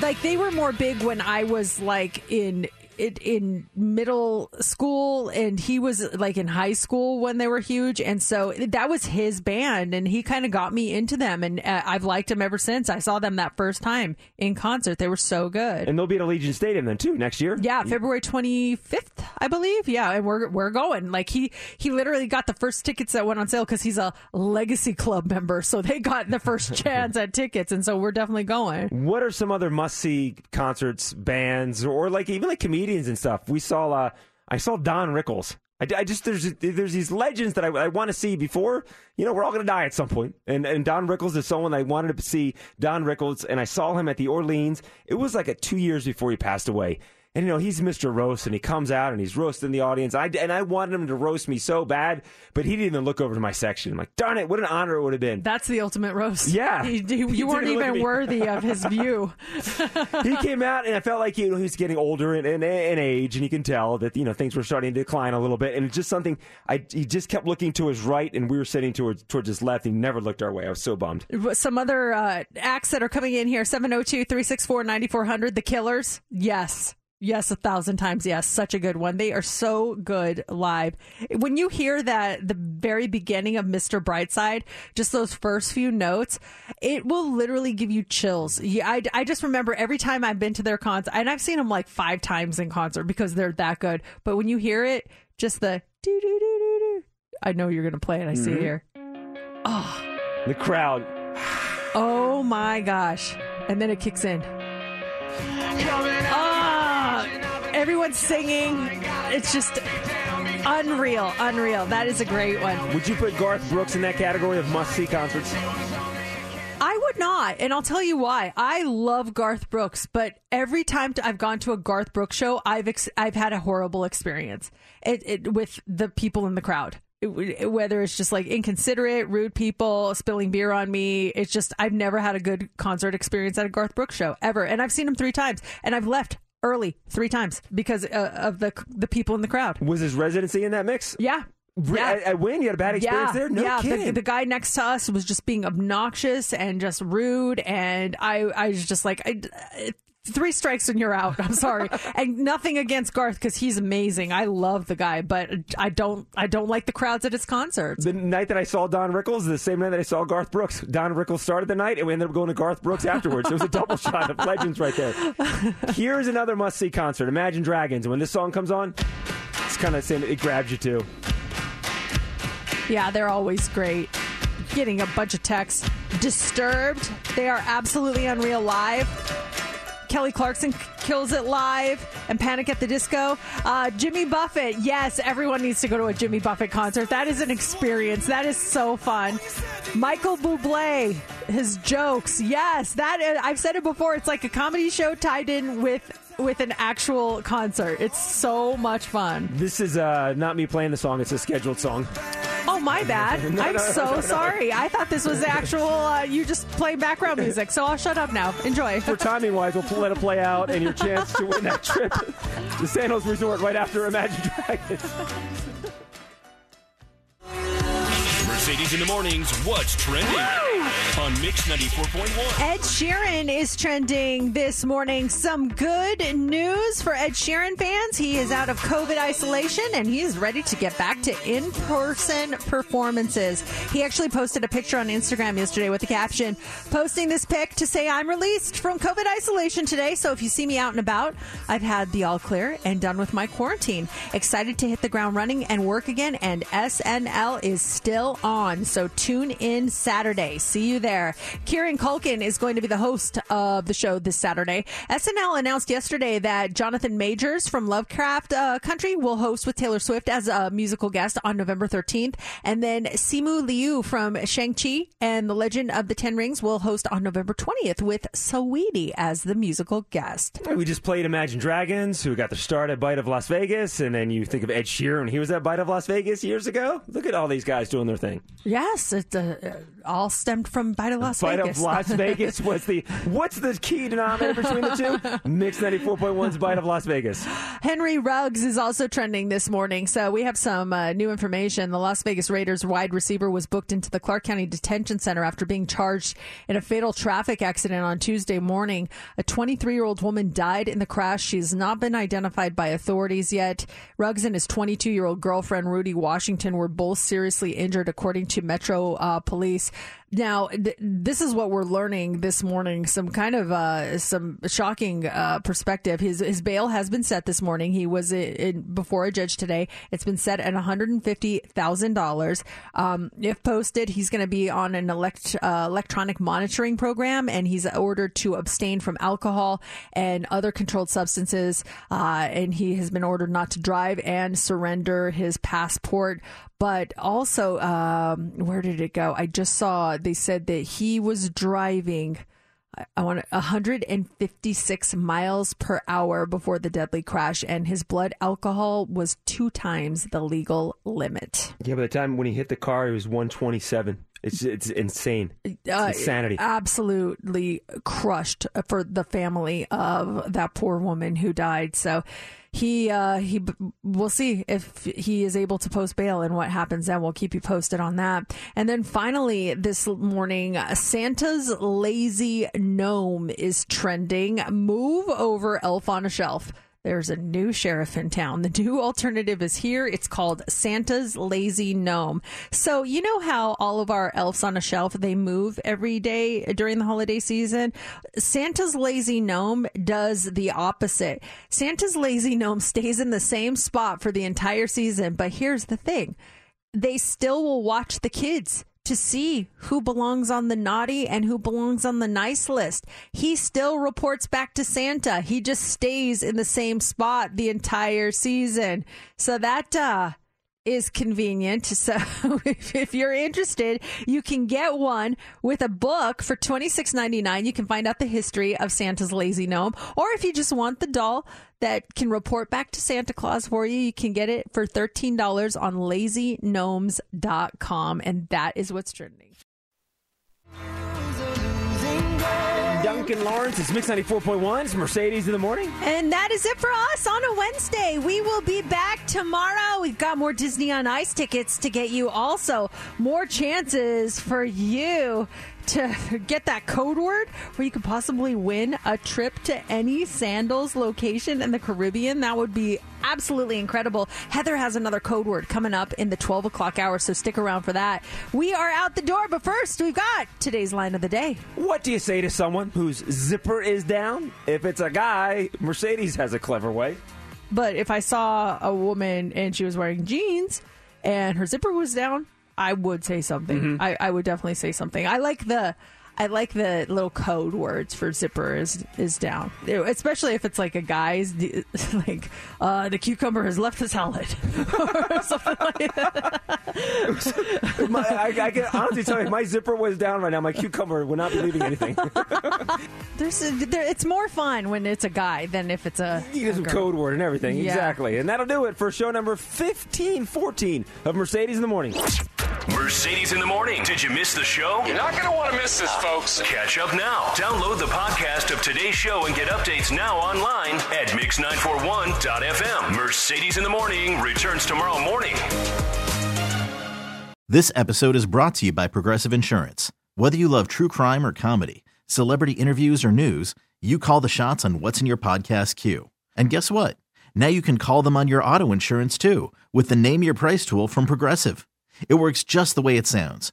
like they were more big when I was like in. It in middle school and he was like in high school when they were huge and so that was his band and he kind of got me into them and uh, I've liked them ever since I saw them that first time in concert they were so good And they'll be at Allegiant Stadium then too next year. yeah, February 25th, I believe. Yeah, and we're we're going. Like he he literally got the first tickets that went on sale cuz he's a Legacy Club member. So they got the first chance at tickets and so we're definitely going. What are some other must see concerts, bands, or like even like comedians and stuff? We saw, uh, I saw Don Rickles. I, I just there's there's these legends that I, I want to see before you know we're all to die at some point. And and Don Rickles is someone I wanted to see. Don Rickles, and I saw him at the Orleans. It was like a two years before he passed away. And you know he's Mr. Roast, and he comes out and he's roasting the audience. I and I wanted him to roast me so bad, but he didn't even look over to my section. I'm like, darn it, what an honor it would have been. That's the ultimate roast. Yeah. He- he- He you weren't look at even worthy of his view. he came out and I felt like you know he was getting older in, in, in age, and you can tell that you know things were starting to decline a little bit. And it's just something I he just kept looking to his right, and we were sitting towards towards his left. He never looked our way. I was so bummed. Some other uh, acts that are coming in here 702 364 9400. The Killers. Yes. Yes, a thousand times. Yes. Such a good one. They are so good live. When you hear that, the very beginning of Mr. Brightside, just those first few notes, it will literally give you chills. Yeah, I, I just remember every time I've been to their concert, and I've seen them like five times in concert because they're that good. But when you hear it, just the doo doo doo doo doo, I know you're going to play it. I see it Mhm. here. The crowd. Oh my gosh. And then it kicks in. Everyone's singing. It's just unreal, unreal. That is a great one. Would you put Garth Brooks in that category of must see concerts? I would not, and I'll tell you why. I love Garth Brooks, but every time I've gone to a Garth Brooks show, I've ex- I've had a horrible experience it, it, with the people in the crowd. it- whether it's just like inconsiderate, rude people spilling beer on me. It's just I've never had a good concert experience at a Garth Brooks show ever, and I've seen him three times, and I've left early three times because uh, of the the people in the crowd. Was his residency in that mix? Yeah. Re- Yeah. At, at Wynn, you had a bad experience yeah, there? No yeah. The, kidding. the guy next to us was just being obnoxious and just rude, and I, I was just like, I, three strikes and you're out. I'm sorry, and nothing against Garth because he's amazing. I love the guy, but I don't, I don't like the crowds at his concerts. the night that I saw Don Rickles, the same night that I saw Garth Brooks. Don Rickles started the night, and we ended up going to Garth Brooks afterwards. It was a double shot of legends right there. Here's another must see concert Imagine Dragons. When this song comes on, it's kind of saying it grabs you too. Yeah, they're always great. Getting a bunch of texts. Disturbed. They are absolutely unreal live. Kelly Clarkson kills it live and Panic at the Disco. Uh, Jimmy Buffett. Yes, everyone needs to go to a Jimmy Buffett concert. That is an experience. That is so fun. Michael Bublé. His jokes. Yes, that I've said it before. It's like a comedy show tied in with with an actual concert. It's so much fun. This is uh, not me playing the song, it's a scheduled song. Oh, my bad. No, I'm no, so no, sorry. I thought this was actual, uh, you just play background music. So I'll shut up now. Enjoy. For timing wise, we'll let it play out and your chance to win that trip to Sandals Resort right after Imagine Dragons. Mercedes in the mornings. What's trending on Mix 94.1? Ed Sheeran is trending this morning. Some good news for Ed Sheeran fans. He is out of COVID isolation and he is ready to get back to in person performances. He actually posted a picture on Instagram yesterday with the caption posting this pic to say, I'm released from COVID isolation today. So if you see me out and about, I've had the all clear and done with my quarantine. Excited to hit the ground running and work again. And SNL is still on. So tune in Saturday. See you there. Kieran Culkin is going to be the host of the show this Saturday. SNL announced yesterday that Jonathan Majors from Lovecraft uh, Country will host with Taylor Swift as a musical guest on November 13th. And then Simu Liu from Shang-Chi and The Legend of the Ten Rings will host on November 20th with Saweetie as the musical guest. We just played Imagine Dragons, who got their start at Bite of Las Vegas, and then you think of Ed Sheeran. He was at Bite of Las Vegas years ago. Look at all these guys doing their thing. Yes, it uh, all stemmed from Bite of Las Bite Vegas. of Las Vegas was the what's the key denominator between the two? Mix 94.1's Bite of Las Vegas. Henry Ruggs is also trending this morning. So we have some uh, new information. The Las Vegas Raiders wide receiver was booked into the Clark County Detention Center after being charged in a fatal traffic accident on Tuesday morning. A 23 year old woman died in the crash. She has not been identified by authorities yet. Ruggs and his 22 year old girlfriend, Rudy Washington, were both seriously injured, according to Metro uh, Police. Now, th- this is what we're learning this morning. Some kind of uh, some shocking uh, perspective. His his bail has been set this morning. He was in, in, before a judge today. It's been set at one hundred and fifty thousand dollars. Um, if posted, he's going to be on an elect, uh, electronic monitoring program, and he's ordered to abstain from alcohol and other controlled substances. Uh, and he has been ordered not to drive and surrender his passport but also um, where did it go? I just saw they said that he was driving. I- want 156 miles per hour before the deadly crash, and his blood alcohol was two times the legal limit. Yeah, by the time when he hit the car, he was 127. It's it's insane. It's Uh, insanity. Absolutely crushed for the family of that poor woman who died. So he uh, he we'll see if he is able to post bail and what happens then. We'll keep you posted on that. And then finally this morning, Santa's lazy gnome is trending. Move over elf on a shelf. There's a new sheriff in town. The new alternative is here. It's called Santa's Lazy Gnome. So, you know how all of our elves on a shelf, they move every day during the holiday season? Santa's Lazy Gnome does the opposite. Santa's Lazy Gnome stays in the same spot for the entire season. But here's the thing. They still will watch the kids to see who belongs on the naughty and who belongs on the nice list. He still reports back to Santa. He just stays in the same spot the entire season. So that uh is convenient. So if, you're interested, you can get one with a book for twenty six ninety nine. You can find out the history of Santa's lazy gnome, or if you just want the doll that can report back to Santa Claus for you, you can get it for thirteen dollars on lazygnomes.com, and that is what's trending. Duncan Laurence, it's Mix 94.1. It's Mercedes in the morning. And that is it for us on a Wednesday. We will be back tomorrow. We've got more Disney on Ice tickets to get you. Also, more chances for you to get that code word where you could possibly win a trip to any sandals location in the Caribbean. That would be absolutely incredible. Heather has another code word coming up in the 12 o'clock hour, so stick around for that. We are out the door, but first, we've got today's line of the day. What do you say to someone whose zipper is down? If it's a guy, Mercedes has a clever way. But if I saw a woman and she was wearing jeans and her zipper was down, I would say something. Mm-hmm. I, I would definitely say something. I like the I like the little code words for zipper is is down, especially if it's like a guy's like uh, the cucumber has left the salad or something like that. my, I, I can honestly tell you, if my zipper was down right now, my cucumber would not be leaving anything. There's a, there, it's more fun when it's a guy than if it's a, You get a some girl. code word and everything. Yeah. Exactly. And that'll do it for show number 1514 of Mercedes in the Morning. Mercedes in the morning. Did you miss the show? You're not going to want to miss this, folks. Catch up now. Download the podcast of today's show and get updates now online at mix941.fm. Mercedes in the morning returns tomorrow morning. This episode is brought to you by Progressive Insurance. Whether you love true crime or comedy, celebrity interviews or news, you call the shots on what's in your podcast queue. And guess what? Now you can call them on your auto insurance too with the Name Your Price tool from Progressive. It works just the way it sounds.